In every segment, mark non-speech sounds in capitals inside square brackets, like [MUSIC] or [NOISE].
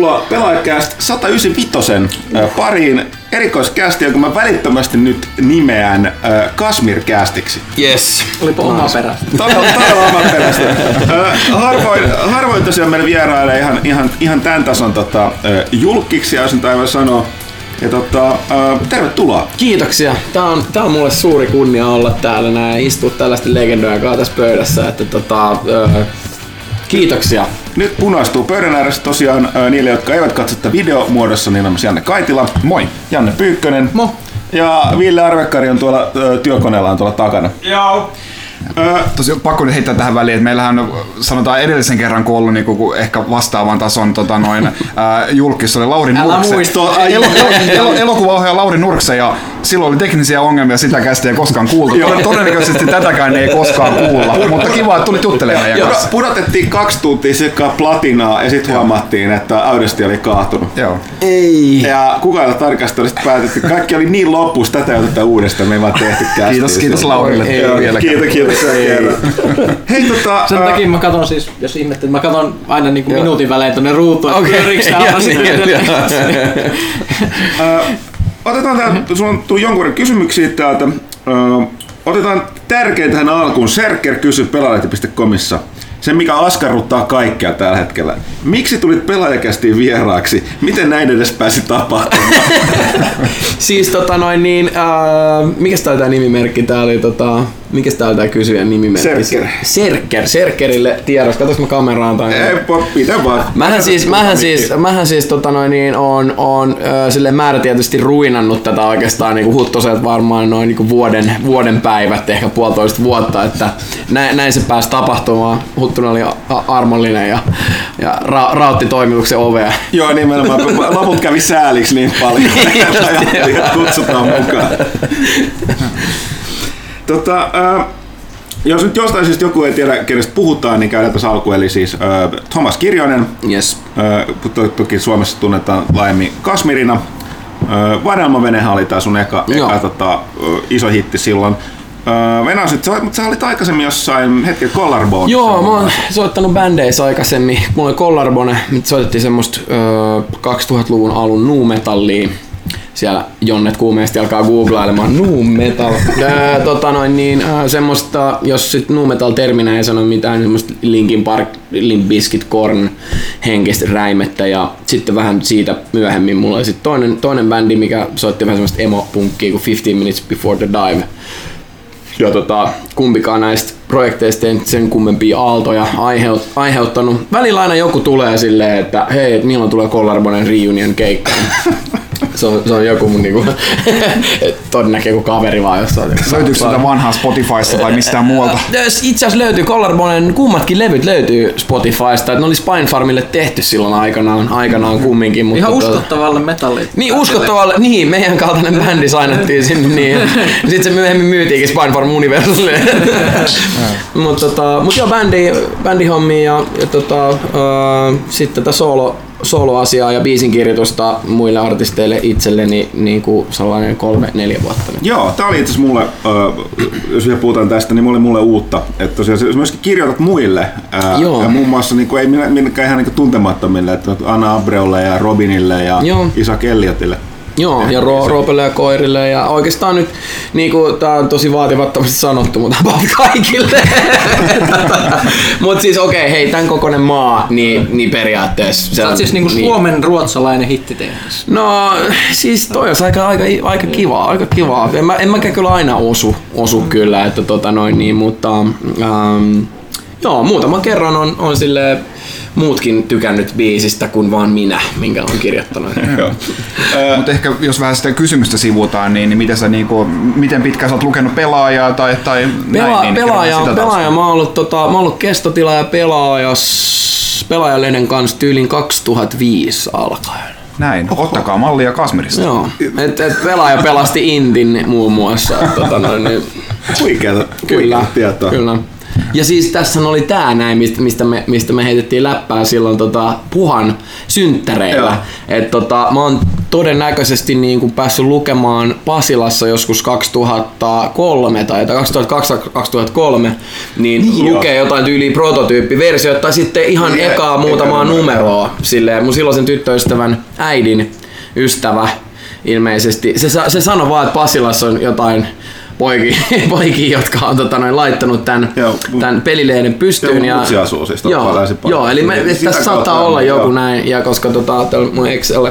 Tervetuloa Pelaajakäst 195 äh, pariin erikoiskästi, jonka mä välittömästi nyt nimeän äh, Kasmir-kästiksi. Yes. Olipa oma perästä. Todella, todella oma perästä. [LAUGHS] Äh, harvoin, harvoin tosiaan meillä vierailee ihan, ihan, ihan tämän tason tota, äh, julkiksi, jos nyt aivan sanoa. Ja tota, äh, tervetuloa. Kiitoksia. Tää on, tää on mulle suuri kunnia olla täällä näin istua tällaisten legendojen kanssa tässä pöydässä. Että tota, kiitoksia. Nyt punaistuu pöydän ääressä tosiaan äh, niille, jotka eivät katso tätä videomuodossa, niin on myös Janne Kaitila. Moi. Janne Pyykkönen. Mo. Ja Ville Arvekkari on tuolla äh, työkoneellaan tuolla takana. Joo. Tosiaan pakko nyt heittää tähän väliin, että meillähän on, sanotaan edellisen kerran kun ollut niin kuin ehkä vastaavan tason tota noin, ää, julkis oli Lauri Älä Nurkse. elo, elo, elokuvaohjaaja Lauri Nurkse ja silloin oli teknisiä ongelmia sitä kästä ei koskaan kuultu. Tod- Todennäköisesti tätäkään ei koskaan kuulla, mutta kiva, että tulit juttelemaan meidän kanssa. pudotettiin kaksi tuntia sekä platinaa ja sitten huomattiin, että Audesti oli kaatunut. Joo. Ei. Ja kukaan ei ole tarkasti sitten päätetty. Kaikki oli niin loppus, tätä ei oteta uudestaan, me ei vaan tehty kästiä. Kiitos, kiitos Laurille Ei, vielä Kiitos, kiitos. kiitos. Hei tota... Sen takia mä katon siis, jos ihmettä, mä katon aina niinku minuutin välein tonne ruutuun, että Okei. pyöriikö [LAUGHS] [LAUGHS] Otetaan täältä, sulla on tullut jonkun verran kysymyksiä täältä. Ää, Otetaan tärkein tähän alkuun. Serker kysy pelaajalehti.comissa. Se, mikä askarruttaa kaikkea tällä hetkellä. Miksi tulit pelaajakästiin vieraaksi? Miten näin edes pääsi tapahtumaan? [LAUGHS] Siis tota noin niin, äh, mikäs tää tää nimimerkki? Tää oli tota, mikäs tää oli tää kysyjän nimimerkki? Serker. Serker. Serkerille tiedos. Katos mä kameraan tai... Ei, pitää vaan. Mähän siis, mähän siis, mähän siis tota noin, niin on, on ö, sille määrätietoisesti ruinannut tätä oikeastaan niin huttoset varmaan noin niin vuoden, vuoden päivät, ehkä puolitoista vuotta, että näin, näin se pääsi tapahtumaan. Huttunen oli armollinen ja, ja ra, rautti toimituksen ovea. Joo, nimenomaan. Loput kävi sääliksi niin paljon. [LAUGHS] ja kutsutaan mukaan. Tota, äh, jos nyt jostain syystä joku ei tiedä, kenestä puhutaan, niin käydään tässä alkuun. Eli siis äh, Thomas Kirjonen, Yes. äh, to- toki Suomessa tunnetaan laajemmin Kasmirina. Äh, Vadelmavenehän oli tää sun eka, eka tota, iso hitti silloin. Äh, Venasit, mutta sä olit aikaisemmin jossain hetken Collarbone. Joo, mä oon soittanut bändeissä aikaisemmin. Mulla oli Collarbone, mitä soitettiin semmoista ö, 2000-luvun alun nu metallia. Siellä Jonnet kuumeesti alkaa googlailemaan nu metal. [LAUGHS] Öö, tota noin niin, ö, semmoista, jos sit nu metal terminä ei sano mitään, niin semmoista Linkin Park, Limp Bizkit, Korn henkistä räimettä ja sitten vähän siitä myöhemmin mulla oli sitten toinen, toinen bändi, mikä soitti vähän semmoista emo-punkkia kuin 15 Minutes Before the Dive ja tota, kumpikaan näistä projekteista ei sen kummempia aaltoja aiheut, aiheuttanut. Välillä aina joku tulee silleen, että hei, milloin tulee Collarbonen reunion keikka. [LAUGHS] Se on, se on joku mun niinku, [LAUGHS] ton näkee joku kaveri vaan jossain. Löytyykö sitä vanhaa Spotifysta tai mistään muualta? [LAUGHS] Itse asiassa löytyy Collarbonen, kummatkin levyt löytyy Spotifysta, että ne oli Spine Farmille tehty silloin aikanaan, aikanaan kumminkin. Mutta Ihan tota- uskottavalle metalli. niin uskottavalle, niin meidän kaltainen bändi sainattiin sinne niin. [LAUGHS] Sitten se myöhemmin myytiinkin Spine Farm Universalille. Mutta tota, mut joo, bändi, bändihommia ja, ja tota, uh, sitten tätä solo, soloasiaa ja biisin kirjoitusta muille artisteille itselleni niin kuin sellainen kolme, neljä vuotta nyt. Joo, tää oli itse asiassa mulle, äh, jos vielä puhutaan tästä, niin mulle mulle uutta. Että tosiaan sä myöskin kirjoitat muille. Äh, Joo. Ja muun muassa niin kuin, ei minnekään ihan niin tuntemattomille, että Anna Abreulle ja Robinille ja Joo. Isaac Elliotille. Joo, ja ro- Roopelle ja koirille ja oikeastaan nyt, niinku, tää on tosi vaativattomasti sanottu, mutta [LAUGHS] about kaikille. [LAUGHS] Mutta siis okei, okay, hei, tämän kokoinen maa, niin, niin periaatteessa. Sä on, oot siis niinku niin. Suomen ruotsalainen hittitehdas. No siis toi olisi aika, aika, aika kivaa, aika kivaa. En, mä, en mäkään kyllä aina osu, osu kyllä, että tota noin niin, mutta ähm, joo, muutaman kerran on, on sille muutkin tykännyt biisistä kuin vaan minä, minkä olen kirjoittanut. [LAUGHS] Joo. Mutta ehkä jos vähän sitä kysymystä sivutaan, niin, niin miten, sä, niinku, miten pitkään sä oot lukenut pelaajaa tai, tai Pela, näin, niin pelaaja, sitä pelaaja, mä oon ollut, tota, mä oon ollut kestotilaaja pelaajas, pelaajalehden kanssa tyylin 2005 alkaen. Näin, ottakaa mallia Kasmirista. Joo, et, et pelaaja pelasti Intin muun muassa. Tota, noin, niin, Huikeeta, kyllä, tietoa. kyllä. Ja siis tässä oli tää näin, mistä, mistä, me, mistä me heitettiin läppää silloin tota, Puhan synttäreillä. Että tota, mä oon todennäköisesti niin kuin päässyt lukemaan Pasilassa joskus 2003 tai 2002-2003, niin Joo. lukee jotain tyyliä prototyyppiversiota tai sitten ihan Niin, ekaa muutamaa numeroa. Silleen, mun silloisen tyttöystävän äidin ystävä ilmeisesti. Se, se sanoi vaan, että Pasilassa on jotain poikia, [LAUGHS] poikia jotka on tota, noin, laittanut tämän, Joo. tämän pelilehden pystyyn. Joo, mutsi asuu siis joo, joo, eli me, tässä kautta saattaa olla joo. joku näin, ja koska tota, mun Excel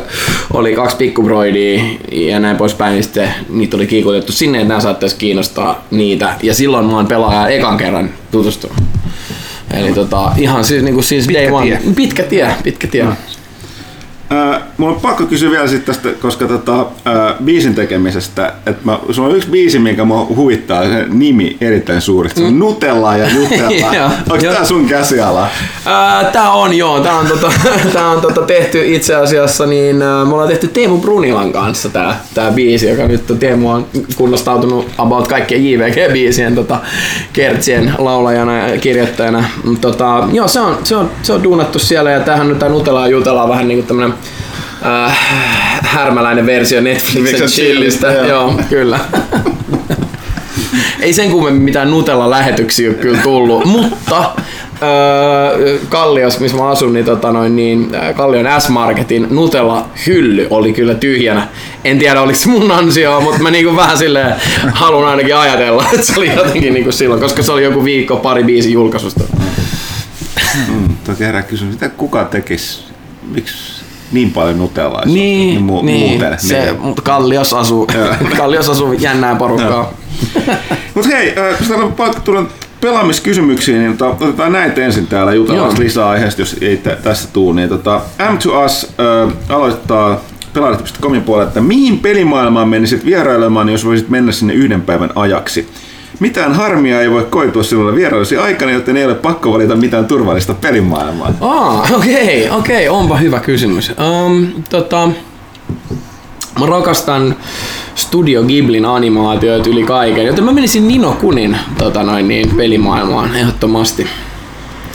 oli kaksi pikkubroidia ja näin poispäin, niin sitten niitä oli kiikutettu sinne, että nämä saattaisi kiinnostaa niitä. Ja silloin mä oon pelaaja ekan kerran tutustunut. Eli tota, ihan siis, niin kuin siis Pitkä day one. tie. Pitkä tie, pitkä tie. Äh, mulla on pakko kysyä vielä sit tästä, koska tota, äh, biisin tekemisestä, että mä, sulla on yksi biisi, minkä mua huvittaa, se nimi erittäin suuresti. Se on Nutella ja Jutella. [LAUGHS] Joo. Onko Joo. tää sun käsiala? Ää, tää on joo, tää on, tota, [LAUGHS] tää on tota tehty itse asiassa, niin ää, me ollaan tehty Teemu Brunilan kanssa tää, tää biisi, joka nyt Teemu on kunnostautunut about kaikkien JVG-biisien tota, kertsien laulajana ja kirjoittajana. Tota, joo, se on, se, on, se on duunattu siellä ja tämähän nyt tää Nutella ja Jutella on vähän niinku tämmönen äh, härmäläinen versio se chillistä. joo. Joo, kyllä. Ei sen kummemmin mitään Nutella-lähetyksiä ole kyllä tullut, mutta öö, Kallios, missä mä asun, niin, tota noin, niin ää, Kallion S-Marketin Nutella-hylly oli kyllä tyhjänä. En tiedä oliko se mun ansio, mutta mä niinku vähän silleen haluan ainakin ajatella, että se oli jotenkin niinku silloin, koska se oli joku viikko, pari biisi julkaisusta. Mm, toki herää kysymys, mitä kuka tekisi, miksi niin paljon Nutellaa? Niin, mu- niin, muuten, se, niin. mutta Kallios asuu, [LAUGHS] Kallios asuu jännää porukkaa. [LAUGHS] Mut hei, äh, tullut pelaamiskysymyksiä, niin tota, otetaan näitä ensin täällä, jutellaan lisää aiheesta, jos ei tä- tässä tuu. Niin tota, M2Us äh, aloittaa pelaajalehti.comin puolella, että mihin pelimaailmaan menisit vierailemaan, jos voisit mennä sinne yhden päivän ajaksi? Mitään harmia ei voi koitua sinulle vierailusi aikana, joten ei ole pakko valita mitään turvallista pelimaailmaa. Ah, okei, okay, okei, okay, onpa hyvä kysymys. Um, tota, mä rakastan Studio Ghiblin animaatioita yli kaiken, joten mä menisin Nino Kunin tota noin, niin, pelimaailmaan ehdottomasti.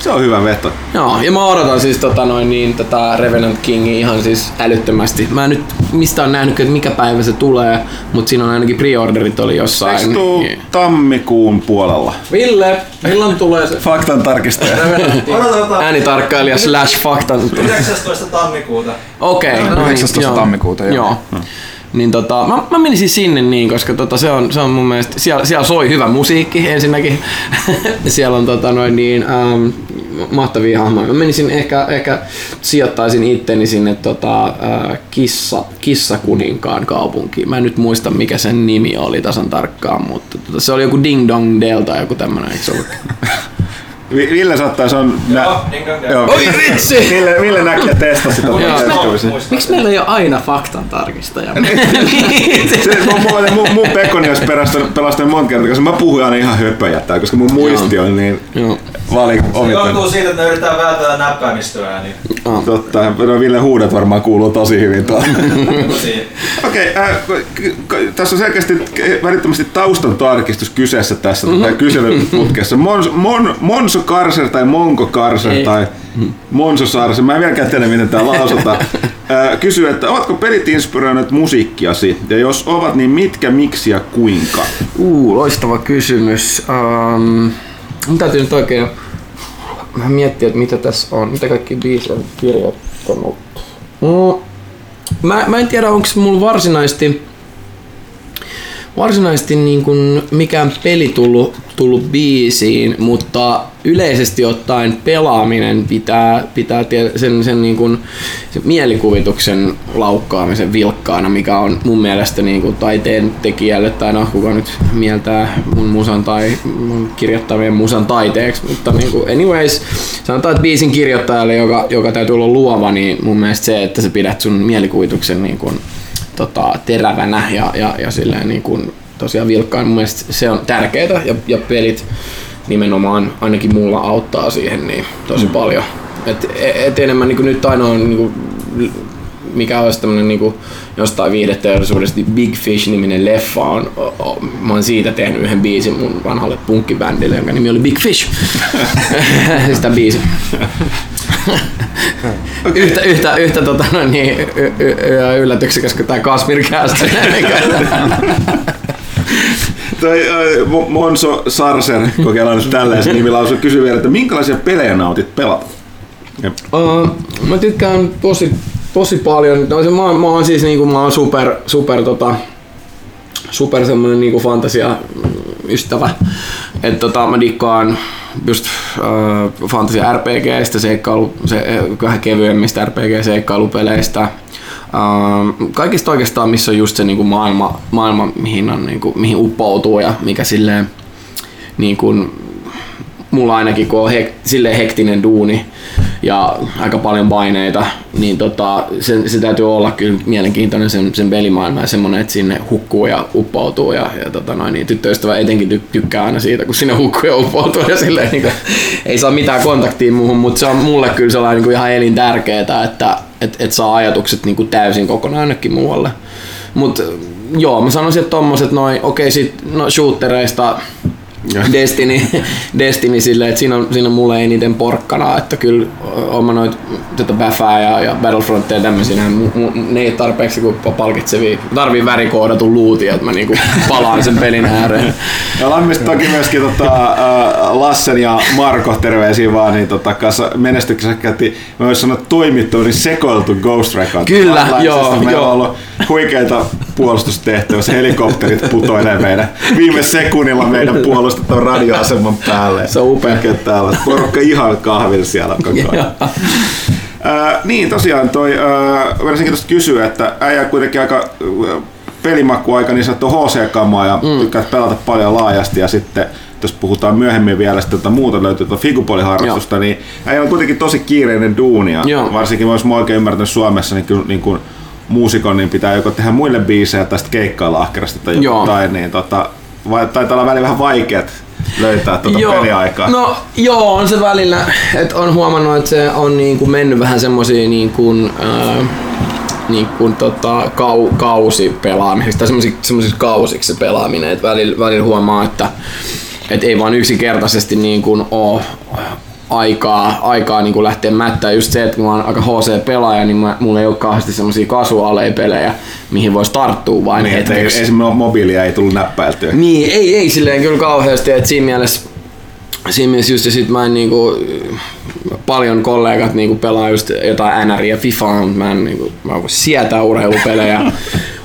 Se on hyvä veto. Joo, ja mä odotan siis tota noin niin tätä Revenant Kingia ihan siis älyttömästi. Mä en nyt mistä on nähnyt, että mikä päivä se tulee, mutta siinä on ainakin preorderit oli jossain. Eikö tuu Niin. tammikuun puolella? Ville, milloin tulee se? Faktan tarkistaja. Odotetaan Äänitarkkailija slash faktan. 19. tammikuuta. Okei, no niin, 19. joo. tammikuuta, joo. joo. Niin tota, mä, mä menisin sinne niin, koska tota, se, on, se on mun mielestä, siellä, siellä soi hyvä musiikki ensinnäkin. [LAUGHS] siellä on tota, noin niin, ähm, mahtavia hahmoja. Mä menisin ehkä, ehkä sijoittaisin itteni sinne tota, äh, kissa, kissakuninkaan kaupunkiin. Mä en nyt muista mikä sen nimi oli tasan tarkkaan, mutta tota, se oli joku Ding Dong Del tai joku tämmönen, eikö se ollut? [LAUGHS] Vi- Ville saattaa, se on... Nä- Joo, Ding Dong Dell. Joo. Oi vitsi! Ville, Ville näki ja testasi sitä. Joo. Miksi meillä ei ole aina faktan tarkistaja? [LAUGHS] Se, mun, mun, Pekoni olisi pelastanut, pelastanut monta kertaa, koska mä puhuin aina ihan höpöjä täällä, koska mun muisti on niin Joo. Vali johtuu siitä, että me yritetään välttää näppäimistöä, niin Totta, no Ville huudet varmaan kuuluu tosi hyvin tuolla. Okei, okay, äh, k- k- tässä on selkeästi k- välittömästi taustan tarkistus kyseessä tässä mm-hmm. kyselyputkessa. Mons, mon, Monso Karser tai Monko Karser Ei. tai Monso Sarser, mä en vieläkään tiedä miten tää lausutaan. [LAUGHS] Äh, kysyy, että ovatko pelit inspiroineet musiikkiasi? Ja jos ovat, niin mitkä, miksi ja kuinka? Uu, loistava kysymys. Um, mun täytyy nyt oikein vähän miettiä, että mitä tässä on, mitä kaikki biisejä kirjoittanut. Mm, mä, mä en tiedä, onko mulla varsinaisesti varsinaisesti niin kuin mikään peli tullut, tullut biisiin, mutta yleisesti ottaen pelaaminen pitää, pitää sen, sen, niin kuin, sen mielikuvituksen laukkaamisen vilkkaana, mikä on mun mielestä niin kuin taiteen tekijälle, tai no kuka nyt mieltää mun musan tai mun kirjoittamien musan taiteeksi, mutta niin kuin anyways, sanotaan, että biisin kirjoittajalle, joka, joka täytyy olla luova, niin mun mielestä se, että sä pidät sun mielikuvituksen niin kuin, tota, terävänä ja, ja, ja silleen niin kuin, tosiaan vilkkaan. Mun mielestä se on tärkeää ja, ja pelit nimenomaan ainakin mulla auttaa siihen niin tosi mm. paljon. Et, et enemmän niin kuin nyt aina on niin kuin, mikä olisi tämmönen niinku jostain viihdeteollisuudesta, niin Big Fish-niminen leffa on, o, o, mä oon siitä tehnyt yhden biisin mun vanhalle punkkibändille, jonka nimi oli Big Fish. [LAUGHS] [LAUGHS] Sitä biisi. Yhtä, yhtä, yhtä tota, no niin, y- y- y- yllätyksekäs kuin. Toi äh, Mo- Monso Sarser, kokeillaan nyt tällaisen nimilausun, kysyy vielä, että minkälaisia pelejä nautit pelata? Uh, mä tykkään tosi, tosi paljon. No, se, mä, mä oon siis niinku, mä oon super, super, tota, super semmonen niinku fantasia ystävä. Et tota, mä dikkaan just uh, fantasia RPGistä, seikkailu, se, vähän kevyemmistä RPG-seikkailupeleistä. Uh, kaikista oikeastaan, missä on just se niinku maailma, maailma mihin, on, niinku, mihin uppoutuu ja mikä silleen niin kuin, mulla ainakin kun on hek, silleen hektinen duuni ja aika paljon paineita, niin tota, se, se täytyy olla kyllä mielenkiintoinen sen, sen pelimaailma ja semmoinen, että sinne hukkuu ja uppoutuu ja, ja tota noin, niin tyttöystävä etenkin ty, tykkää aina siitä, kun sinne hukkuu ja uppoutuu ja silleen, niin kuin, ei saa mitään kontaktia muuhun, mutta se on mulle kyllä sellainen niin kuin ihan elintärkeetä, että et, et saa ajatukset niin kuin täysin kokonaan jonnekin muualle. Mutta joo, mä sanoisin, että tommoset noin, okei sit no shootereista Destiny, Destiny silleen, että siinä on, siinä on mulle eniten porkkana, että kyllä oon mä noit tätä Baffaa ja, ja Battlefrontia ja tämmöisiä, ne ei tarpeeksi kuin palkitsevia. Tarvii värikoodatun luutin, että mä niinku palaan sen pelin ääreen. [LAUGHS] Ja Lammista toki myöskin tota, Lassen ja Marko, terveisiä vaan, niin tota, kanssa menestyksessä käytiin, mä voisin sanoa toimittu, niin sekoiltu Ghost Recon. Kyllä, joo, Meillä joo. on ollut huikeita puolustustehtävissä, helikopterit putoilee meidän viime sekunnilla meidän [LAUGHS] puolustetun radioaseman päälle. Se on upea. Täällä. Porukka ihan kahvilla siellä koko ajan. Ää, niin, tosiaan toi, ää, varsinkin tuosta kysyä, että äijä kuitenkin aika ää, pelimakkuaika niin sanottu HC-kamaa ja mm. tykkäät pelata paljon laajasti ja sitten jos puhutaan myöhemmin vielä sitten tota muuta löytyy tuota figupoliharrastusta, niin äijä on kuitenkin tosi kiireinen duuni ja Joo. varsinkin jos mä oikein ymmärtänyt Suomessa, niin kyllä niin kuin muusikon niin pitää joko tehdä muille biisejä tai sitten keikkailla ahkerasti tai Joo. jotain, niin tota, vai, taitaa olla välillä vähän vaikeat löytää tuota peliaikaa. No joo, on se välillä, että on huomannut, että se on niinku mennyt vähän semmoisiin niin kuin, ää, niin kuin tota, kau, kausipelaamisiksi tai semmoisiksi, semmoisiksi kausiksi se pelaaminen, että välillä, välillä huomaa, että et ei vaan yksinkertaisesti niin kuin ole aikaa, aikaa niin kuin lähteä mättää. Just se, että kun mä oon aika HC-pelaaja, niin mä, mulla ei ole kauheasti semmoisia kasuaaleja pelejä, mihin voisi tarttua vain Niin, ei, hetkeksi. esimerkiksi mobiilia ei tullut näppäiltyä. Niin, ei, ei silleen kyllä kauheasti, että siinä mielessä Siinä mielessä just ja sit mä en niinku, paljon kollegat niinku pelaa just jotain NR ja FIFA, mutta mä en niinku, mä sietää urheilupelejä [LAUGHS]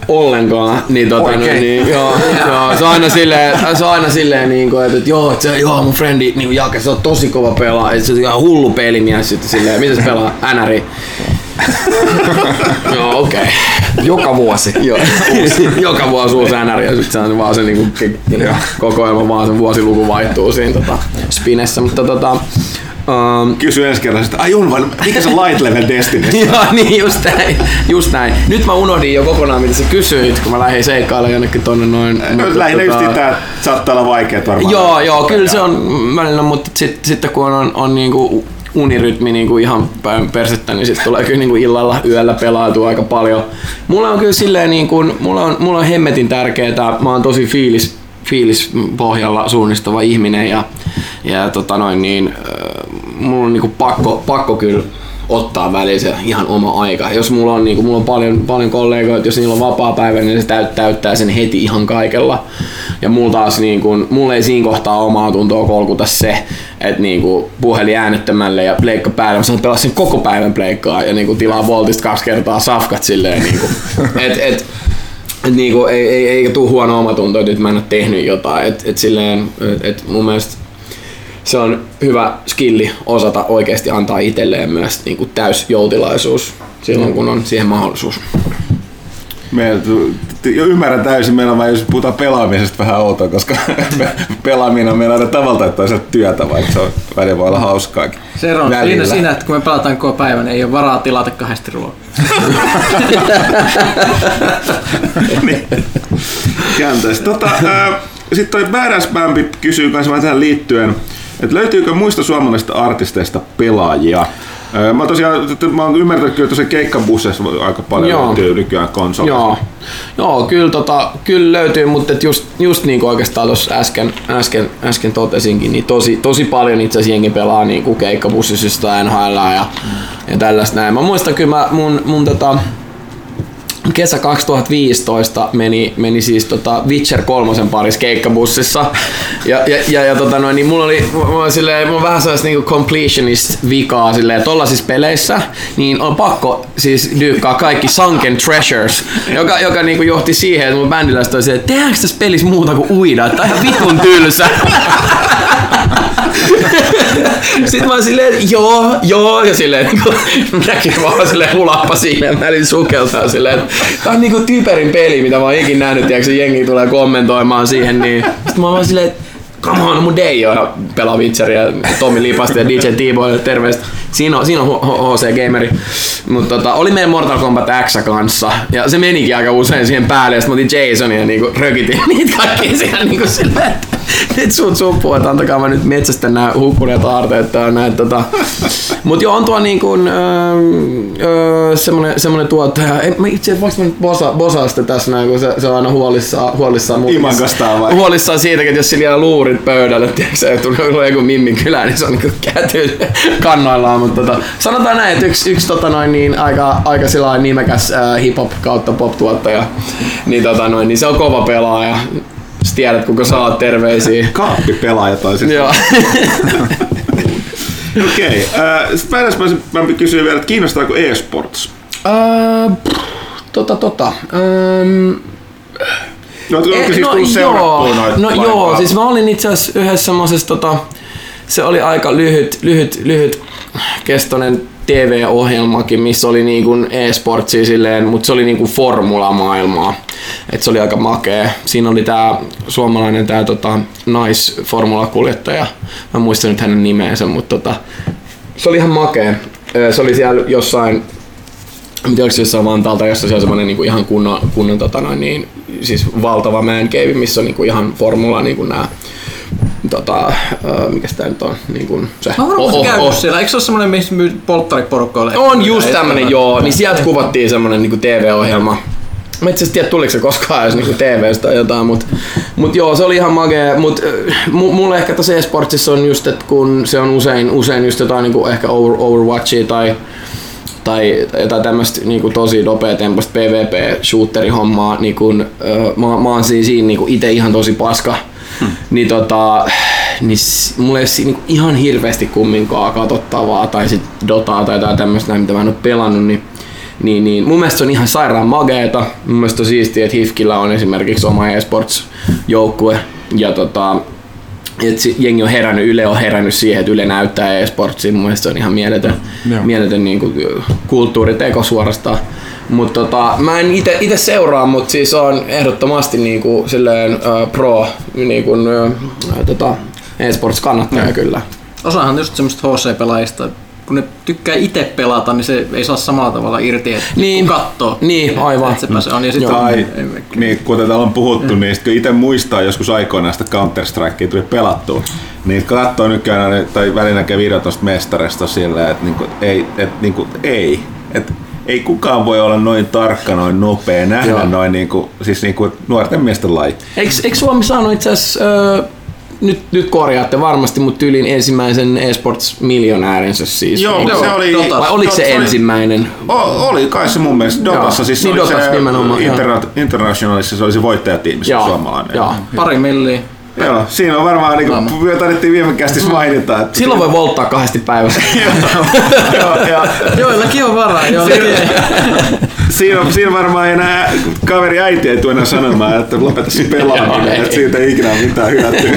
ollenkaan. Niin, tota, Oikein. niin, niin, joo, [LAUGHS] joo, se on aina silleen, se on aina silleen niinku, että, että joo, että se, joo, mun frendi niinku Jake, se on tosi kova pelaa, että se on ihan hullu pelimies sitten silleen, miten se pelaa? NR. [LAUGHS] joo, okei. Okay. Joka vuosi. Joo. Joka vuosi uusi NR ja sitten se on vaan se niinku, kokoelma vaan se vuosiluku vaihtuu siinä tota, spinessä, mutta tota, um, Kysy ensi kerralla, että ai on vai mikä se light level Destiny? [LAUGHS] Joo, niin just näin, just näin. Nyt mä unohdin jo kokonaan, mitä sä kysyit, kun mä lähdin seikkailemaan jonnekin tonne noin. No, mutta lähinnä tota- just tää saattaa olla vaikeet varmaan. Joo, joo, kyllä se on välillä, mutta sitten sit, kun on, on niinku unirytmi niinku ihan päin persettä, niin sitten tulee kyllä niinku illalla yöllä pelautua aika paljon. Mulla on kyllä silleen, niinku, mulla, on, mulla on hemmetin tärkeää, mä oon tosi fiilis, fiilis pohjalla suunnistava ihminen ja, ja tota noin, niin, äh, mulla on niinku pakko, pakko kyllä ottaa väliin se ihan oma aika. Jos mulla on, niinku, mulla on paljon, paljon kollegoita, jos niillä on vapaa päivä, niin se täyt, täyttää sen heti ihan kaikella. Ja mulla taas, niinku, mulla ei siinä kohtaa omaa tuntoa kolkuta se, että niinku, puhelin äänettömälle ja pleikka päälle, mä pelaa sen koko päivän pleikkaa ja niinku, tilaa Voltista kaksi kertaa safkat silleen. Niinku, [LAUGHS] et, et, et niinku, ei, ei, eikä tuu huono omatunto, että nyt mä en ole tehnyt jotain. Et, et silleen, et, et mun mielestä se on hyvä skilli osata oikeasti antaa itselleen myös niin kuin täysjoutilaisuus silloin, kun on siihen mahdollisuus. Meillä, jo ymmärrän täysin, meillä on jos puhutaan pelaamisesta vähän outoa, koska [LAUGHS] me- pelaaminen on meillä aina tavalla tai toisella työtä, vaikka se on, välillä voi olla hauskaakin. Se on siinä, siinä, että kun me pelataan koko päivän, niin ei ole varaa tilata kahdesti ruokaa. [LAUGHS] Käänteistä. Tota, Sitten toi Badass Bambi kysyy myös vähän tähän liittyen, että löytyykö muista suomalaisista artisteista pelaajia? Mä tosiaan, mä oon ymmärtänyt kyllä, että se keikkabusseissa aika paljon Joo. löytyy nykyään konsoli. Joo, Joo kyllä, tota, kyllä löytyy, mutta et just, just niin kuin oikeastaan tuossa äsken, äsken, äsken totesinkin, niin tosi, tosi paljon itse asiassa jengi pelaa niin kuin keikkabussisista NHL ja, ja tällaista näin. Mä muistan kyllä mä, mun, mun tota, kesä 2015 meni, meni siis tota Witcher 3 parissa keikkabussissa. Ja, ja, ja, ja tota noin, niin mulla oli, mulla oli silleen, mulla vähän sellaista niinku completionist vikaa silleen, tollasissa peleissä, niin on pakko siis dyykkaa kaikki Sunken Treasures, joka, joka niinku johti siihen, että mun bändiläiset oli silleen, että tehdäänkö tässä pelissä muuta kuin uida, on ihan vitun tylsä. Sitten mä oon silleen, joo, joo, ja silleen niinku, näkyy vaan silleen hulappa siinä välin sukeltaa silleen, tää on niinku typerin peli, mitä mä oon ikin nähnyt, tiedätkö, jengi tulee kommentoimaan siihen, niin sitten mä oon vaan silleen, että come on, mun Deijo ja pelaa Witcheria, Tommi Lipasti ja DJ T-Boy, terveistä. Siinä on, siinä on HC Gameri. Mutta tota, oli meidän Mortal Kombat X kanssa, ja se menikin aika usein siihen päälle, ja sitten otin Jasonia ja niinku rökitin [LAUGHS] niitä kaikkia siellä niinku silleen, että nyt sun suppuu, että antakaa mä nyt metsästä nää hukkuneet aarteet täällä näin. Tota. Mut joo, on tuo niin kuin, öö, öö, semmonen, semmonen tuottaja. En, mä itse asiassa mä nyt bosa, bosaa sitä tässä näin, kun se, se on aina huolissaan, huolissaan Imankastaan vai? Huolissaan siitäkin, että jos sillä jää luurit pöydälle, tiedätkö, se tulee joku mimmin kylään, niin se on niin käty [LAUGHS] kannoillaan. Mutta tota, sanotaan näin, että yksi, yksi tota noin, niin aika, aika sillä nimekäs äh, hip-hop kautta pop-tuottaja, niin, tota noin, niin se on kova pelaaja. Sä tiedät, kuka saa terveisiä. Kaappipelaaja toisin. Joo. [LAUGHS] Okei. Okay. Sitten mä, kysyin vielä, että kiinnostaako e-sports? Öö, tota, tota. öm, No, onko Eh, siis no, tullut joo, noita no joo, siis mä olin itse asiassa yhdessä semmosessa, tota, se oli aika lyhyt, lyhyt, lyhyt kestoinen TV-ohjelmakin, missä oli niin kuin e-sportsia silleen, mutta se oli niin kuin formulamaailmaa. Et se oli aika makea. Siinä oli tää suomalainen tää tota, naisformulakuljettaja. Mä en muista nyt hänen nimeensä, mutta tota, se oli ihan makea. Se oli siellä jossain tiedä, oliko se jossain Vantaalta, jossa on semmoinen niinku ihan kunnon, kunnon tota noin, niin, siis valtava man missä on niinku ihan formula niinku nää tota, mikä tää nyt on, niinku se. Mä varmaan Oh, oh, käynyt oh. siellä. Eikö se ole semmonen, missä myy polttariporukkoille? On just tämmönen, joo, niin sieltä kuvattiin semmonen niinku TV-ohjelma. Mä itse tiedä, tuliko se koskaan edes niinku TVstä tai jotain, mut, mut joo, se oli ihan magea, mut mu- mulle ehkä tässä e-sportsissa on just, että kun se on usein, usein just jotain niinku ehkä over, Overwatchia tai tai jotain tämmöistä niinku tosi nopeatempoista PvP-shooteri-hommaa, niin kun, ö, mä, mä oon siinä, siinä niinku itse ihan tosi paska, hmm. niin tota, niin mulla ei ole niinku ihan hirveästi kumminkaan katsottavaa tai sit Dotaa tai jotain tämmöistä, mitä mä en oo pelannut, niin niin, niin mun mielestä se on ihan sairaan mageeta. Mun mielestä on siistiä, että Hifkillä on esimerkiksi oma eSports-joukkue. Ja tota, et si- jengi on herännyt, Yle on herännyt siihen, että Yle näyttää e-sportsia. Mun mielestä se on ihan mieletön, Joo. mieletön niin kuin, kulttuuriteko suorastaan. Mutta tota, mä en ite, ite seuraa, mutta siis on ehdottomasti niin kuin, silleen, uh, pro niin kuin, uh, tota, e-sports kannattaja kyllä. Osahan just semmoista HC-pelaajista, kun ne tykkää itse pelata, niin se ei saa samalla tavalla irti, että Niin. kun katsoo. Niin, aivan. Että se on. Ja sitten Joo. Tai, niin, kuten täällä on puhuttu, niin sit kun itse muistaa joskus aikoinaan sitä Counter-Strikea tuli pelattua, niin katsoo nykyään ne- tai välillä näkee videot tuosta mestarista silleen, että niinku, ei, et, niinku, ei. Et, ei kukaan voi olla noin tarkka, noin nopea, nähdä Joo. noin niinku, siis niinku nuorten miesten laji. Eikö, eikö Suomi saanut itse asiassa, öö, nyt, nyt korjaatte varmasti, mutta tyylin ensimmäisen eSports-miljonäärinsä siis? Joo, Niin- se oli... Dota. Vai oliko se oli- ensimmäinen? O, oli kai se mun mielestä Dotassa, siis Niin, se oli Dotassa se nimenomaan, joo. interna- Internationalissa se oli se voittajatiimi, se Joo, suomalainen. joo. pari milliä. Joo, siinä on varmaan, niin kuin me taidettiin viime kästissä mainita, että... Silloin voi volttaa kahdesti päivässä. [LAUGHS] joo, joo. Joillakin on varaa, [LAUGHS] joillakin ei. Siinä, on, siinä varmaan ei enää, kaveri äiti ei tule enää sanomaan, että lopeta se pelaaminen, että siitä ei ikinä ole mitään hyötyä.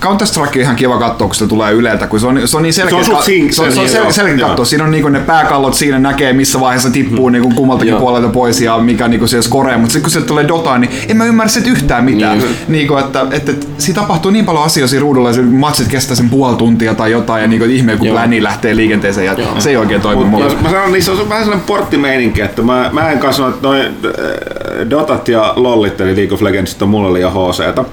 Counter Strike on ihan kiva katsoa, kun se tulee Yleltä, kun se on, se on niin selkeä. Se on sing- se on, se on se- sel- selkeä katsoa. Siinä on niinku ne pääkallot, siinä näkee missä vaiheessa tippuu niinku kummaltakin puolelta pois ja mikä niinku se score, mutta sitten kun sieltä tulee Dota, niin en mä ymmärrä yhtään mitään. Niin. Niin. Niinku, että, että, että siinä tapahtuu niin paljon asioita siinä ruudulla, ja se matsit kestää sen puoli tuntia tai jotain, ja niinku ihme, kun Joo. pläni lähtee liikenteeseen, ja Joo. se ei oikein toimi mulle. Jos mä sanon, niissä on vähän sellainen porttimeininki, että mä, mä en kanssa sano, että noin äh, Dotat ja Lollit, eli League of Legends, on mulle liian HCtä.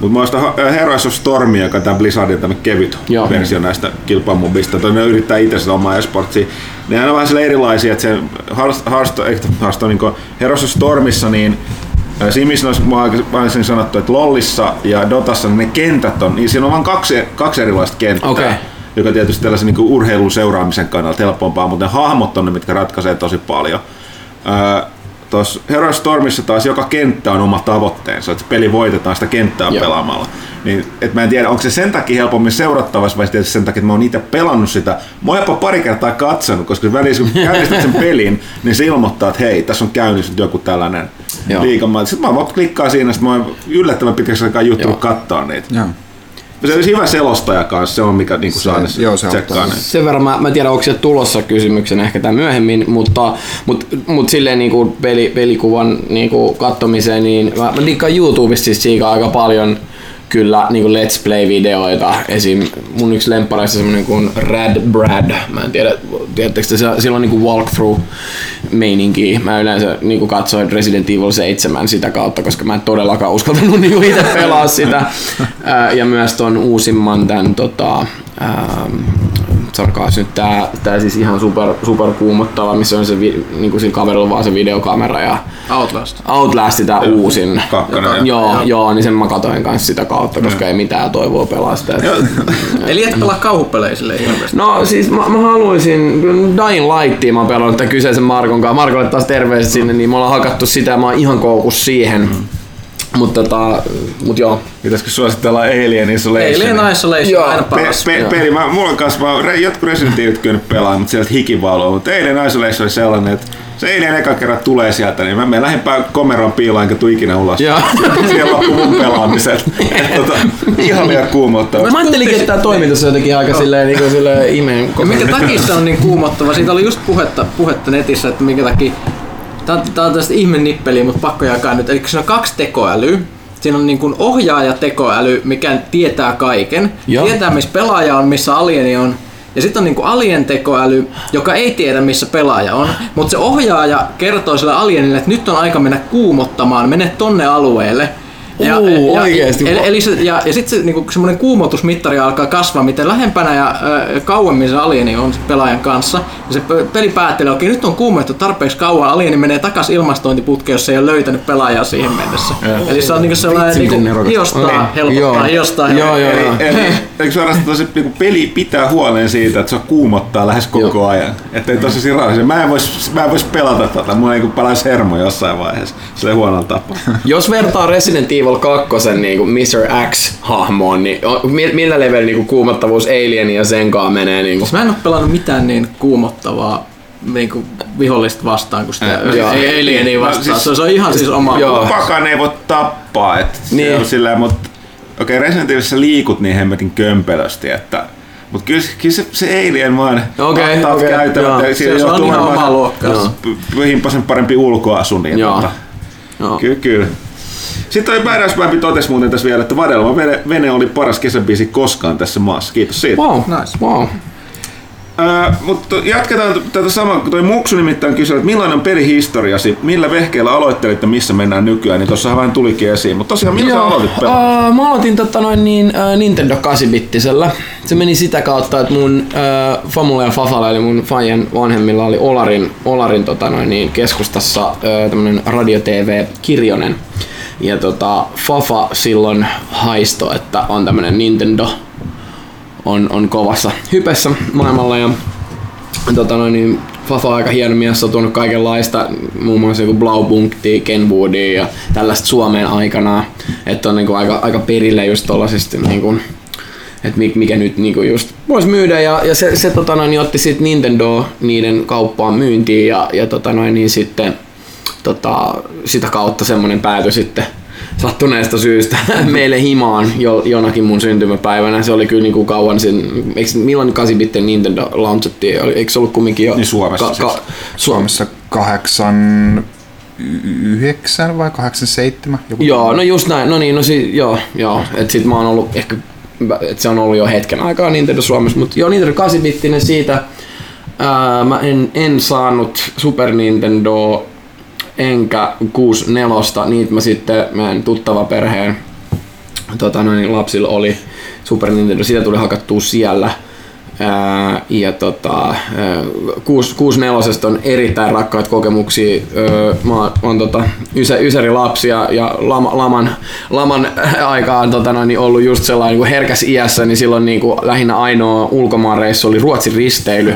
Mutta mä ostan Ha- Heroes of Stormia, joka on tämä Blizzardin tämmönen kevyt Joo. versio näistä kilpamobista. Toi ne yrittää itse sitä omaa esportsia. Ne on vähän sille erilaisia, että se Hearthstone, Hearthstone, Hearthstone niin Heroes of Stormissa, niin siinä missä olisi aikaisemmin sanottu, että Lollissa ja Dotassa ne kentät on, niin siinä on vain kaksi, kaksi erilaista kenttää. Okei. Joka tietysti tällaisen niin urheilun seuraamisen kannalta helpompaa, mutta ne hahmot on ne, mitkä ratkaisee tosi paljon. Tuossa Heroes Stormissa taas joka kenttä on oma tavoitteensa, että se peli voitetaan sitä kenttää Joo. pelaamalla. Niin, et mä en tiedä, onko se sen takia helpommin seurattavassa vai tietysti sen takia, että mä oon itse pelannut sitä. Mä oon jopa pari kertaa katsonut, koska välissä kun käynnistät sen pelin, niin se ilmoittaa, että hei, tässä on käynnissä nyt joku tällainen. Liikamaa. Sitten mä vaan klikkaan siinä, sitten mä oon yllättävän pitkäksi aikaa juttunut katsoa niitä. Joo. Se olisi hyvä selostaja kanssa, se on mikä niin saa ne joo, se tsekkaa auttaa. ne. Sen verran mä, mä en tiedä, onko se tulossa kysymyksen ehkä tämä myöhemmin, mutta mut, mut silleen niinku peli, pelikuvan niinku kattomiseen, niin mä, mä diikkaan YouTubesta siis siitä aika paljon kyllä niinku Let's Play-videoita. Esim. mun yksi lemppareista semmonen kuin Rad Brad. Mä en tiedä, tiedättekö te, se- sillä on niinku walkthrough meininki. Mä yleensä niinku katsoin Resident Evil 7 sitä kautta, koska mä en todellakaan uskaltanut niinku itse pelaa sitä. Ää, ja myös ton uusimman tän tota, ähm, sanokaas nyt tää, tää siis ihan super, super kuumottava, missä on se, vi, niinku sillä kaverilla vaan se videokamera ja Outlast. Outlast sitä uusin. Kakkonen, joo, joo. joo, niin sen mä katoin kanssa sitä kautta, koska ei mitään toivoa pelaa sitä. [LAUGHS] Eli et pelaa kauhupelejä hirveästi. No siis mä, mä haluaisin, Dying Lightia mä oon pelannut tämän kyseisen Markon kanssa. Markolle taas terveiset sinne, niin me ollaan hakattu sitä ja mä oon ihan koukus siihen. Mm. Mutta tota, mut joo. Pitäisikö suositella Alien Isolation? Alien Isolation Joo, on aina Pe- paras. pe- peli, mä, mulla on kanssa, mä, re- jotkut Resident Evil kyllä pelaa, mutta sieltä hiki valuu. Mutta Alien Isolation oli sellainen, että se Alien eka kerran tulee sieltä, niin mä menen lähempää komeroon piiloon, enkä tuu ikinä ulos. Joo. [LAUGHS] Siellä loppuu mun pelaamiset. Et tota, ihan liian kuumottava. Mä ajattelinkin, että tää toimitus on jotenkin aika silleen, niin kuin silleen ihmeen Ja minkä takia se on niin kuumottava? Siitä oli just puhetta, puhetta netissä, että minkä takia... Tää, on- tää on tästä ihme nippeliä, mutta pakko jakaa nyt. Eli siinä on kaksi tekoälyä. Siinä on niin kuin ohjaaja tekoäly, mikä tietää kaiken. Joo. Tietää, missä pelaaja on, missä alieni on. Ja sitten on niinku alien tekoäly, joka ei tiedä missä pelaaja on, mutta se ohjaaja kertoo sille alienille, että nyt on aika mennä kuumottamaan, mene tonne alueelle. Uu, oikeesti? Eli, eli se, ja, ja sitten se niinku, semmoinen kuumotusmittari alkaa kasvaa, miten lähempänä ja ö, kauemmin se alieni on se pelaajan kanssa. Ja se pe- peli päättelee, okei nyt on kuumoittu tarpeeksi kauan, alieni menee takas ilmastointiputkeen, jos se ei ole löytänyt pelaajaa siihen mennessä. Eli se on niinku sellainen Vitsi, niinku, hiostaa Niin. helpottaa, Joo. hiostaa Joo, helpottaa. joo, joo. Eli, eli eikö suorastaan tosi niinku peli pitää huolen siitä, että se kuumottaa lähes koko Joo. ajan. Että ei tosi sirallisia. Mä en vois, mä en vois pelata tota. Mulla ei palaisi hermo jossain vaiheessa. Sille huonolla tapaa. Jos vertaa Resident Evil 2 niin kuin Mr. X-hahmoon, niin millä level niin kuin kuumottavuus Alienin ja senkaan menee? Niin kuin? Mä en ole pelannut mitään niin kuumottavaa niinku vihollista vastaan kuin sitä Äh, joo. ei alienia No, vastaan. siis- se, on ihan siis oma. Joo. Pakan ei voi tappaa. Et Niin. se on silleen, mut, okei, okay, Resident Evilissa liikut niin hemmetin kömpelösti, että mutta kyllä, kyllä se, se Alien vaan Okei, ahtaat okei, käytävät ja siinä Se- se on ihan oma luokkansa. p- Himppasen parempi ulkoasu, niin Joo. tota, Joo. Kyllä, kyllä. Sitten toi Badass-Bambi totesi muuten tässä vielä, että Vadelma vene, vene oli paras kesäbiisi koskaan tässä maassa. Kiitos siitä. Wow, Nice. wow. Öö, mutta jatketaan tätä samaa, kun toi Muksu nimittäin kysyi, että millainen on pelihistoriasi, millä vehkeellä aloittelitte, missä mennään nykyään, niin tuossa vähän tulikin esiin. Mutta tosiaan, millä sä aloitit uh, mä aloitin tota noin niin, uh, Nintendo 8-bittisellä. Se meni sitä kautta, että mun uh, Famula ja Fafala, eli mun fajan vanhemmilla oli Olarin, Olarin tota noin niin, keskustassa uh, tämmönen Radio TV Kirjonen. Ja tota, Fafa silloin haisto, että on tämmönen Nintendo. On, on kovassa hypessä maailmalla ja tota noin, niin Fafa on aika hieno mies, on tuonut kaikenlaista, muun muassa joku Blaupunktia, Kenwoodia ja tällaista Suomeen aikanaan. Että on niinku aika, aika perille just tollasista niinku, että mikä nyt niinku just voisi myydä. Ja, ja se, se tota noin, niin otti sitten Nintendo niiden kauppaan myyntiin ja, ja tota noin, niin sitten tota, sitä kautta semmoinen päätö sitten sattuneesta syystä [LAUGHS] meille himaan jo, jonakin mun syntymäpäivänä. Se oli kyllä niinku kauan sen, eikö, milloin 8-bitten Nintendo launchattiin? Oli- Eikö se ollut kumminkin jo? Niin Suomessa siis. Suomessa 89 vai 87? Joku Joo, no just näin. No niin, no si, joo, joo. Et sit mä oon ollut ehkä, et se on ollut jo hetken aikaa Nintendo Suomessa, mutta joo, Nintendo 8-bittinen siitä. Ää, mä en, en saanut Super Nintendo enkä 64, niitä mä sitten meidän tuttava perheen tota, noin, lapsilla oli Super Nintendo, sitä tuli hakattua siellä. Ää, ja tota, ää, 64 on erittäin rakkaat kokemuksia. Ää, mä oon tota, ysä, ysäri lapsi ja, lama, laman, laman aikaan tota, noin, niin ollut just sellainen niin herkäs iässä, niin silloin niin kuin, lähinnä ainoa ulkomaanreissu oli Ruotsin risteily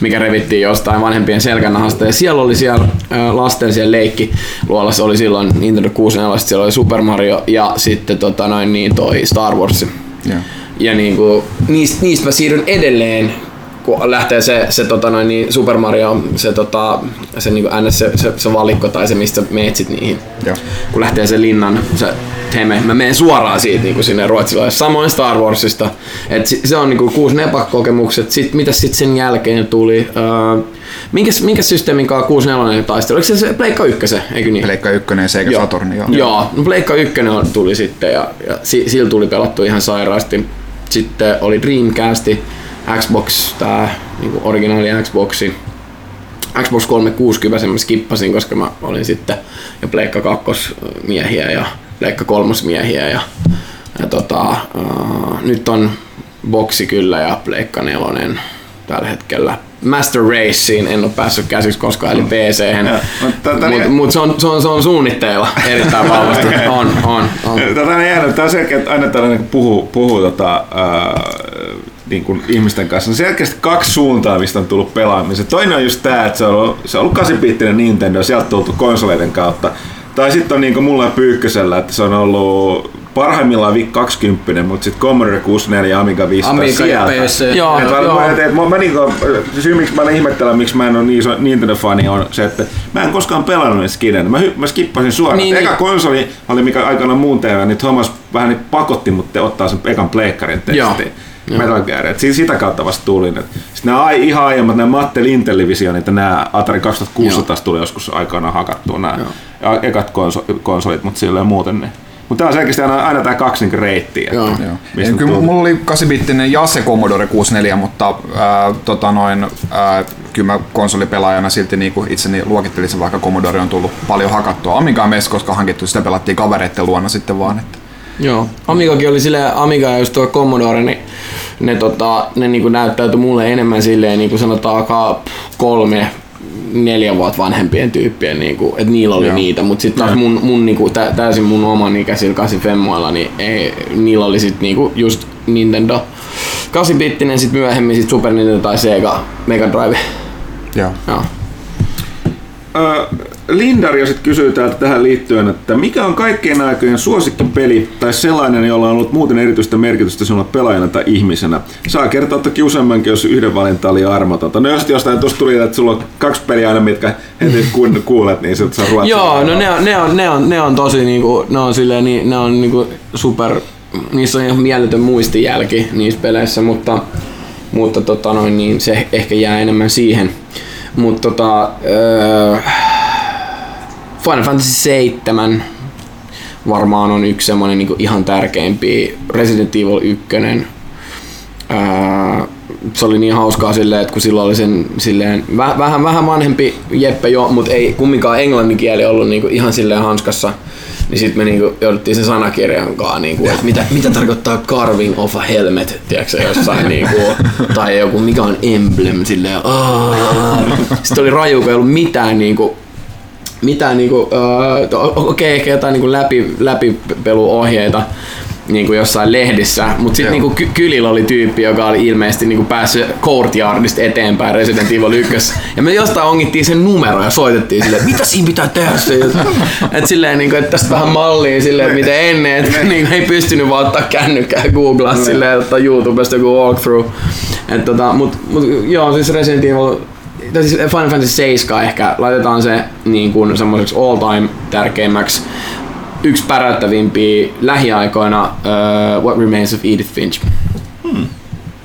mikä revittiin jostain vanhempien selkänahasta. Ja siellä oli siellä lasten siellä leikki luolassa oli silloin Nintendo 64, siellä oli Super Mario ja sitten tota, noin, niin toi Star Wars. Joo. Ja niinku, niistä, niistä mä siirryn edelleen, kun lähtee se, se tota noin, niin Super Mario, se, tota, se, niinku, ns. se, se, se, valikko tai se, mistä meet niihin. Joo. Kun lähtee se linnan, se teme, mä menen suoraan siitä niinku sinne ruotsilaisille. Samoin Star Warsista. Et se on niinku kuusi nepakokemukset. Sitten mitä sitten sen jälkeen tuli? Öö, minkäs, minkäs systeemin kanssa 64 taisteli? Oliko se se Pleikka 1, eikö niin? Pleikka 1 ja Sega Joo. Saturn. Joo. Joo, no Pleikka 1 on- tuli sitten ja, ja si, sillä tuli pelattu ihan sairaasti. Sitten oli Dreamcast, Xbox, tää niinku originaali Xboxi. Xbox 360 sen mä skippasin, koska mä olin sitten jo Pleikka 2 miehiä ja Pleikka 3 miehiä ja, ja tota, uh, nyt on boksi kyllä ja Pleikka 4 tällä hetkellä. Master Raceen en ole päässyt käsiksi koskaan, eli pc mutta mut se, on, se, on, se on suunnitteilla erittäin vahvasti. [LAUGHS] on, on, on. Tätä on jäänyt, tämä on selkeä, että aina tällainen puhuu, puhuu tota, ää, niin kuin ihmisten kanssa, on selkeästi kaksi suuntaa, mistä on tullut pelaamisen. Toinen on just tämä, että se on ollut, se on ollut 8-bittinen Nintendo, sieltä tultu konsoleiden kautta. Tai sitten on niin kuin mulla ja Pyykkösellä, että se on ollut parhaimmillaan VIC 20, mutta sitten Commodore 64 ja Amiga 500 Amiga ja sieltä. PC. Joo, Et joo. mä, et, mä, mä niinku, syy miksi mä ihmettelen, miksi mä en ole niin iso Nintendo-fani on se, että mä en koskaan pelannut skiden. Mä, hy- mä skippasin suoraan. Niin, Niin, Eka niin. konsoli oli mikä aikana muun TV, niin Thomas vähän niin pakotti mut te ottaa sen ekan pleikkarin testiin. Joo. Metal Gear. Et si- sitä kautta vasta tulin. Sitten nämä ihan aiemmat, nämä Mattel Intellivisionit ja nämä Atari 2600 taas tuli joskus aikana hakattua nämä ja ekat konso- konsolit, mutta silleen muuten niin. Mutta tämä on selkeästi aina, aina tämä kaksi niinku reittiä. että Joo. Joo. kyllä mulla oli 8-bittinen ja se Commodore 64, mutta ää, tota noin, ää, kyllä mä konsolipelaajana silti niinku itseni luokittelisin, vaikka Commodore on tullut paljon hakattua. Amiga mes, koska hankittu sitä pelattiin kavereiden luona sitten vaan. Että. Joo. Amigakin oli silleen, Amiga ja just tuo Commodore, niin ne, tota, ne niinku näyttäytyi mulle enemmän silleen niinku sanotaankaan kolme neljä vuotta vanhempien tyyppien, niinku, että niillä oli Joo. niitä, mutta sitten taas mun, mun niinku, tä, täysin mun oman ikäisillä 8 femmoilla, niin ei, niillä oli sit niinku just Nintendo 8-bittinen, sit myöhemmin sit Super Nintendo tai Sega Mega Drive. Joo. Joo. Ö, Lindario sitten kysyy täältä tähän liittyen, että mikä on kaikkien aikojen suosikkipeli tai sellainen, jolla on ollut muuten erityistä merkitystä sinulle pelaajana tai ihmisenä? Saa kertoa toki useammankin, jos yhden valinta oli armotonta. No jos jostain tuossa tuli, että sulla on kaksi peliä aina, mitkä heti kun kuulet, niin se saa ruotsia. Joo, no ne on, ne on, ne on, ne on tosi niinku, ne on silleen, niin, ne on niinku super, niissä on ihan mieletön muistijälki niissä peleissä, mutta, mutta tota noin, niin se ehkä jää enemmän siihen. Mutta tota, öö, Final Fantasy 7 varmaan on yksi semmonen niinku ihan tärkeimpiä. Resident Evil 1. Ää, se oli niin hauskaa silleen, että kun silloin oli sen silleen, väh, vähän, vähän vanhempi Jeppe jo, mutta ei kumminkaan englannin kieli ollut niinku ihan silleen hanskassa, niin sitten me niinku jouduttiin sen sanakirjan kanssa, niinku, että mitä, mitä tarkoittaa carving of a helmet, tiedätkö jossain, niinku, tai joku mikä on emblem, silleen. Sitten oli raju, kun ei ollut mitään niinku, mitään niinku, öö, okei, okay, ehkä jotain niinku läpi, läpipeluohjeita niinku jossain lehdissä, mutta sitten niinku ky- kylillä oli tyyppi, joka oli ilmeisesti niinku päässyt Courtyardista eteenpäin Resident Evil 1. Ja me jostain ongittiin sen numero ja soitettiin silleen, mitä siinä pitää tehdä se. Että silleen, niinku, että tästä vähän mallia silleen, miten ennen, että niinku, ei pystynyt vaan ottaa kännykkää googlaa silleen, että ottaa YouTubesta joku walkthrough. Et tota, mut, mut, joo, siis Resident Evil siis Final Fantasy 7 ehkä laitetaan se niin kuin semmoiseksi all time tärkeimmäksi yksi päräyttävimpiä lähiaikoina uh, What Remains of Edith Finch.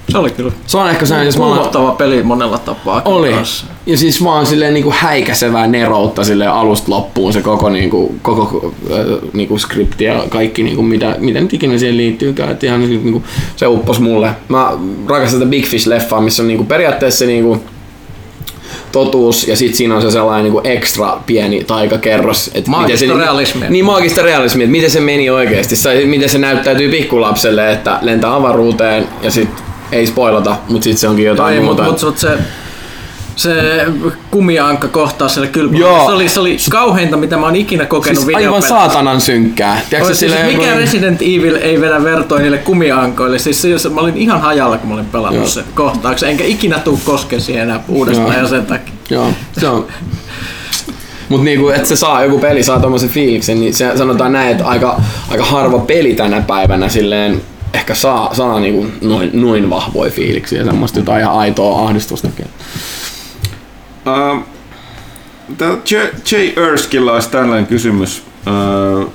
Se oli kyllä Se on ehkä sellainen, jos mä oon- peli monella tapaa. oli. kanssa. Ja siis vaan silleen niinku häikäisevää neroutta silleen alusta loppuun se koko, niinku, koko äh, niinku skripti ja kaikki niinku, mitä, mitä nyt ikinä siihen liittyykään. Et ihan niinku, se uppos mulle. Mä rakastan tätä Big Fish-leffaa, missä on niinku, periaatteessa niinku, totuus ja sitten siinä on se sellainen niin kuin ekstra pieni taikakerros. Että Maagista miten se, realismia. Niin maagista realismia, että miten se meni oikeasti. Se, miten se näyttäytyy pikkulapselle, että lentää avaruuteen ja sitten ei spoilata, mutta sitten se onkin jotain Ei, muuta. mutta mut se, se kumiankka kohtaa siellä kylpyllä. Se oli, se oli kauheinta, mitä mä oon ikinä kokenut siis aivan saatanan synkkää. Tiedätkö, Siis silleen mikä Resident Evil ei vedä vertoa niille kumiankoille. Siis se, mä olin ihan hajalla, kun mä olin pelannut Joo. se kohtauksen. Enkä ikinä tuu koskea siihen enää uudestaan Joo. ja sen takia. Joo, se on. Mut niinku, että se saa, joku peli saa tommosen fiiliksen, niin se sanotaan näin, että aika, aika harva peli tänä päivänä silleen ehkä saa, saa niinku noin, noin vahvoja fiiliksiä ja semmoista jotain ihan aitoa ahdistustakin. Uh, tää J. J. Erskilla olisi tällainen kysymys. Uh,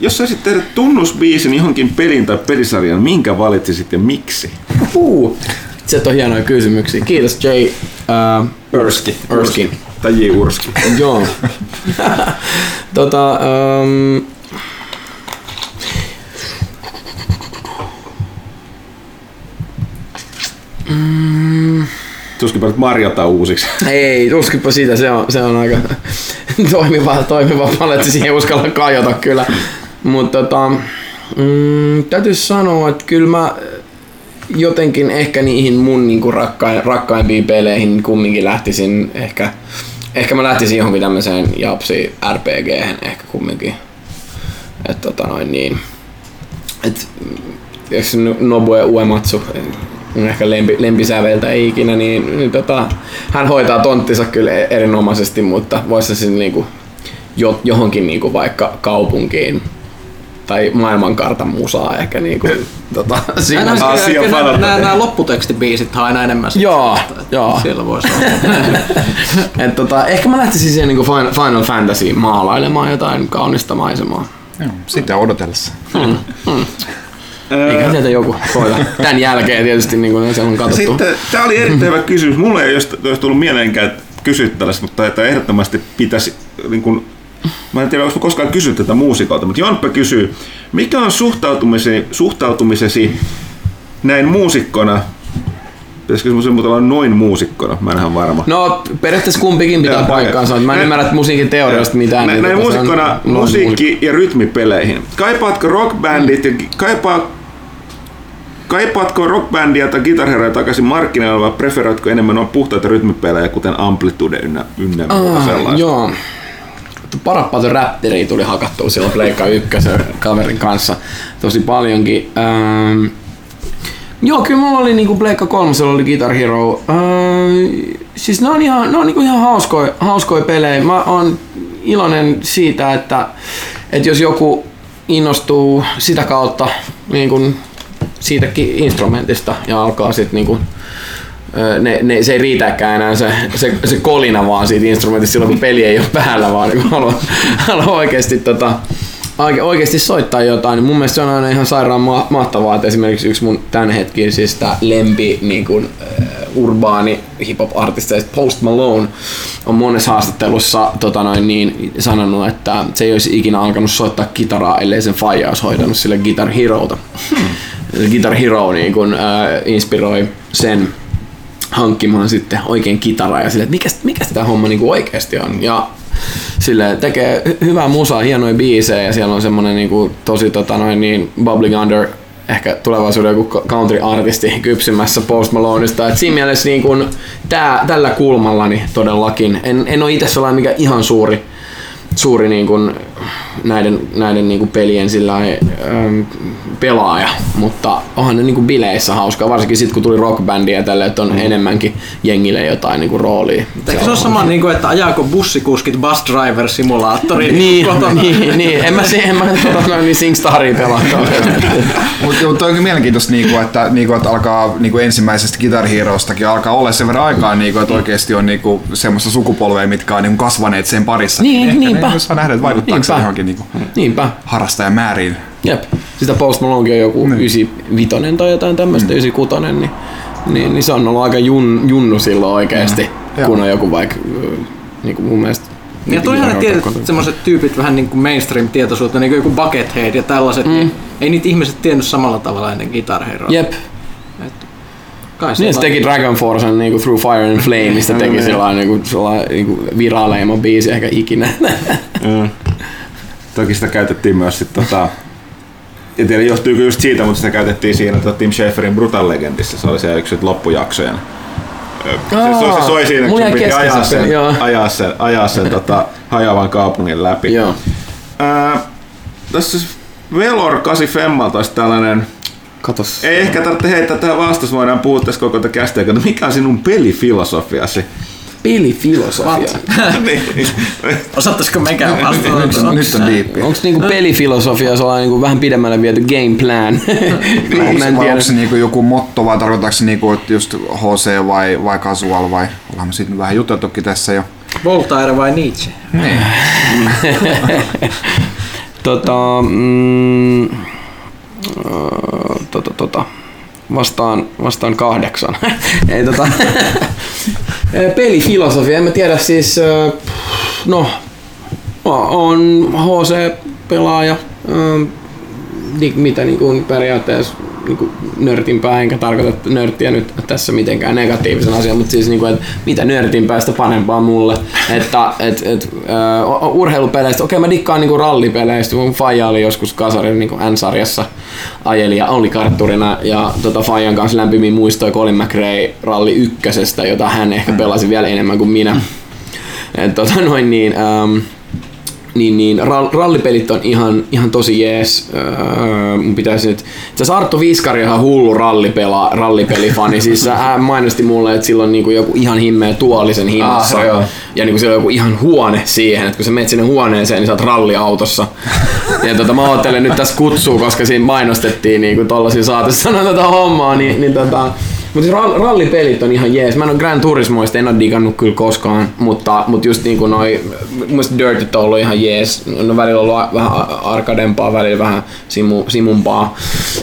jos saisit tehdä tunnusbiisin johonkin pelin tai pelisarjan, minkä valitsisit ja miksi? Huu. Se on hienoja kysymyksiä. Kiitos Jay uh, Erski. Erskine. Tai J. Urski. Joo. [LAUGHS] tota, um, Tuskinpä nyt marjata uusiksi. Ei, tuskinpa siitä, se on, se on aika [LAUGHS] toimiva, toimiva paletti, siihen uskalla kajota kyllä. Mutta tota, mm, täytyy sanoa, että kyllä mä jotenkin ehkä niihin mun niinku rakkain, rakkaimpiin peleihin kumminkin lähtisin ehkä, ehkä mä lähtisin johonkin tämmöiseen japsi rpg ehkä kumminkin. Et tota noin niin. Et, Nobue Uematsu ehkä lempi, lempisäveltä ei ikinä, niin, niin tota, hän hoitaa tonttinsa kyllä e- erinomaisesti, mutta voisi se niinku jo, johonkin niinku vaikka kaupunkiin tai maailmankartan musaa ehkä niinku, [LAUGHS] tota, siinä. Nämä, Asia nämä, nämä, lopputekstibiisit on aina enemmän. Joo, sitä, joo. Siellä voisi olla. [LAUGHS] Et tota, ehkä mä lähtisin siihen niinku Final, Final Fantasy maalailemaan jotain kaunista maisemaa. Joo, sitä odotellessa. Eikä sieltä joku soita. Tän jälkeen tietysti niin kuin siellä on katsottu. Sitten, tämä oli erittäin hyvä kysymys. Mulle ei olisi, tullut mieleenkään kysyä tällaista, mutta että ehdottomasti pitäisi, niin kuin, mä en tiedä, onko koskaan kysynyt tätä muusikolta, mutta Jonppe kysyy, mikä on suhtautumisesi, suhtautumisesi näin muusikkona, pitäisikö semmoisen muuta olla noin muusikkona, mä en ihan varma. No periaatteessa kumpikin pitää paikkaansa. Mä en näin- ymmärrä musiikin teoriasta mitään. Näin, niin näin tota, se on muusikkona musiikki- ja rytmipeleihin. Kaipaatko rockbändit ja kaipaa, kaipaatko rockbändiä tai gitarheroja takaisin markkinoille vai preferoitko enemmän on puhtaita rytmipelejä, kuten Amplitude ynnä, ynnä Ah, sellaista? joo. Parappato Rapteri tuli hakattua silloin Pleikka ykkösen kaverin kanssa tosi paljonkin. Ähm, joo, kyllä mulla oli niinku Pleikka kolmosella oli Guitar Hero. Äh, siis ne on ihan, ne on niinku ihan hauskoja, hauskoja pelejä. Mä oon iloinen siitä, että, että jos joku innostuu sitä kautta niin kuin siitäkin instrumentista ja alkaa sitten niin kuin Ö, ne, ne, se ei riitäkään enää se, se, se kolina vaan siitä instrumentista silloin, kun peli ei ole päällä, vaan niin haluaa, haluaa oikeasti, tota, oike- oikeasti soittaa jotain. Niin mun mielestä se on aina ihan sairaan ma- mahtavaa, että esimerkiksi yksi mun tämänhetkisistä lempi niin kuin, uh, urbaani hip-hop-artisteista Post Malone on monessa haastattelussa tota noin, niin, sanonut, että se ei olisi ikinä alkanut soittaa kitaraa, ellei sen faija olisi hoitanut sille Guitar Herota. Guitar Hero niin kun, äh, inspiroi sen hankkimaan sitten oikein kitaraa ja sille, että mikä, mikä tämä homma niinku oikeasti on. Ja sille tekee hy- hyvää musaa, hienoja biisejä ja siellä on semmonen niinku tosi tota noin niin bubbling under ehkä tulevaisuuden joku country-artisti kypsymässä Post Maloneista. Et siinä mielessä niin kun tää, tällä kulmalla niin todellakin. En, en ole itse sellainen mikä ihan suuri, suuri niin kun näiden, näiden niin kun pelien sillä ähm, pelaaja, mutta onhan ne niin kun bileissä hauskaa, varsinkin sitten kun tuli rockbändiä ja tälle, että on enemmänkin jengille jotain niin kun roolia. Eikö se ole sama, niin kuin, että ajaako bussikuskit bus driver simulaattori [LAUGHS] Niin, kotona? niin, niin, en mä, se- en mä tota noin niin SingStaria pelaa. Mutta [LAUGHS] mut on kyllä mielenkiintoista, niinku, että, niinku, että alkaa niinku ensimmäisestä Guitar Herostakin alkaa olla sen verran aikaa, niinku, että oikeasti on niinku, semmoista sukupolvea, mitkä on niinku, kasvaneet sen parissa. Niin, Ehkä niinpä. Ne nähdä, että vaikuttaako Niinpä. johonkin niinku, Niinpä. harrastajamääriin. Jep. Sitä Post Malonekin on joku 95 tai jotain tämmöistä, 96, niin, niin, niin, se on ollut aika jun, junnu silloin oikeasti, Joo. kun on joku vaikka, niin kuin mun mielestä Ja aina tietyt semmoiset tyypit vähän niin kuin mainstream-tietoisuutta, niin kuin joku Buckethead ja tällaiset, mm. niin ei niitä ihmiset tiennyt samalla tavalla ennen Guitar Heroa. Jep. Et Kai se Niin, se teki Dragon Forcen niinku Through Fire and Flame, mistä teki sellainen, niinku, sellainen niinku viraaleimman biisi ehkä ikinä. Mm. [LAUGHS] Toki sitä käytettiin myös sit tota, en tiedä johtuuko just siitä, mutta sitä käytettiin siinä tota Tim Schaferin Brutal Legendissa. Se oli se yksi loppujaksojen. Ö, Se, se, se soi siinä, kun piti ajaa se sen, joo. ajaa sen, ajaa sen tota, hajoavan kaupungin läpi. Joo. Ää, tässä Velor 8 Femmalta olisi tällainen, Katos. ei ehkä tarvitse heittää tähän vastaus, voidaan puhua tässä koko tätä kästä, mikä on sinun pelifilosofiasi? Pelifilosofia. [LAUGHS] niin. Osattaisiko mekään vastata? Nyt, nyt on diippi. Onko niinku pelifilosofia sellainen niinku vähän pidemmälle viety game plan? [LAUGHS] Mä en Onko, vai tiedä. onko se niinku joku motto vai tarkoittaako se niinku, että just HC vai, vai casual vai ollaan me siitä vähän juteltukin tässä jo. Voltaire vai Nietzsche? Niin. [LAUGHS] Tota, mm, tota, tota, vastaan, vastaan kahdeksan. Ei tota, pelifilosofia, en mä tiedä siis, äh, no, on HC-pelaaja, ni- mitä niin kuin periaatteessa niin nörtimpää, enkä tarkoita nörttiä nyt tässä mitenkään negatiivisen asian, mutta siis niin kuin, että mitä nörtimpää sitä parempaa mulle. [LAUGHS] Että et, et, uh, urheilupeleistä, okei mä dikkaan niin rallipeleistä, mun faija oli joskus kasarin niin N-sarjassa ajeli ja oli kartturina ja tota Fajan kanssa lämpimiä muistoja Colin McRae ralli ykkösestä, jota hän ehkä pelasi vielä enemmän kuin minä. Et, tota, noin niin, um, niin, niin rall- rallipelit on ihan, ihan tosi jees. Öö, mun pitäisi nyt... Itse Arttu Viskari on ihan hullu rallipela, rallipelifani. [LAUGHS] siis hän mainosti mulle, että sillä on niinku joku ihan himmeä tuolisen himmassa. Ah, joo. ja niinku siellä on joku ihan huone siihen, että kun sä menet sinne huoneeseen, niin sä oot ralliautossa. [LAUGHS] ja tota, mä oottelen nyt tässä kutsua, koska siinä mainostettiin niinku tollasia saatesanoja tätä hommaa, niin, niin tota, mutta siis rall- rallipelit on ihan jees. Mä en ole Gran Turismoista, en ole digannut kyllä koskaan, mutta, mutta just niinku noi, mun Dirtit on ollut ihan jees. No välillä ollut vähän arkadempaa, välillä vähän simu, simumpaa.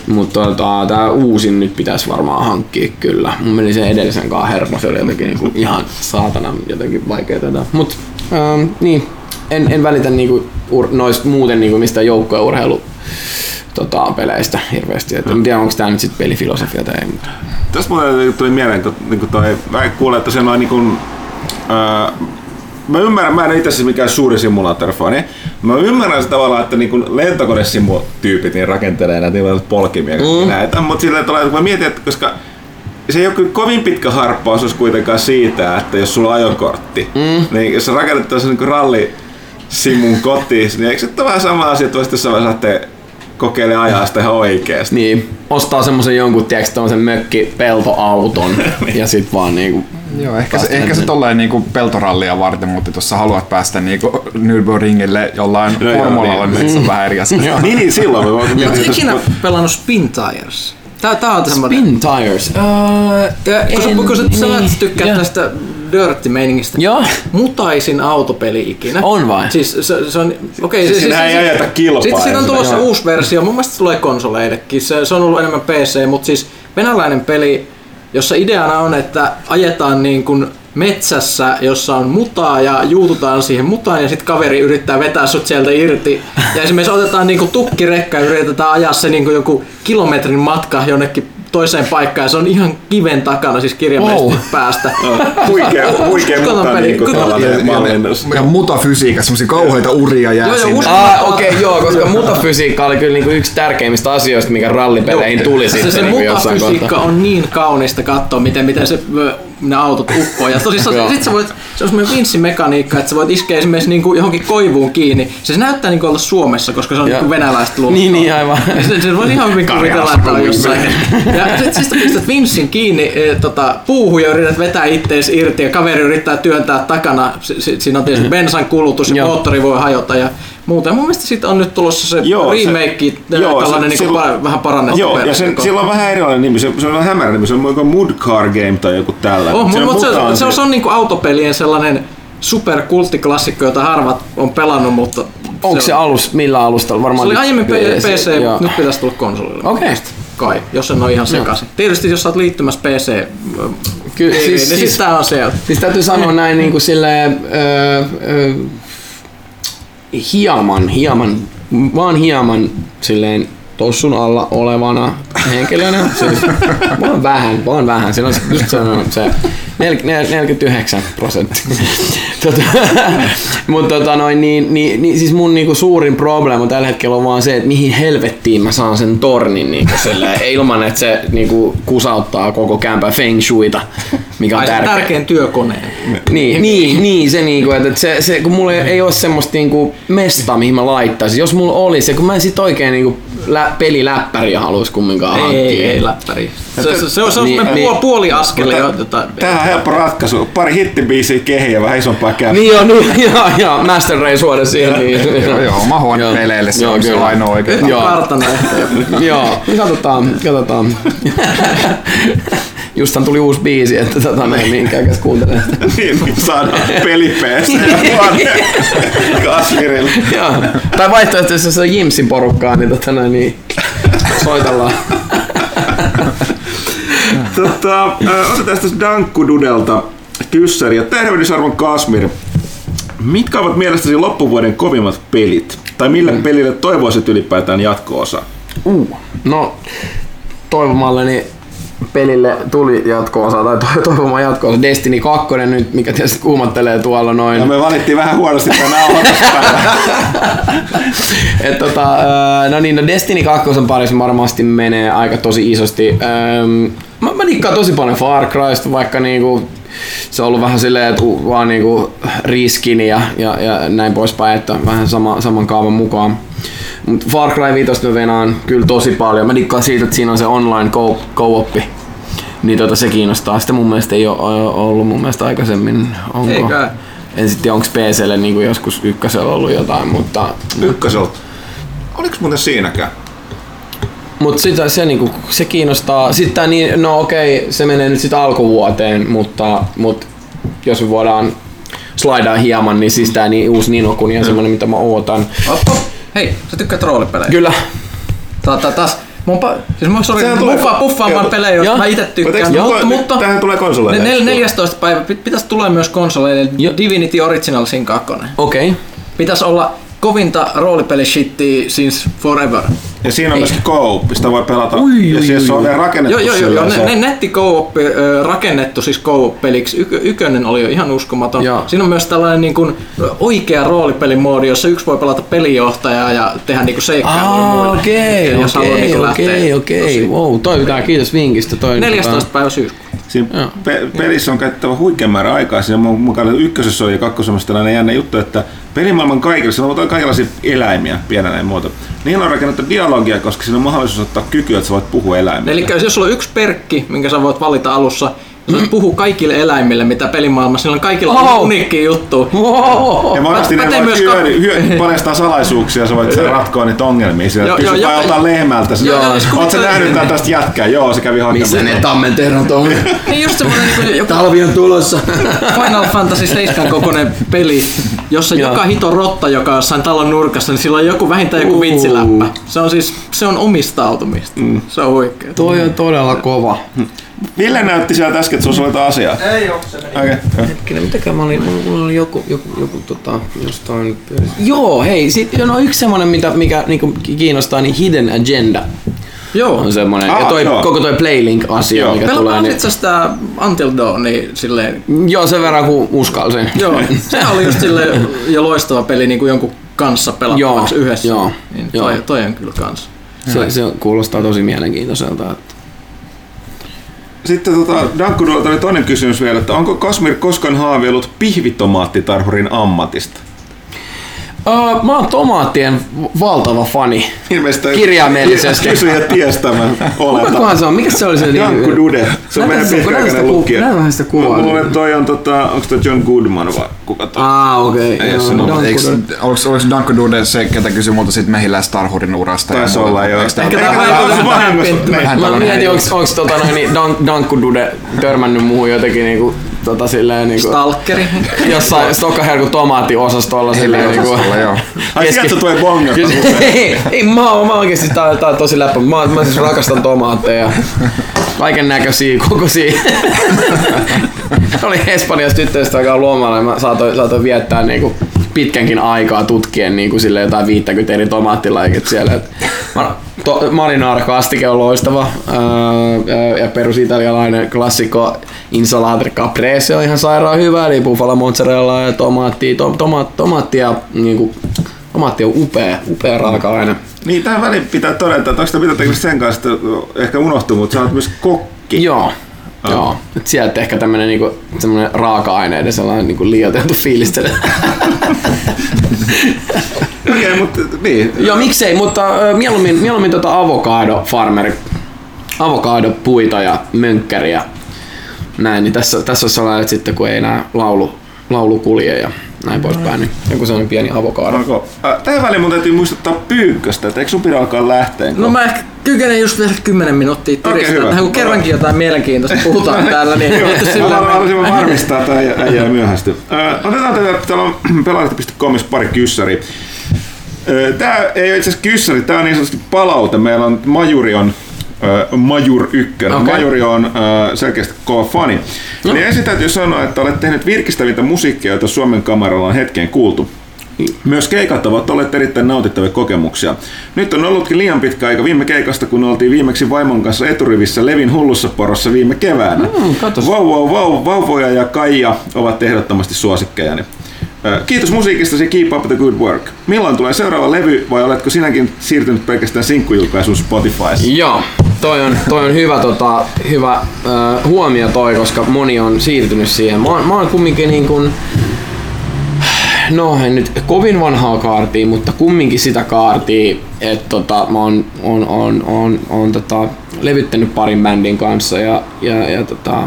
Mutta tota, tää uusin nyt pitäisi varmaan hankkia kyllä. Mun meni sen edellisen kanssa hermo, se oli jotenkin niinku ihan saatana jotenkin vaikea tätä. Mut ähm, niin, en, en välitä niinku ur, noista muuten niinku mistä joukkoja urheilu tota, peleistä hirveästi. Et en tiedä, onko tämä nyt sitten pelifilosofia tai ei. mutta- Tässä muuten tuli mieleen, kun niin toi, mä kuulen, että se noin niin kuin, ää, mä ymmärrän, mä en itse asiassa mikään suuri simulaattorifani, mä ymmärrän se tavallaan, että niin lentokonesimutyypit niin rakentelee näitä niin polkimia mm. näitä, mutta silleen tulee, kun mä mietin, että koska se ei ole kyllä kovin pitkä harppaus kuitenkaan siitä, että jos sulla on ajokortti, mm. niin jos sä rakennettaisiin niin ralli simun kotiin, niin eikö se ole vähän sama asia, että voisi jossain vaiheessa lähteä kokeilemaan ajaa sitä ihan oikeasti? Niin, ostaa semmosen jonkun, tiedätkö, tommosen mökki peltoauton [LAUGHS] ja sit vaan niinku... Joo, ehkä se, ehkä se tolleen niinku peltorallia varten, mutta jos sä haluat päästä niinku Nürburgringille jollain No formulalla, niin. niin se on vähän eri asia. niin, niin, silloin me voimme Oletko ikinä pelannut Spin Tires? Tää, tää on semmoinen... Spin tires. Uh, Ja, kun sä, kun sä, sä niin, tykkäät Joo. tästä Dirty-meiningistä. Joo. Mutaisin autopeli ikinä. On vai? Siis se, se on, okei. Siis siinähän ei ajeta kilpaa Sitten siitä on tulossa Joo. uusi versio, mun mielestä se tulee konsoleillekin. Se, se on ollut enemmän PC, mutta siis venäläinen peli, jossa ideana on, että ajetaan niin kuin metsässä, jossa on mutaa ja juututaan siihen mutaan ja sitten kaveri yrittää vetää sut sieltä irti. Ja esimerkiksi otetaan niinku tukkirekka ja yritetään ajaa se niinku joku kilometrin matka jonnekin toiseen paikkaan ja se on ihan kiven takana, siis kirjaimellisesti Wow. päästä. Huikea, huikea peli. niin kuin tällainen mallinnus. Ja mutafysiikka, semmosia kauheita uria jää Joo, sinne. Ah, okei, okay, joo, koska mutafysiikka oli kyllä niinku yksi tärkeimmistä asioista, mikä rallipeleihin tuli se, sitten se niinku jossain mutafysiikka on niin kaunista katsoa, miten, miten se, ne autot uppoo. Ja tosissaan [LAUGHS] sit sä voit, se on semmoinen vinssimekaniikka, että sä voit iskeä esimerkiksi niinku johonkin koivuun kiinni. Se, se näyttää niinku olla Suomessa, koska se on niinku venäläistä luokkaa. Niin, niin, aivan. [LAUGHS] Se, se voi ihan hyvin kuvitella, että on jossain. Ja sit, sit sä pistät vinssin kiinni e, tota, puuhun ja yrität vetää ittees irti ja kaveri yrittää työntää takana. Si, si, siinä on tietysti bensan kulutus ja moottori voi hajota ja muuta. Ja mun mielestä siitä on nyt tulossa se Joo, se- remake, joo, tällainen se- niinku silloin- pa- vähän parannettu Joo, ja sen, sillä on vähän erilainen nimi, se, se on vähän hämärä nimi, se on joku Mood Car Game tai joku tällainen. Oh, Siinä mutta se, muta se, on, se on niinku autopelien sellainen superkulttiklassikko, jota harvat on pelannut, mutta Onko se on- alus, millä alustalla? Varmaan se oli aiemmin PC, joo. nyt pitäisi tulla konsolille. Okei. Kai, jos en ole ihan sekaisin. Tietysti jos sä oot liittymässä PC, Kyllä, niin, siis, niin siis, siis tää on sieltä. siis täytyy sanoa näin niin kuin silleen, öö, öö, hieman, hieman, vaan hieman silleen tossun alla olevana henkilönä. [LAUGHS] Siis, vaan vähän, vaan vähän. Siinä on se- se, se nel- nel- 49 prosenttia. tota, mutta tota noin, niin, niin, niin, siis mun niinku suurin probleema tällä hetkellä on vaan se, että mihin helvettiin mä saan sen tornin niinku silleen, ilman, että se niinku kusauttaa koko kämpän feng shuita, mikä on Ai se tärkeä. tärkein työkoneen. Niin, niin, niin se niinku, että että se, se, kun mulla ei, ei ole semmoista niinku mestaa, mihin mä laittaisin. Jos mulla olisi, kun mä en sit oikein niinku lä, peliläppäriä haluaisi kumminkaan Ei, hankkia. ei, ei läppäri. Se, se, se, se on Niin, semmoinen niin. puoli, puoli askel jo. Tota, Tämähän on helppo ratkaisu. Pari hittibiisiä kehiä ja vähän isompaa käppää. Niin on, niin, [LAUGHS] joo, joo, Master Race suoda siihen. Niin, Joo, joo, oma huone Joo. peleille se Joo, on se kyllä. ainoa oikea. Joo. kartana ehkä. joo, [LAUGHS] katsotaan, katsotaan. [LAUGHS] Justhan tuli uusi biisi, että tota, näin, niin käykääs kuuntelemaan. [LAUGHS] niin, niin saadaan huone [LAUGHS] Kasmirille. Joo. Tai vaihtoehtoisesti jos se on Jimsin porukkaa, niin, tota, näin, niin soitellaan. [LAUGHS] Tota, otetaan tästä Dankkududelta kyssäri. Ja tervehdysarvon Kasmir. Mitkä ovat mielestäsi loppuvuoden kovimmat pelit? Tai mille Mm. pelille toivoisit ylipäätään jatko-osa? Uh. No, toivomalleni pelille tuli jatko-osa, tai to- toivomaan jatko-osa. Destiny 2 nyt, mikä tietysti kuumattelee tuolla noin. Ja me valittiin vähän huonosti tämän nauhoituspäivän. [LAUGHS] Et tota, no niin, no Destiny 2 parissa varmasti menee aika tosi isosti. Mä, mä dikkaan tosi paljon Far Crysta, vaikka niinku, se on ollut vähän silleen, että vaan niinku riskin ja, ja, ja näin poispäin, että vähän sama, saman kaavan mukaan. Mut Far Cry 5 mä venaan kyllä tosi paljon. Mä dikkaan siitä, että siinä on se online co- co-oppi. Niin tota, se kiinnostaa. Sitä mun mielestä ei ole ollut mun mielestä aikaisemmin. Onko? Ei kai. En sitten onko PClle niin joskus ykkösellä ollut jotain, mutta Ykköseltä. Oliko muuten siinäkään? Mutta sitä, se, niinku, se kiinnostaa. Sitten niin, no okei, se menee nyt sitten alkuvuoteen, mutta, mutta jos me voidaan slaidaa hieman, niin siis tää niin, uusi Ninokuni on semmonen, mitä mä ootan. Oppo. Hei, sä tykkäät roolipelejä? Kyllä. Tää, taas, mun pa, siis mä olin tulee- puffa, puffaamaan pelejä, joista Joo. mä itse tykkään. Joo, Mutta, mutta Tähän tulee konsoleille. ne, nel, 14. päivä pit- pitäisi tulla myös konsoleille. Divinity Original Sin 2. Okei. Okay. Pitäisi olla kovinta roolipelishittiä since forever. Ja siinä on Ei. myöskin co sitä voi pelata. Ui, ja siis se on vielä rakennettu Joo, joo, joo, Ne, ne netti co rakennettu siis co-peliksi. Ykö, ykönen oli jo ihan uskomaton. Joo. Siinä on myös tällainen niin kuin, oikea roolipelimoodi, jossa yksi voi pelata pelijohtajaa ja tehdä niin seikkailuja Ah, muille. okei, haluaa okei, okei, okei. Wow, toi pitää, kiitos vinkistä. Toi, 14. päivä syyskuuta. Siinä Joo. pe- pelissä on käyttävä huikean määrä aikaa. Siinä mun mukaan ykkösessä on ja kakkosessa on tällainen jännä juttu, että pelimaailman kaikilla, siinä on kaikenlaisia eläimiä pienenä muuta. Niillä on rakennettu dialogia, koska siinä on mahdollisuus ottaa kyky, että sä voit puhua eläimille. Eli jos sulla on yksi perkki, minkä sä voit valita alussa, sä voit puhua kaikille eläimille, mitä pelimaailmassa, niillä on kaikilla Oh. uniikki juttu. Wow. Ja monesti ne voit myös hyö, ka- hyö, paljastaa salaisuuksia, sä voit ratkoa niitä ongelmia. Siellä Joo, kysyt joo, ottaa lehmältä. Se, Joo, Oot sä nähnyt tää tästä jätkää? Joo, se kävi hakemassa. Missä ne tammenterhot on? [LAUGHS] Niin just semmoinen niin joku Talvi on tulossa. [LAUGHS] Final Fantasy 7 kokoinen peli, jossa Joo. joka hito rotta, joka on jossain talon nurkassa, niin sillä on joku vähintään joku vitsiläppä. Se on siis, se on omistautumista. Mm. Se on huikea. Toi on todella kova. Ville näytti sieltä äsken, että sulla oli jotain asiaa. Ei oo se meni. Okei. Okay. Hetkinen, mitäkään mä olin, mulla, oli joku, joku, joku tota, jostain... Joo, hei, sit, no yksi semmonen, mitä, mikä niinku kiinnostaa, niin Hidden Agenda Joo. on semmonen. Ah, ja toi, joo. koko toi Playlink-asia, Joo. mikä tulee, Pelataan niin, itse sitä Until Dawn, niin silleen joo, sen verran kun uskalsin. Joo, [LAUGHS] se oli just sille jo loistava peli niin kuin jonkun kanssa pelattavaksi Joo, yhdessä. joo, niin joo. toi, toi on kyllä kans. Se, se kuulostaa tosi mielenkiintoiselta. Että... Sitten tota, Dankudolta oli toinen kysymys vielä, että onko Kasmir koskaan haaveillut pihvitomaattitarhurin ammatista? Uh, mä oon tomaattien valtava fani. Ilmeisesti Kirjaimellisesti. Kysyjä ties tämän oletan. Se on? Mikä se oli se Jankku Dude. Se on meidän pitkäaikainen lukija. näytä vähän sitä kuvaa. Mulla on toi on tota, onko toi John Goodman vai kuka toi? Ah, okei. Ei Okay. oo se nopea. Eikö, oliko, Danko Dude se, ketä kysyi multa sit mehiläistarhurin urasta? ja Taisi muuta? olla joo. Ehkä tää on ole vähän vahingossa. Mä mietin, onks tota noin, niin Dan, Dankkudude törmännyt muuhun jotenkin niinku, tota silleen niinku, Stalkeri. [LAUGHS] jossain Stokkaherkun tomaattiosastolla silleen niinku. Joo. Ai sieltä tulee bongata. [LAUGHS] ei, ei, mä oon, mä oikeesti, tää, tää on tosi läppä. Mä, mä siis rakastan tomaatteja. Kaiken näköisiä, kokoisia. [LAUGHS] Oli Espanjassa tyttöistä aikaa luomalla ja mä saatoin, saatoin viettää niinku pitkänkin aikaa tutkien niinku sille jotain 50 eri tomaattilajiketta siellä. Et mä to, Marinara-kastike on loistava öö, ja perusitalialainen klassikko Insalatre Caprese on ihan sairaan hyvä, eli bufala mozzarella ja tomaatti, to, toma, tomaatti, ja, niin kuin, tomaatti on upea, upea raaka-aine. Niin, tähän väliin pitää todeta, että onko sitä mitä tekemistä sen kanssa, että ehkä unohtuu, mutta sä oot myös kokki. Joo, Oh. Joo, et sieltä ehkä tämmönen niinku, semmonen raaka-aineiden sellainen niinku liioiteltu fiilistely. [LAUGHS] Okei, okay, mutta niin. Joo, miksei, mutta uh, mieluummin, mieluummin tota avokado farmeri, avokado puita ja mönkkäriä näin, niin tässä, tässä on sellainen, sitten kun ei enää laulu, laulu kulje ja näin poispäin, niin joku sellainen pieni avokaado. Onko, äh, tähän väliin mun täytyy muistuttaa pyykköstä, että eikö sun pidä alkaa lähteä? No mä ehkä kykenen just vielä 10 minuuttia tiristää, okay, kun kerrankin jotain mielenkiintoista puhutaan [LAUGHS] täällä, niin sillä Mä haluaisin vaan varmistaa, että ei myöhästy. Ö, otetaan tätä, täällä on [CLEARS THROAT] pelaajalehti.comissa pari kyssäri. Ö, Tää ei ole itse asiassa kyssäri, tää on niin sanotusti palaute. Meillä on Majuri on ö, Majur 1. Okei. Okay. Majuri on ö, selkeästi kova fani. No. Niin ensin täytyy sanoa, että olet tehnyt virkistävintä musiikkia, jota Suomen kameralla on hetkeen kuultu. Myös keikat ovat olleet erittäin nautittavia kokemuksia. Nyt on ollutkin liian pitkä aika viime keikasta, kun oltiin viimeksi vaimon kanssa eturivissä Levin hullussa porossa viime keväänä. Mm, katos. Vau, vau, vau, vauvoja ja Kaija ovat ehdottomasti suosikkejani. Kiitos musiikistasi, keep up the good work. Milloin tulee seuraava levy vai oletko sinäkin siirtynyt pelkästään sinkkujulkaisuun Spotifyssa? Joo, toi on, toi on hyvä, tota, hyvä huomio toi, koska moni on siirtynyt siihen. Mä, mä oon kumminkin niin kuin, no en nyt kovin vanhaa kaartia, mutta kumminkin sitä kaartia, että tota, mä oon, on, on, on, on tota, levyttänyt parin bändin kanssa ja, ja, ja tota,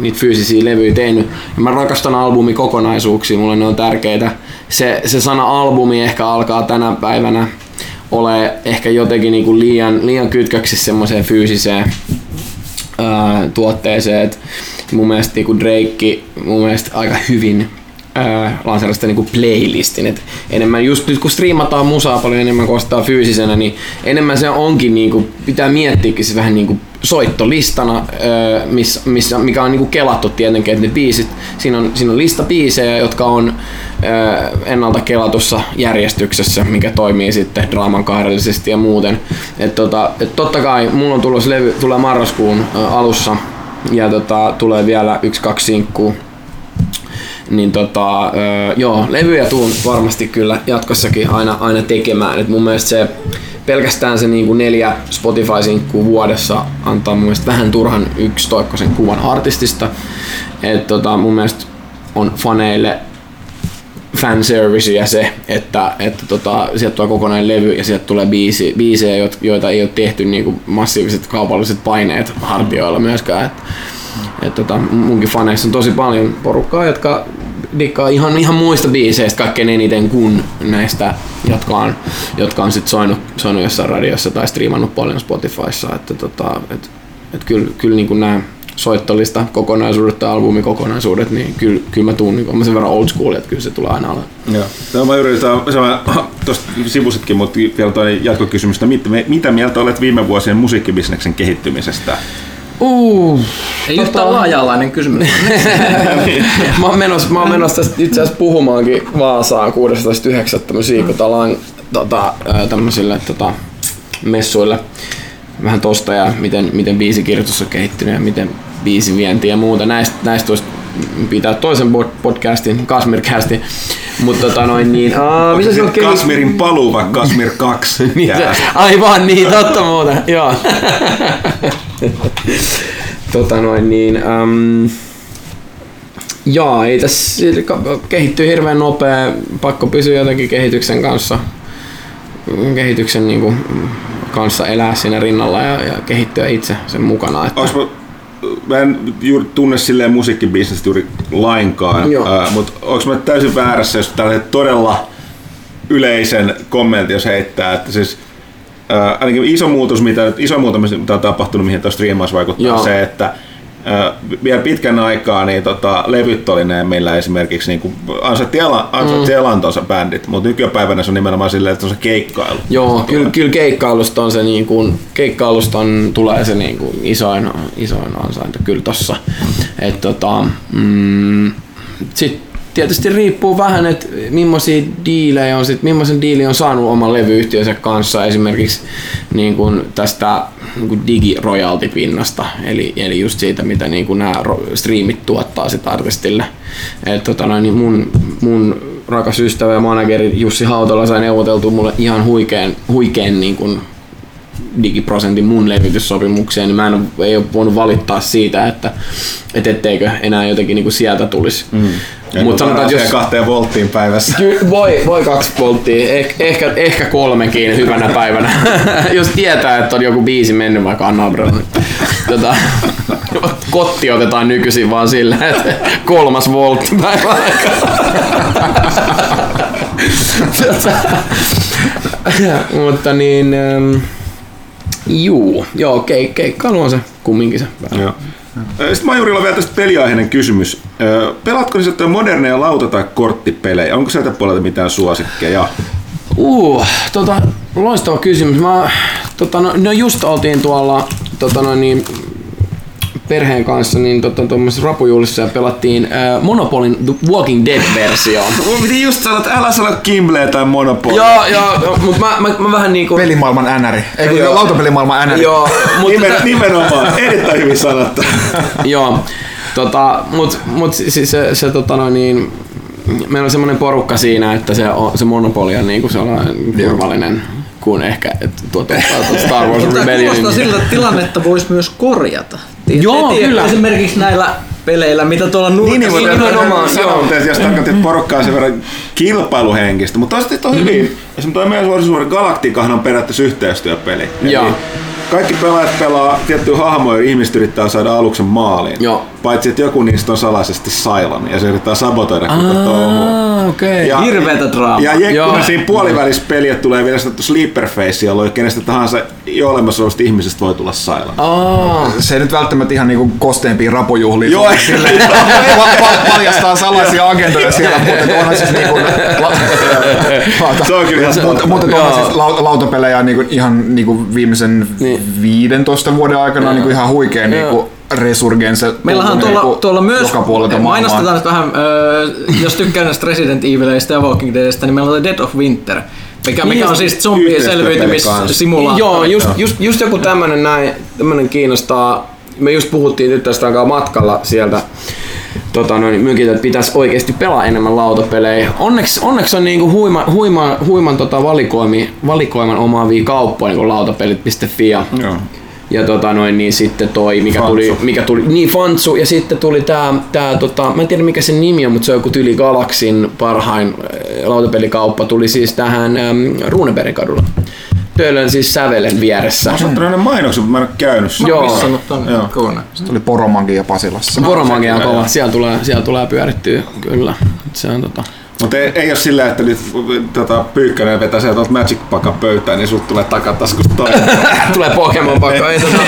niitä fyysisiä levyjä tehnyt. Ja mä rakastan albumikokonaisuuksia, mulle ne on tärkeitä. Se, se sana albumi ehkä alkaa tänä päivänä ole ehkä jotenkin niinku liian, liian kytköksissä semmoiseen fyysiseen ää, tuotteeseen. Et mun mielestä niinku Drake mun mielestä aika hyvin sitä niinku playlistin. Et enemmän just nyt kun striimataan musaa paljon enemmän kuin ostaa fyysisenä, niin enemmän se onkin niinku, pitää miettiäkin se vähän niinku soittolistana, miss, missä, mikä on niinku kelattu tietenkin, että ne biisit, siinä on, siinä on lista biisejä, jotka on ennalta kelatussa järjestyksessä, mikä toimii sitten draaman kahdellisesti ja muuten. Et tota, et totta kai mulla on tulossa levy, tulee marraskuun alussa ja tota, tulee vielä yksi kaksi sinkkuu niin tota, joo, levyjä tuun varmasti kyllä jatkossakin aina, aina tekemään. Et mun mielestä se pelkästään se niinku neljä Spotify-sinkkuu vuodessa antaa mun mielestä vähän turhan yksitoikkoisen kuvan artistista. Et tota, mun mielestä on faneille fanservicea se, että, että tota, sieltä tulee kokonainen levy ja sieltä tulee biisi, biisejä, joit- joita ei ole tehty niinku massiiviset kaupalliset paineet hartioilla myöskään. Et, et tota, munkin faneissa on tosi paljon porukkaa, jotka dikkaa ihan, ihan muista biiseistä kaikkein eniten kuin näistä, jotka on, jotka on sit soinut, soinut jossain radiossa tai striimannut paljon Spotifyssa. Että tota, et, et kyllä, kyllä niin nämä soittolista kokonaisuudet tai albumikokonaisuudet, niin kyllä, kyllä mä tuun, niin mä sen verran old school, että kyllä se tulee aina olemaan. Joo. Tämä mä yritän, tuosta sivusitkin, mutta vielä toinen jatkokysymys, mitä, mitä mieltä olet viime vuosien musiikkibisneksen kehittymisestä? Uh, Ei yhtään laaja-alainen kysymys. [LAUGHS] mä oon menossa, mä oon menossa tästä itse asiassa puhumaankin Vaasaan 16.9. musiikkotalan tota, tämmöisille tota, messuille. Vähän tosta ja miten, miten biisikirjoitus on kehittynyt ja miten biisivienti ja muuta. Näistä, näistä olisi pitää toisen pod- podcastin, Kasmircastin. Mutta tota noin niin... Aa, mitä se on sitten Kasmirin paluu vai Kasmir [LAUGHS] 2? niin se, aivan niin, totta muuta, joo. [LAUGHS] tota noin niin, äm, joo, ei tässä kehittyy hirveän nopea, pakko pysyä jotenkin kehityksen kanssa, kehityksen niin kuin, kanssa elää siinä rinnalla ja, ja kehittyä itse sen mukana. Että, Onks mä, en juuri tunne silleen musiikkibisnestä juuri lainkaan, Joo. mutta onko mä täysin väärässä, jos tällainen todella yleisen kommentin, jos heittää, että siis uh, ainakin iso muutos, mitä, iso muutos, mitä on tapahtunut, mihin tuossa striimaus vaikuttaa, Joo. on se, että Uh, vielä pitkän aikaa niin tota, levyt oli ne meillä esimerkiksi niin ansaitti, elan, ansaitti mm. elantonsa bändit, mutta nykypäivänä se on nimenomaan silleen, että on se keikkailu. Joo, kyllä, kyllä keikkailusta on se niin kuin, keikkailusta on, tulee se niin kuin isoin, isoin ansainta kyllä tossa. Et tota, mm, sit tietysti riippuu vähän, että millaisia diilejä on, sit, millaisen diili on saanut oman levyyhtiönsä kanssa esimerkiksi niin kuin tästä niin kuin digiroyalty-pinnasta, eli, eli just siitä, mitä niin kuin nämä streamit tuottaa sit artistille. Et, tota, noin, niin mun, mun rakas ystävä ja manageri Jussi Hautola sai neuvoteltua mulle ihan huikean, huikean niin kuin digiprosentin mun levityssopimukseen, niin mä en ole, ei ole voinut valittaa siitä, että et etteikö enää jotenkin niin kuin sieltä tulisi. Mm. Mutta sanotaan, että jos... kahteen volttiin päivässä. Ky- voi, voi kaksi volttia, eh, ehkä, ehkä kolmekin hyvänä päivänä, [LAUGHS] jos tietää, että on joku biisi mennyt vaikka Anna Abrahamille. tota, kotti otetaan nykyisin vaan sillä, että kolmas voltti päivän [LAUGHS] tota, [LAUGHS] Mutta niin, ähm, juu, joo, keik, keikkailu on se kumminkin se. Joo. Sitten Majurilla vielä tästä peliaiheinen kysymys. Pelaatko siis moderneja lauta- tai korttipelejä? Onko sieltä puolelta mitään suosikkeja? Uh, tota, loistava kysymys. Mä, tota, no, no just oltiin tuolla tota, no, niin, perheen kanssa niin tota, rapujuhlissa ja pelattiin äh, Monopolin The Walking Dead-versio. [LAUGHS] Mun piti just sanoa, että älä sano Kimble tai Monopoly. Joo, joo, mutta mä, mä, mä, vähän niinku... Pelimaailman NR. Ei kun lautapelimaailman NR. Joo, mutta... Nimen, nimenomaan, erittäin hyvin sanottu. [LAUGHS] joo, tota, mut, mut siis se, se tota noin niin, meillä on semmoinen porukka siinä, että se, on, se Monopoly on niinku sellainen turvallinen kuin ehkä että tuota, Star Wars Rebellion. Mutta siltä tilannetta voisi myös korjata. Joo, tiedä, kyllä. Esimerkiksi näillä peleillä, mitä tuolla nurkassa... Niin, niin nimenomaan sanoa, jos tarkoitti, että porukka on sen verran kilpailuhenkistä, mutta toisaalta on hyvin. Mm. Esimerkiksi tuo meidän suorisuuden Galacticahan on periaatteessa yhteistyöpeli. Joo kaikki pelaajat pelaa tiettyä hahmoja ja ihmiset yrittää saada aluksen maaliin. Joo. Paitsi, että joku niistä on salaisesti Sailan ja se yrittää sabotoida koko touhua. Okay. Ja, Hirveetä draamaa. Ja jekkuna siinä puolivälissä peliä tulee vielä sanottu sleeper face, jolloin kenestä tahansa jo olemassa olevasta ihmisestä voi tulla Sailan. Oh. Se ei nyt välttämättä ihan niinku kosteempia rapojuhlia. Joo, sille, paljastaa salaisia agentoja siellä, mutta onhan siis niinku... [LAUGHS] se on kyllä mutta, mutta onhan siis lautapelejä niinku ihan niinku viimeisen niin. 15 vuoden aikana niinku ihan huikea niinku resurgense. Meillähän on tuolla, niinku tuolla myös, mainostetaan nyt vähän, äh, jos tykkää näistä Resident Evilistä ja Walking Deadistä, niin meillä on Dead of Winter. Mikä, mikä niin, on siis zombien selviytymissimulaattori. Joo, just, just, just joku tämmönen näin, tämmönen kiinnostaa. Me just puhuttiin nyt tästä aikaa matkalla sieltä tota, noin, mykit, että pitäisi oikeasti pelaa enemmän lautapelejä. Onneksi, onneksi on niinku huima, huima, huiman tota valikoimi, valikoiman omaavia kauppoja, niin kuin lautapelit.fi ja Joo ja tota noin, niin sitten toi, mikä Fantsu. tuli, mikä tuli, niin Fantsu, ja sitten tuli tää, tää tota, mä en tiedä mikä sen nimi on, mutta se on joku Tyli Galaxin parhain äh, lautapelikauppa, tuli siis tähän ähm, Runebergin kadulla. Töölön siis Sävelen vieressä. Mä oon saanut mainoksen, mutta mä en ole käynyt sen. Joo. Tonne Joo. Sitten oli Poromagia Pasilassa. Poromagia on kova, siellä tulee, siellä tulee pyörittyä, kyllä. Se on tota, mutta ei, ei ole silleen, että nyt tota, Pyykkönen vetää sieltä Magic Pakan pöytään, niin sut tulee takataskusta toinen. [LAUGHS] tulee Pokemon pakka. ei tota... [LAUGHS]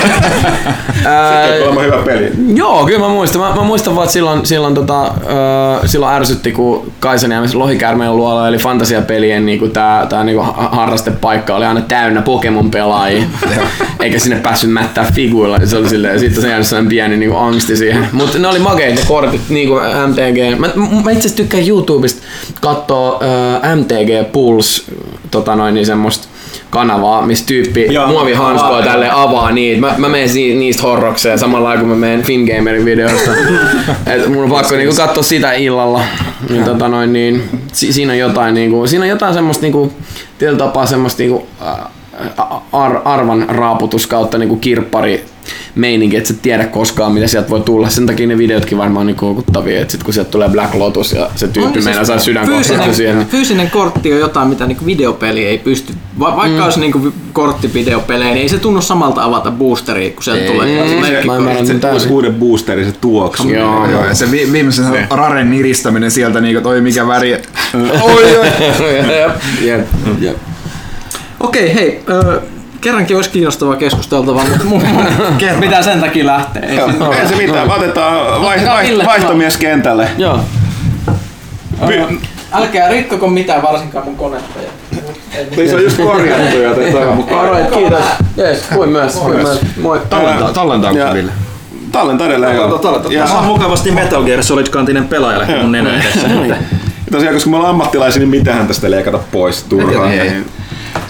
Sitten on hyvä peli. Joo, kyllä mä muistan. Mä, mä muistan vaan, että silloin, silloin, tota, äh, silloin ärsytti, kun Kaisaniemessä Lohikärmeen luola eli fantasiapelien niinku tää, tää niinku harrastepaikka oli aina täynnä Pokemon-pelaajia. Eikä sinne päässyt mättää figuilla. Se oli silleen, sitten se jäänyt sellainen pieni niinku angsti siihen. Mutta ne oli makeita kortit, niinku MTG. Mä, mä itse asiassa tykkään YouTubesta katsoo äh, MTG Pulse tota noin, niin semmoista kanavaa, missä tyyppi muovihanskoja tälle avaa niitä. Mä, mä menen si- niistä horrokseen samalla kun mä menen Fingamerin videosta. [LAUGHS] Et mun on pakko niinku katsoa sitä illalla. Niin, tota noin, niin, si- siinä on jotain, niinku, siinä on jotain semmoista niinku, tietyllä tapaa semmoista niinku, ar- arvan raaputus kautta niinku kirppari meininki, että sä tiedä koskaan mitä sieltä voi tulla. Sen takia ne videotkin varmaan niin koukuttavia, että sit kun sieltä tulee Black Lotus ja se tyyppi siis meinaa saa sydänkohtauksen siihen. Niin... Fyysinen kortti on jotain, mitä niin videopeli ei pysty. Va- vaikka mm. olisi niin kortti videopelejä, niin ei se tunnu samalta avata boosteria, kun sieltä ei, tulee. Ei, se, mä ymmärrän se, se uuden boosteri, se tuoksu. Joo, joo, ja se vi- viimeisen se. raren niristäminen sieltä, niin kuin toi mikä väri. oi, oi. jep, [LAUGHS] jep, jep. Okei, hei kerrankin olisi kiinnostavaa keskusteltavaa, mutta mun, mitä sen takia lähtee. Ei, Joo, ei se mitään, otetaan vai, vai, vaihtomies kentälle. Joo. Py- Älkää rikkoko mitään, varsinkaan mun konetta. Se on just korjattu, joten toivon mukaan. Alright, kiitos. Jees, kuin myös. Kuin myös. Moi. Tallentaanko Ville? Tallentaa edelleen. joo. Ja- on mukavasti Metal Gear Solid-kantinen pelaajalle mun nenä edessä. Tosiaan, koska me ollaan ammattilaisia, niin mitähän tästä leikata pois turhaan. Ei, ei.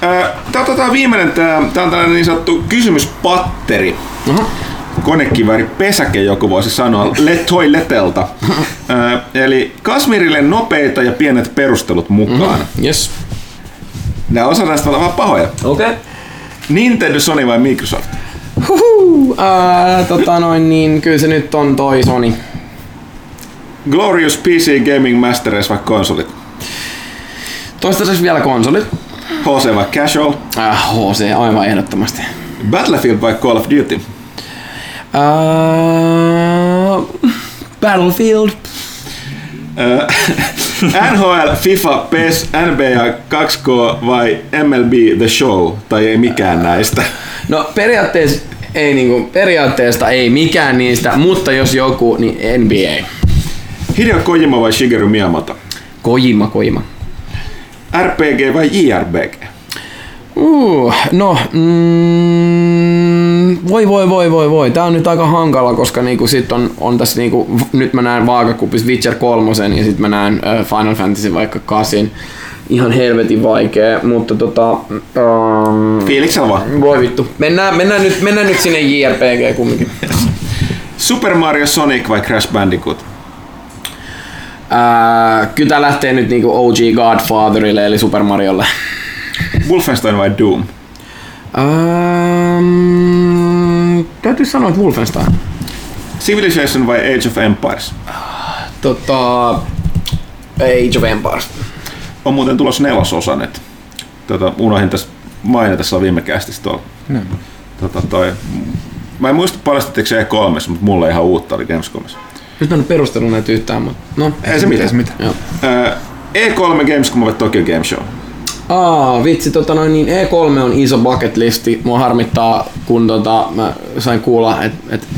Ö, Tää otetaan viimeinen, tää, tää on tällainen niin sanottu kysymyspatteri. Konekiväri pesäke joku voisi sanoa, let toiletelta. Ö, Eli Kasmirille nopeita ja pienet perustelut mukaan. Yes. Nämä osa näistä on vähän pahoja. Okei. Okay. Nintendo, Sony vai Microsoft? Huhu, ää, tota noin niin, kyllä se nyt on toi Sony. Glorious PC Gaming Master Race vai konsolit? Toistaiseksi vielä konsolit. HC vai Casual? Äh, HC, aivan ehdottomasti. Battlefield vai Call of Duty? Ää, Battlefield. [LAUGHS] Ö, NHL, FIFA, PES, NBA 2K vai MLB The Show? Tai ei mikään näistä. No periaatteessa ei niinku, periaatteesta ei mikään niistä, mutta jos joku, niin NBA. Hideo Kojima vai Shigeru Miyamoto? Kojima, Kojima. RPG vai JRPG? Uh, no, mm, voi voi voi voi voi. Tää on nyt aika hankala, koska niinku sit on, on tässä niinku, nyt mä näen vaakakupissa Witcher 3 ja sit mä näen Final Fantasy vaikka 8. Ihan helvetin vaikea, mutta tota... Um, Fiiliksellä vaan. voi vittu. Mennään, mennään, nyt, mennään nyt sinne JRPG kumminkin. Super Mario, Sonic vai Crash Bandicoot? Ää, kyllä tää lähtee nyt niinku OG Godfatherille eli Super Mariolle. Wolfenstein vai Doom? Ähm, täytyy sanoa, että Wolfenstein. Civilization vai Age of Empires? Tota, Age of Empires. On muuten tulos nelososan, että tota, unohdin tässä mainita sillä viime kästissä tuolla. Tota, toi, mä en muista paljastatteko se E3, mutta mulle ihan uutta oli Gamescomissa. Nyt mä en perustellut näitä yhtään, mutta no. Ei se mitään. Mitään. Joo. Ö, E3 Gamescom vai Tokyo Game Show? Aa, vitsi, tota noin, niin E3 on iso bucket listi. Mua harmittaa, kun tota, mä sain kuulla, että et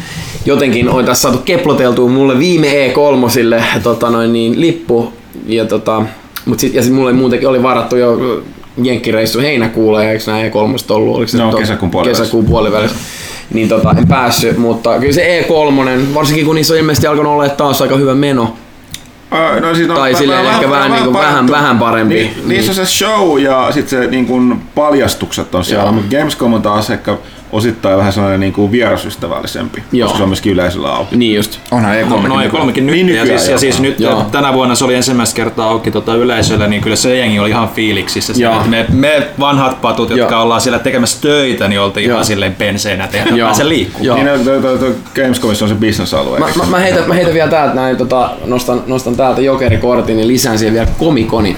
jotenkin on tässä saatu keploteltua mulle viime E3 tota noin, niin, lippu. Ja, tota, mut sit, ja sit mulle muutenkin oli varattu jo jenkkireissu heinäkuulle, eikö nämä E3 ollut? Oliko se No, to- kesäkuun puolivälissä. Kesäkuun puolivälissä. Niin tota, en päässyt, mutta kyllä se E3, varsinkin kun niissä on ilmeisesti alkanut olla taas aika hyvä meno. No, siis on Tai silleen ehkä vähän vähän- parantunut. vähän parempi. Ni, Niissä on se show ja sitten se niin kuin paljastukset on siellä, mutta Gamescom on taas ehkä osittain vähän sellainen niin kuin vierasystävällisempi, Joo. koska se on myöskin yleisöllä auki. Niin just. Onhan E3 No, no ei kolmekin nyt. Niin ja, siis, ja siis nyt Joo. Tänä vuonna se oli ensimmäistä kertaa auki tota yleisölle, niin kyllä se jengi oli ihan fiiliksissä. Siinä, että me, me, vanhat patut, jotka Joo. ollaan siellä tekemässä töitä, niin oltiin Joo. ihan silleen penseinä, että eihän pääse liikkuu. Joo. Niin no, toi, toi, toi Gamescomissa on se business-alue. Mä, mä, mä, heitän, mä heitän vielä täältä näin, tota, nostan, nostan täältä jokerikortin ja lisään siihen vielä komikonin.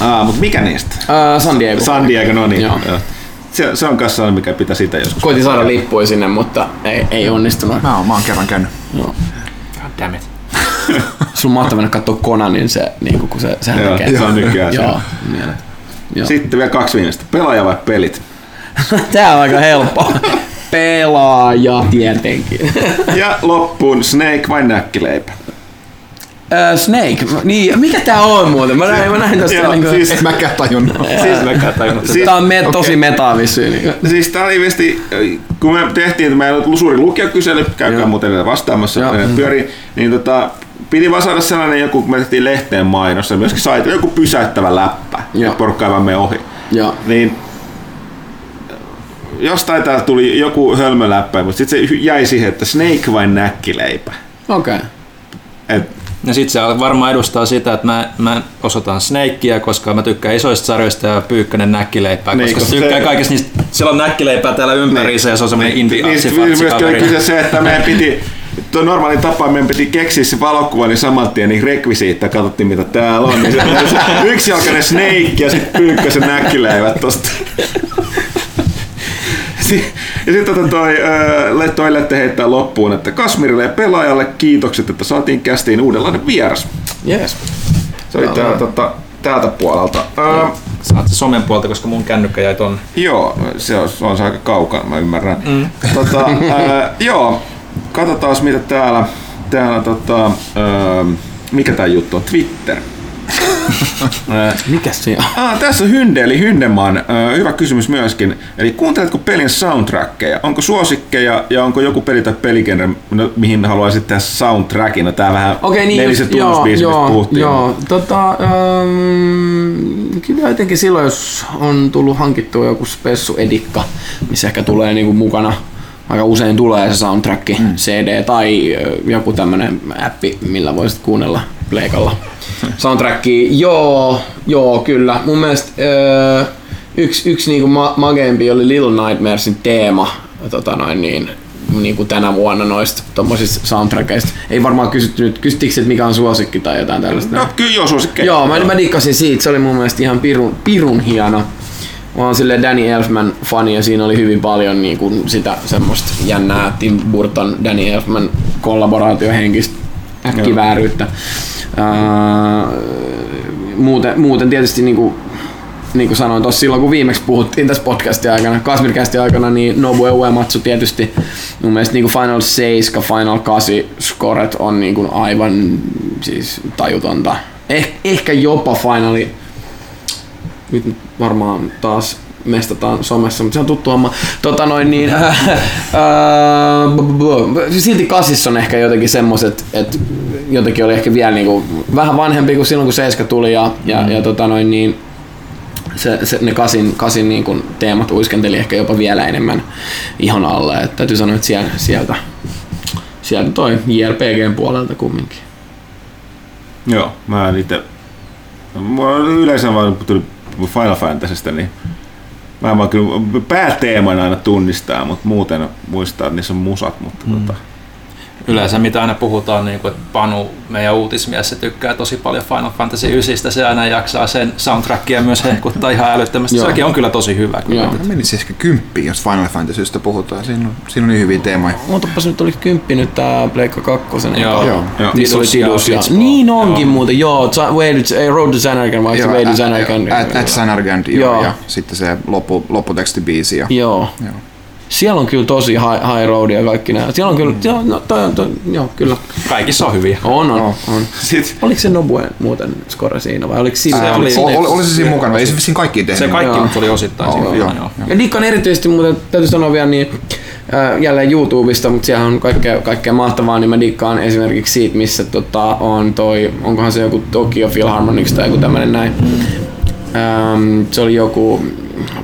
Aa, mutta mikä niistä? Ää, San Diego. San Diego, no niin. Joo. Joo. Se, se on kanssa mikä pitää sitä joskus. Koitin saada lippuja sinne, mutta ei, ei onnistunut. Mä oon, mä oon kerran käynyt. Joo. God damn it. [LAUGHS] Sun on mahtavaa mennä katsoa Conanin se, niin kun se, sehän Joo, tekee. se on nykyään se. Joo, mielet. Joo. Sitten vielä kaksi viimeistä. Pelaaja vai pelit? [LAUGHS] Tää on aika helppo. [LAUGHS] Pelaaja tietenkin. Ja loppuun Snake vai näkkileipä? Äh, Snake. Niin, mikä tää on muuten? Mä näin, mä näin tästä Joo, niinku... siis- Et mäkään tajunnut. Siis, Mäkään tajunnut siis, Tää on me, tosi meta vissiin. Niin. siis tää oli ilmeisesti, kun me tehtiin että meillä oli suuri lukijokysely, käykää Joo. muuten vielä vastaamassa, Joo. ne pyöri, niin tota, piti vaan saada sellainen joku, kun me tehtiin lehteen mainos, ja myöskin sai joku pysäyttävä läppä, että porukka ei vaan mene ohi. Joo. Niin jostain täältä tuli joku hölmöläppä, mutta sitten se jäi siihen, että Snake vai näkkileipä. Okei. Okay. Et, Ja sit se varmaan edustaa sitä, että mä, mä osoitan Snakea, koska mä tykkään isoista sarjoista ja Pyykkönen näkkileipää, Niin, koska koska tykkään se- kaikista niistä, siellä on näkkileipää täällä ympäriinsä ja se on semmoinen indie niin, sitten myöskin oli kyse se, että meidän piti Tuo normaali tapa meidän piti keksiä se valokuva, niin saman tien niin rekvisiittaa, katsottiin mitä täällä on. Niin se, se yksijalkainen snake ja sitten pyykkösen näkkileivät tosta. Sitten tota toi, äh, toi Lette heittää loppuun, että Kasmirille ja pelaajalle kiitokset, että saatiin kästiin uudenlainen vieras. Yes. Se oli tää, tota, täältä puolelta. Äh, Saat se somen puolta, koska mun kännykkä jäi tonne. Joo, se on, se on aika kaukana, mä ymmärrän. Mm. Tota, ää, [LAUGHS] joo, katsotaan mitä täällä, täällä tota, ää, mikä tää juttu on, Twitter. [LAUGHS] Mikäs se on? Ah, tässä on Hynde, eli Hyndeman. Hyvä kysymys myöskin. Eli kuunteletko pelin soundtrackeja? Onko suosikkeja ja onko joku peli tai peligenre, no, mihin haluaisit tehdä soundtrackin? No, tää vähän Okei, niin nelisen tunnusbiisi, mistä joo, puhuttiin. joo, tota, ähm, kyllä jotenkin silloin, jos on tullut hankittua joku spessu edikka, missä ehkä tulee niinku mukana, aika usein tulee se soundtrack, mm. CD tai joku tämmönen appi, millä voisit kuunnella pleikalla soundtrackia. Joo, joo, kyllä. Mun mielestä öö, yksi, yksi niinku ma- mageempi oli Little Nightmaresin teema, tota noin niin, niin kuin tänä vuonna noista tommosista soundtrackeista. Ei varmaan kysytty nyt, kysyttikö, että mikä on suosikki tai jotain tällaista? No kyllä joo, suosikkeja. Joo, mä, mä dikkasin siitä, se oli mun mielestä ihan pirun, pirun hieno. Mä oon sille Danny Elfman fani ja siinä oli hyvin paljon niin kuin sitä semmoista jännää Tim Burton, Danny Elfman kollaboraatiohenkistä äkkivääryyttä. Ää, muuten, muuten tietysti niin kuin, niin kuin sanoin tuossa silloin, kun viimeksi puhuttiin tässä podcastin aikana, Kasmircastin aikana, niin Nobuo Uematsu tietysti mun mielestä niin kuin Final 7, Final 8 scoret on niin kuin aivan siis tajutonta. Eh, ehkä jopa Finali, nyt varmaan taas mestataan somessa, mutta se on tuttu homma. Tota noin niin, b- [LAUGHS] silti kasissa on ehkä jotenkin semmoset, että jotenkin oli ehkä vielä niinku vähän vanhempi kuin silloin kun Seiska tuli ja, ja, ja tota noin niin, se, se, ne kasin, kasin niin kuin teemat uiskenteli ehkä jopa vielä enemmän ihon alle. Et täytyy sanoa, että sieltä, sieltä, sieltä toi JRPGn puolelta kumminkin. Joo, mä en itse... Mulla yleensä vaan tuli Final Fantasystä, niin mä en vaan kyllä pääteeman aina tunnistaa, mutta muuten muistaa, että niissä on musat, mutta mm. tota, Yleensä mitä aina puhutaan, niin kuin, että Panu, meidän uutismies, se tykkää tosi paljon Final Fantasy 9, se aina jaksaa sen soundtrackia myös hehkuttaa ihan älyttömästi. Joo. Sekin on kyllä tosi hyvä. Kyllä. Joo. Mä menisin ehkä kymppiin, jos Final Fantasystä puhutaan. Siinä on, siinä on niin hyviä teemoja. Ootapas nyt oli kymppi nyt tää Pleikka 2. Joo. Joo. Niitä oli Tidus ja Tidus ja... Niin onkin Joo. muuten, joo. Road to Zanarkand, vai se Way to Zanarkand? At, at Sanarkand, joo, Joo. ja sitten se loppu, lopputekstibiisi. Joo. joo. Siellä on kyllä tosi high, high road ja kaikki nämä. Siellä on kyllä, joo, no, toi, on- toi, joo, kyllä. Kaikissa on hyviä. On, on, on. Sit, Oliko se Nobuen muuten score siinä vai oliko siinä? Ää, oli- oli, oli, oli se siinä mukana, ei se vissiin kaikkiin tehnyt. Se kaikki Joo. nyt oli osittain Joo, siinä. joo, Joo. joo. Ja dikkaan erityisesti muuten, täytyy sanoa vielä niin, äh, jälleen YouTubesta, mutta siellä on kaikkea, kaikkea mahtavaa, niin mä dikkaan esimerkiksi siitä, missä tota, on toi, onkohan se joku Tokyo Philharmonics tai joku tämmönen näin. Ähm, se oli joku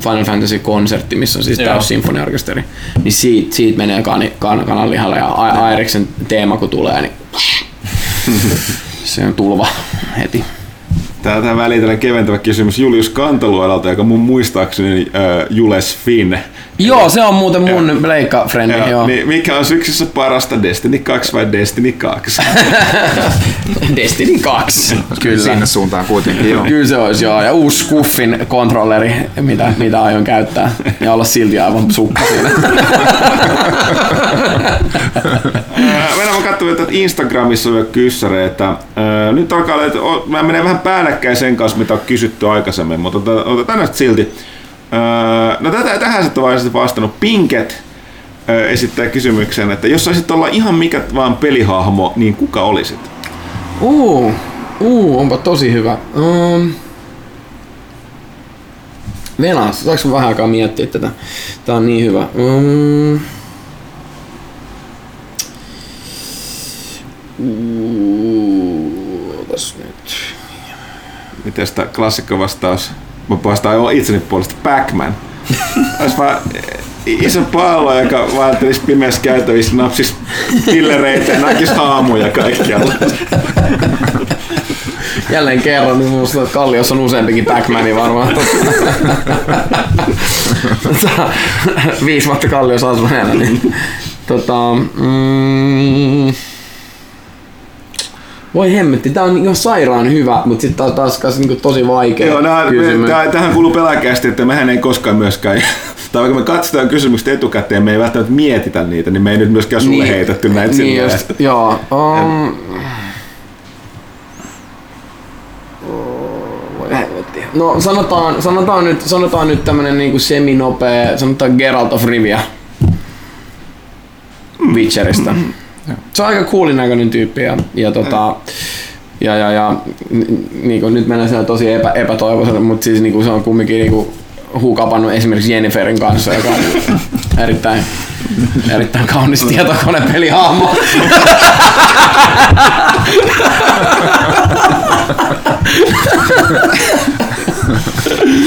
Final Fantasy-konsertti, missä on siis täys sinfoniaorkesteri. Niin siitä, siitä menee kan, kan, kananlihalle ja A- Airiksen teema kun tulee, niin [LAUGHS] se on tulva heti. tää, tää väliin tällainen keventävä kysymys Julius Kantaluodalta, joka mun muistaakseni äh, Jules Finn. Joo, se on muuten mun leikka-frendi, Ja, joo. niin, mikä on syksyssä parasta, Destiny 2 vai Destiny 2? [LAUGHS] Destiny 2, [LAUGHS] kyllä. Sinne suuntaan kuitenkin, joo. Kyllä se olisi joo, ja uusi Skuffin kontrolleri, mitä, mitä aion käyttää, ja olla silti aivan sukka siinä. Ää, Mennään mä katsomaan, että Instagramissa on jo kyssäreitä. Ää, Nyt alkaa o- mä menen vähän päällekkäin sen kanssa, mitä on kysytty aikaisemmin, mutta otetaan näistä silti. Ää, No tätä, tähän sä oot vastannut. Pinket ää, esittää kysymyksen, että jos saisit olla ihan mikä vaan pelihahmo, niin kuka olisit? Uu, uu, onpa tosi hyvä. Um, Venas, saanko vähän aikaa miettiä tätä? Tää on niin hyvä. Um, uu, nyt. Miten sitä klassikko vastaus? Mä vastaan itseni puolesta Pac-Man. Olisi vaan iso pallo, joka vaeltelisi pimeässä käytävissä, napsisi pillereitä ja näkisi haamuja kaikkialla. Jälleen kerran, niin musta Kalliossa on useampikin Pac-Mani varmaan. Viisi vuotta Kalliossa asuneena. Niin, tota, mm, voi hemmetti, tää on ihan sairaan hyvä, mutta sitten taas, taas taas niinku tosi vaikea Joo, nää, kysymys. tää, tähän kuuluu pelaajakästi, että mehän ei koskaan myöskään, [LAUGHS] tai vaikka me katsotaan kysymykset etukäteen, me ei välttämättä mietitä niitä, niin me ei nyt myöskään sulle niin, heitetty näitä niin silleen. just, joo. Um. No sanotaan, sanotaan nyt, sanotaan nyt tämmönen niinku seminopea, sanotaan Geralt of Rivia. Witcherista. Se on aika coolin näköinen tyyppi ja, ja tota, Ja, ja, ja niin nyt mennään siellä tosi epä, epätoivoiselle, mutta siis niin se on kumminkin niin kuin huukapannut esimerkiksi Jenniferin kanssa, joka on [LAUGHS] erittäin, erittäin kaunis tietokonepelihahmo. [LAUGHS]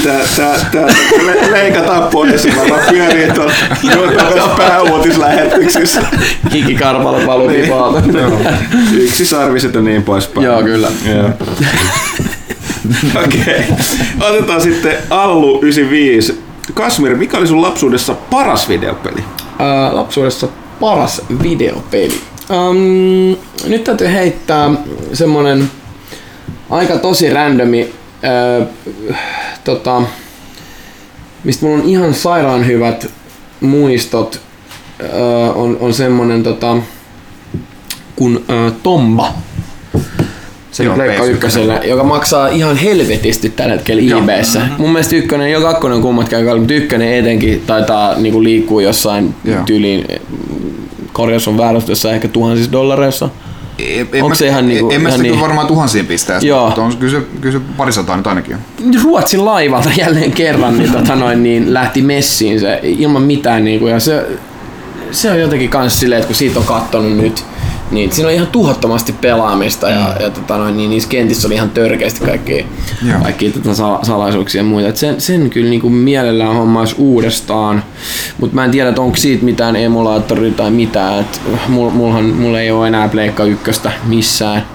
Tää, tää, tää le- leikataan pois, mä vaan pyörii tuolla pääuutislähetyksissä. Kiki Karpalo paluu niin. Yksi sarviset ja niin poispäin. Joo, kyllä. Joo. Okei. Okay. Otetaan sitten Allu 95. Kasmir, mikä oli sun lapsuudessa paras videopeli? Ää, lapsuudessa paras videopeli. Um, nyt täytyy heittää semmonen aika tosi randomi, ää, tota, mistä mulla on ihan sairaan hyvät muistot, ää, on, on semmonen tota, kun ää, Tomba. Se Joo, Pleikka PS1. ykkösellä, joka maksaa ihan helvetisti tällä hetkellä eBayssä. Mun mielestä ykkönen ja kakkonen on aika kalliit, mutta ykkönen etenkin taitaa niinku liikkuu jossain Joo. tyyliin, korjaus on jossain ehkä tuhansissa dollareissa. En, Onko se ihan niinku- En mä ihan sitä niin- varmaan tuhansiin pisteessä, Joo. mutta on, kyllä, se, kyllä se parisataa nyt ainakin. Ruotsin laivalta [LAUGHS] jälleen kerran niin, tota noin, niin lähti messiin se ilman mitään. Niin kuin, ja se, se on jotenkin kans silleen, että kun siitä on kattonut nyt, niin siinä on ihan tuhottomasti pelaamista ja, ja tota noin, niin niissä kentissä oli ihan törkeästi kaikki, kaikki tota sa- salaisuuksia ja muita. Et sen, sen kyllä niin kuin mielellään hommaisi uudestaan, mutta mä en tiedä, että onko siitä mitään emulaattoria tai mitään. Et mul, mulhan, mulla ei ole enää Pleikka ykköstä missään.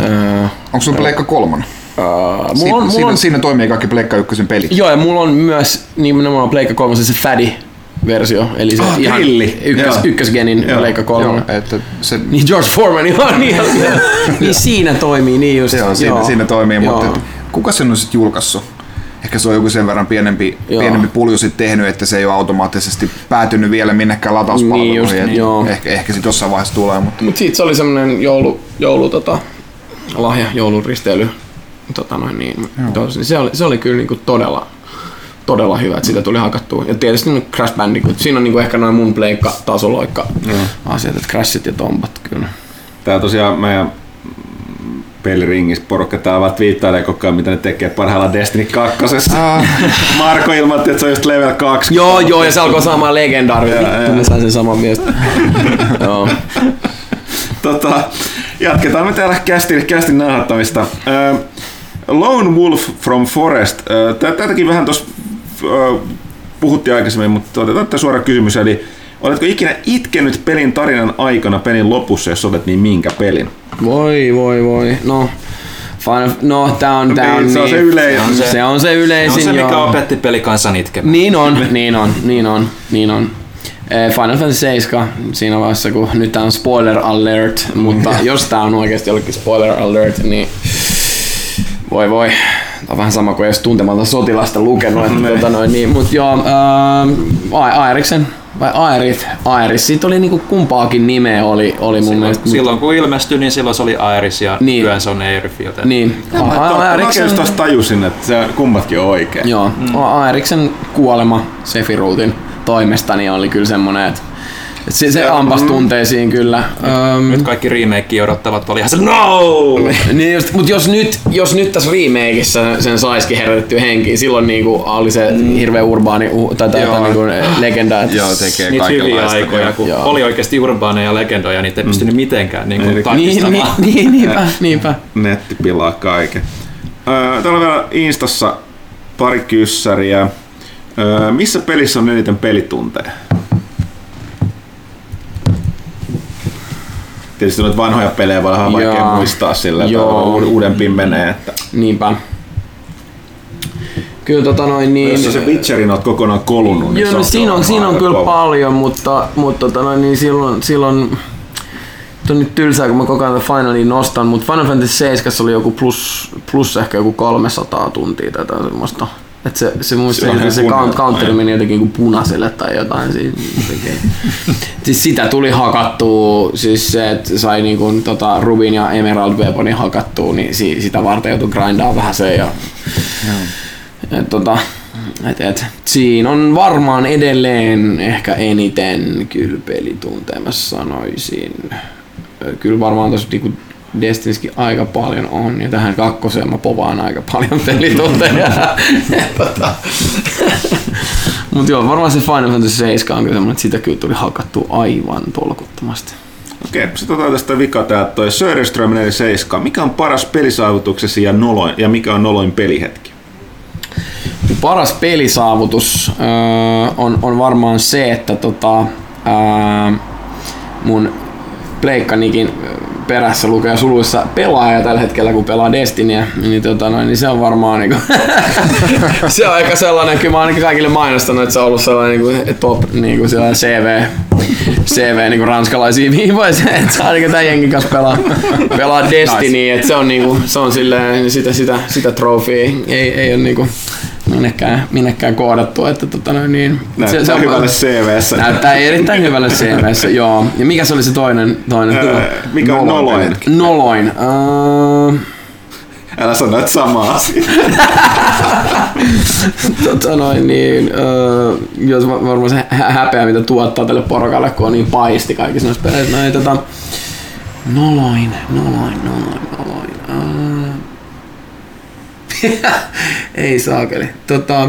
Öö, Onko sulla Pleikka kolmonen? öö, mulla Siinä, on, mulla siinä, on, siinä toimii kaikki Pleikka ykkösen pelit. Joo, ja mulla on myös nimenomaan Pleikka 3 se Faddy versio, eli se Ah, ihan grilli. ykkös, Joo. ykkösgenin Joo. 3. Joo, että se, Niin George Foreman, joo, niin, [LAUGHS] niin siinä toimii, niin just. joo, siinä, siinä toimii, Joo. mutta kuka sen on sitten julkaissut? Ehkä se on joku sen verran pienempi, Joo. pienempi pulju sit tehnyt, että se ei ole automaattisesti päätynyt vielä minnekään latauspalveluihin. Niin just, et joo. Ehkä, ehkä sitten jossain vaiheessa tulee, mutta Mut siitä se oli semmonen joulu, joulu tota, lahja, jouluristeily. Tota noin, niin, tos, niin se, oli, se oli kyllä niinku todella, todella hyvä, että siitä tuli hakattua. Ja tietysti nyt Crash Bandicoot, siinä on niinku ehkä noin mun pleikka tasoloikka asiat, että Crashit ja Tombat kyllä. Tää tosiaan meidän peliringissä porukka tää vaan twiittailee koko ajan, mitä ne tekee parhaillaan Destiny 2. [LAUGHS] Marko ilmoitti, että se on just level 2. Joo, joo, ja se alkoi saamaan legendaarista. Joo, Vittu, mä sain sen saman viestin. [LAUGHS] joo. Tota, jatketaan me täällä kästin, kästin nauhoittamista. Lone Wolf from Forest. Tätäkin vähän tuossa puhuttiin aikaisemmin, mutta otetaan tämä suora kysymys. Eli oletko ikinä itkenyt pelin tarinan aikana pelin lopussa, jos olet niin minkä pelin? Voi, voi, voi. No, Final, no tää on, tää on Niin, se on niin. se yleisin. Se on se, se, on se Se yleisin, on se, mikä joo. opetti pelikansan itkemään. Niin on, niin on, niin on, niin on. Eh, Final Fantasy 7 siinä vaiheessa, kun nyt tää on spoiler alert, mutta [LAUGHS] jos tää on oikeasti jollekin spoiler alert, niin voi voi. On vähän sama kuin jos tuntematon sotilasta lukenut, että [LAUGHS] tota noin, niin, mut joo, ää, Aeriksen vai Aerith, Aeris, siitä oli niinku kumpaakin nimeä oli, oli mun Silloin, mielestä. silloin kun ilmestyi, niin silloin se oli Iris ja Niin. niin. nykyään se on joten Niin, Mä, mä, mä Aeriksen, just taas tajusin, että se kummatkin on oikein. Joo, mm. Aeriksen kuolema Sephirouthin toimesta niin oli kyllä semmonen, että se, se ampas tunteisiin kyllä. Öm, nyt kaikki remake odottavat oli ihan se no! [LAUGHS] niin just, mut jos nyt, jos nyt tässä remakeissa sen saisikin herätettyä henkiin, silloin niinku oli se hirveä urbaani uh, tai, tai, tai niinku legenda. että- joo, tekee Niitä hyviä aikoja, kun Joo. oli oikeasti urbaaneja legendoja, niitä ei pystynyt mitenkään niin kuin, Niin, Niin, niin, tarkistamaan. [LAUGHS] niin, niinpä, niinpä. Netti pilaa kaiken. Öö, täällä on vielä Instassa pari kyssäriä. Öö, missä pelissä on eniten pelitunteja? Tietysti noita vanhoja pelejä voi olla vaikea Joo. muistaa sillä, että Joo. uud- uudempiin menee. Että Niinpä. Kyllä tota noin niin... jos se Witcherin oot kokonaan kolunut, niin Joo, se no on siinä on, siinä on kyllä kova. paljon, mutta, mutta tota noin, niin silloin, silloin Tuo on nyt tylsää, kun mä koko ajan Finaliin nostan, mutta Final Fantasy 7 oli joku plus, plus ehkä joku 300 tuntia tätä semmoista. Et se, se, mun Se se, on se, counteri meni jotenkin kuin punaiselle tai jotain. Siis, jotenkin. [LAUGHS] siis sitä tuli hakattua, siis se, että sai niin kuin, tota, Rubin ja Emerald Weaponin hakattua, niin si, sitä varten joutui grindaa vähän se ja et, tota, et, et, siinä on varmaan edelleen ehkä eniten kyllä pelitunteja, mä sanoisin. Kyllä varmaan tuossa niinku Destiniskin aika paljon on, ja tähän kakkoseen mä povaan aika paljon [LAUGHS] pelitunteja. tota. [LAUGHS] Mutta joo, varmaan se Final Fantasy 7 on kyllä semmoinen, että sitä kyllä tuli hakattua aivan tolkuttomasti. Okei, sitten otetaan tästä vika tää toi Söderström 47. Mikä on paras pelisaavutuksesi ja, noloin, ja mikä on noloin pelihetki? Paras pelisaavutus öö, on, on varmaan se, että tota, öö, mun pleikkanikin perässä lukee suluissa pelaaja tällä hetkellä, kun pelaa Destinyä, niin, tota noin, niin se on varmaan niinku, [LAUGHS] se on aika sellainen, kyllä mä ainakin kaikille mainostanut, että se on ollut sellainen niinku top niinku sellainen CV, CV niinku ranskalaisia viivoja, [LAUGHS] että saa niinku tämän jengin kanssa pelaa, pelaa Destiny, nice. että se on niinku, se on silleen, sitä, sitä, sitä trofia ei, ei ole niinku, minnekään, minnekään koodattu. Että tota noin, niin, Näyttää se, se on hyvälle CVssä. Näyttää erittäin hyvälle CVssä, [LAUGHS] joo. Ja mikä se oli se toinen? toinen Öö, mikä on noloin? Noloin. Uh... Älä sano, että sama asia. [LAUGHS] tota noin, niin, uh, jos varmaan se häpeä, mitä tuottaa tälle porokalle, kun on niin paisti kaikissa noissa peleissä. Noin, tota, noloin, noloin, noloin, noloin. Ei saakeli. Tota...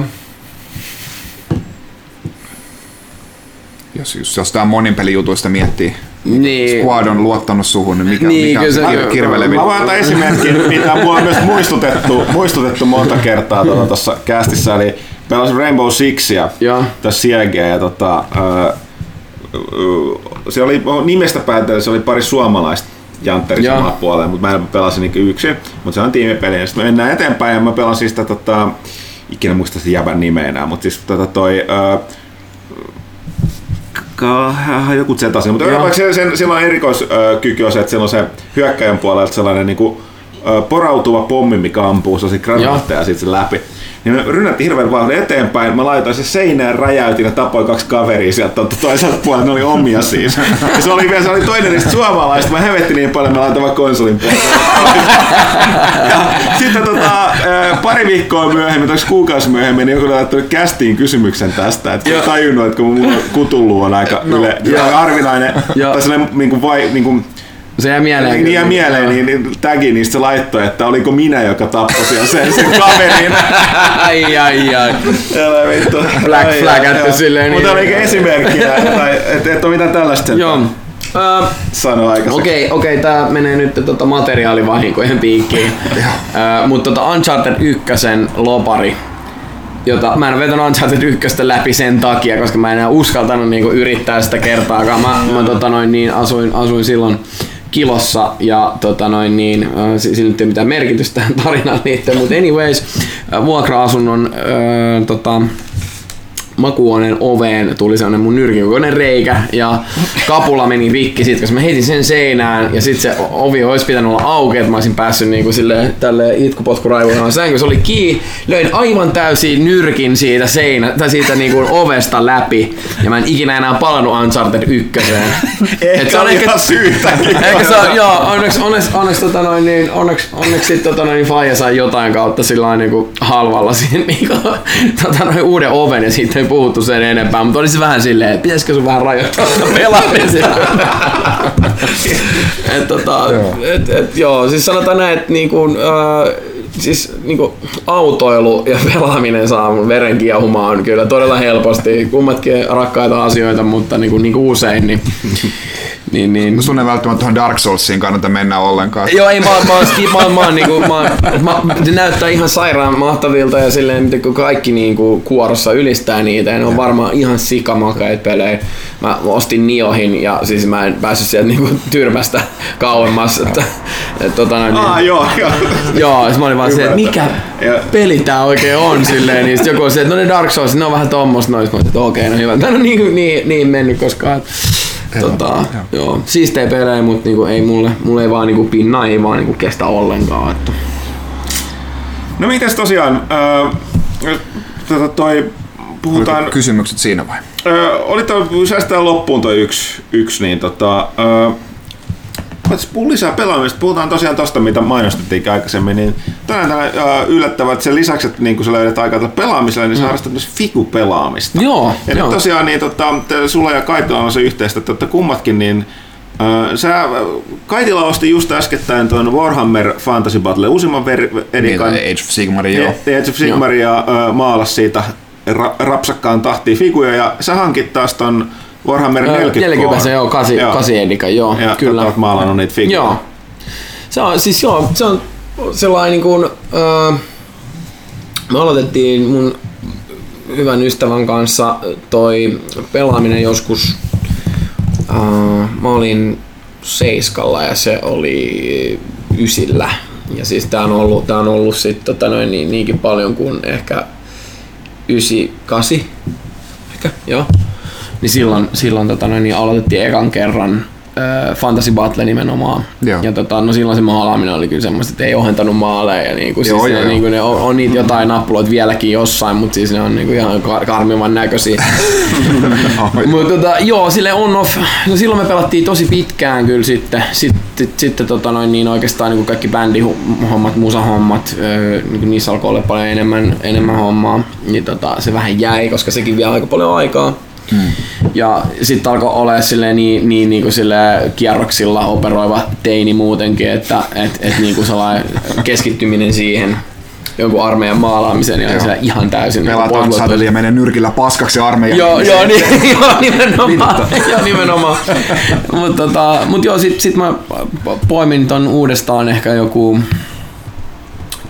Jos, jos jostain monin pelijutuista miettii, niin. Squad on luottanut suhun, niin mikä, niin, mikä on se kirvelevin? Mä voin antaa esimerkin, mitä mua on myös muistutettu, muistutettu monta kertaa tuossa tota, kästissä, eli pelasin Rainbow Sixia tässä Siegeä ja tota, äh, se oli nimestä päätellen, se oli pari suomalaista jantteri samalla puolella, mutta mä pelasin niin yksin, mutta se on tiimipeli. Ja sitten me mennään eteenpäin ja mä pelasin sitä, tota, ikinä muista sitä jävän nimeä enää, mutta siis tota, toi, äh, joku Z-asia, mutta vaikka se, sen, sillä on erikoiskyky on se, että siellä on se hyökkäjän puolelta sellainen niin kuin, porautuva pommi, mikä ampuu sellaisia granaatteja sitten läpi. Niin me rynnättiin hirveän vauhdin eteenpäin. Mä laitoin se seinään, räjäytin ja tapoin kaksi kaveria sieltä toiselta puolelta. Ne oli omia siis. Ja se oli vielä se oli toinen niistä suomalaista. Mä hevetti niin paljon, mä laitoin vaan konsolin ja sitten tota, pari viikkoa myöhemmin, tai kuukausi myöhemmin, niin joku laittanut kästiin kysymyksen tästä. Että tajunnut, että kun mun kutullu on aika no, yle, harvinainen, tai sellainen niin kuin vai, niin kuin, se jää mieleen. Niin, jää mieleen, niin, niin tagi niistä laittoi, että oliko minä, joka tappoi siellä sen, sen kaverin. [LAUGHS] ai, ai, ai. Älä vittu. Black flagattu silleen. Mutta niin. oli esimerkkiä, että et ole mitään tällaista. Joo. Uh, Sano aikaisemmin. Okei, okay, okay, tää menee nyt tota materiaalivahinkojen piikkiin. uh, Mutta tota Uncharted 1 lopari jota mä en vetänyt Uncharted 1 läpi sen takia, koska mä en enää uskaltanut niinku yrittää sitä kertaakaan. Mä, mä tota noin, niin asuin, asuin silloin kilossa ja tota noin niin, sillä nyt ei mitään merkitystä tähän tarinaan liittyen, mutta anyways, vuokra-asunnon äh, tota, makuuhuoneen oveen tuli sellainen mun nyrkin reikä ja kapula meni rikki sit, koska mä heitin sen seinään ja sitten se ovi olisi pitänyt olla auki, että mä olisin päässyt niinku sille tälle itkupotkuraivoon sänky. Se oli kiinni, löin aivan täysin nyrkin siitä seinä, tai siitä niinku ovesta läpi ja mä en ikinä enää palannut Uncharted ykköseen. [LAUGHS] ehkä se on ehkä syytäkin. [LAUGHS] Ehkä se on, joo, onneksi, onneksi, onneksi, tota noin, niin, onneksi, onneksi sit, tota noin, Faija sai jotain kautta sillä niinku halvalla siihen niinku, tota noin, uuden oven ja sitten ei puhuttu sen enempää, mutta olisi vähän silleen, että pitäisikö sun vähän rajoittaa sitä pelaamista. [LAUGHS] et, tota, et, et, joo, siis sanotaan näin, että niin kuin, äh, siis niin kuin, autoilu ja pelaaminen saa mun veren kiehumaan kyllä todella helposti. Kummatkin rakkaita asioita, mutta niin kuin, niin kuin usein. Niin, [LAUGHS] niin, niin. No sun ei välttämättä tuohon Dark Soulsiin kannata mennä ollenkaan. Joo, ei, mä, mä, mä, mä, mä, niinku, mä, mä, näyttää ihan sairaan mahtavilta ja silleen, miten kun kaikki niinku kuorossa ylistää niitä, ja ne on varmaan ihan sikamakaita pelejä. Mä ostin Niohin ja siis mä en päässyt sieltä niinku tyrmästä kauemmas. Että, et, tota, niin, ah, joo, joo. Joo, siis mä olin vaan se, että mikä ja. peli tää oikein on silleen, niin joku on se, että no ne Dark Souls, ne on vähän tommoista noista, että okei, okay, no hyvä. Tää on niin, niin, niin mennyt koskaan. Tota, joo. joo. Siistejä pelejä, mutta niinku, ei mulle, mulle ei vaan niinku, pinna ei vaan niinku, kestä ollenkaan. Että. No mitäs tosiaan, äh, tota toi, puhutaan... Oliko kysymykset siinä vai? Äh, oli toi, säästää loppuun toi yksi, yksi niin tota, äh, puhun lisää pelaamista. Puhutaan tosiaan tosta, mitä mainostettiin aikaisemmin. Niin tänään yllättävää, että sen lisäksi, että niin kun sä löydät aikaa tällä pelaamisella, niin sä mm. harrastat myös fiku-pelaamista. Joo, ja joo. nyt tosiaan niin, tota, sulla ja Kaitolla on se yhteistä, että kummatkin niin Sä, Kaitila osti just äskettäin tuon Warhammer Fantasy Battle uusimman ver- Niin, edikan. Age of Sigmarin, joo. Age of Sigmar ja ö, maalasi siitä ra- rapsakkaan tahtiin figuja ja sä hankit taas ton Warhammer 40 40 joo, 8, 8 edika, joo, ja kyllä. Oot maalannut niitä figuja. Joo. Se on, siis joo, se on sellainen niin kuin, öö, me aloitettiin mun hyvän ystävän kanssa toi pelaaminen joskus, öö, mä olin seiskalla ja se oli ysillä. Ja siis tää on ollut, tää on ollut sit tota noin, niin, niinkin paljon kuin ehkä 98 ehkä, joo. Niin silloin, silloin tota noin, niin aloitettiin ekan kerran äh, Fantasy Battle nimenomaan. Joo. Ja tota, no silloin se maalaaminen oli kyllä semmoista, että ei ohentanut maaleja. Ja niinku, Joo, siis joo, ne, joo. niinku, ne on, on, niitä jotain nappuloita vieläkin jossain, mutta siis ne on niinku ihan kar- karmivan näköisiä. [LAUGHS] Mutta tota, joo, sille on off. No silloin me pelattiin tosi pitkään kyllä sitten. Sitten, sitten tota noin, niin oikeastaan niin kaikki bändihommat, musahommat, öö, niin niissä alkoi olla paljon enemmän, enemmän hommaa. Niin tota, se vähän jäi, koska sekin vie aika paljon aikaa. Hmm. Ja sitten alkoi olla silleen niin, niin, niin kuin silleen kierroksilla operoiva teini muutenkin, että et, et niin kuin sellainen keskittyminen siihen jonkun armeijan maalaamiseen niin oli siellä ihan täysin Pelataan pois- sadeli ja menee nyrkillä paskaksi armeijan. Joo, joo, niin, [LAUGHS] joo, nimenomaan. joo, nimenomaan. [LAUGHS] Mutta tota, mut joo, sit, sit mä poimin ton uudestaan ehkä joku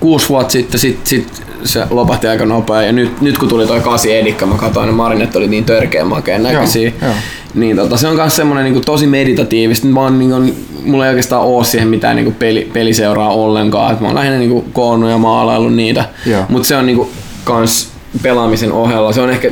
kuusi vuotta sitten, sit, sit se lopahti aika nopea. Ja nyt, nyt kun tuli toi kasi edikka, mä katsoin, ne marinet oli niin törkeä makeen näköisiä. joo. Niin tota, se on myös semmoinen niinku tosi meditatiivista. Mä oon, niinku, mulla ei oikeastaan oo siihen mitään niinku peli, peliseuraa ollenkaan. Et mä oon lähinnä niinku koonnut ja maalaillut niitä. Joo. Mutta se on niinku kans pelaamisen ohella. Se on ehkä,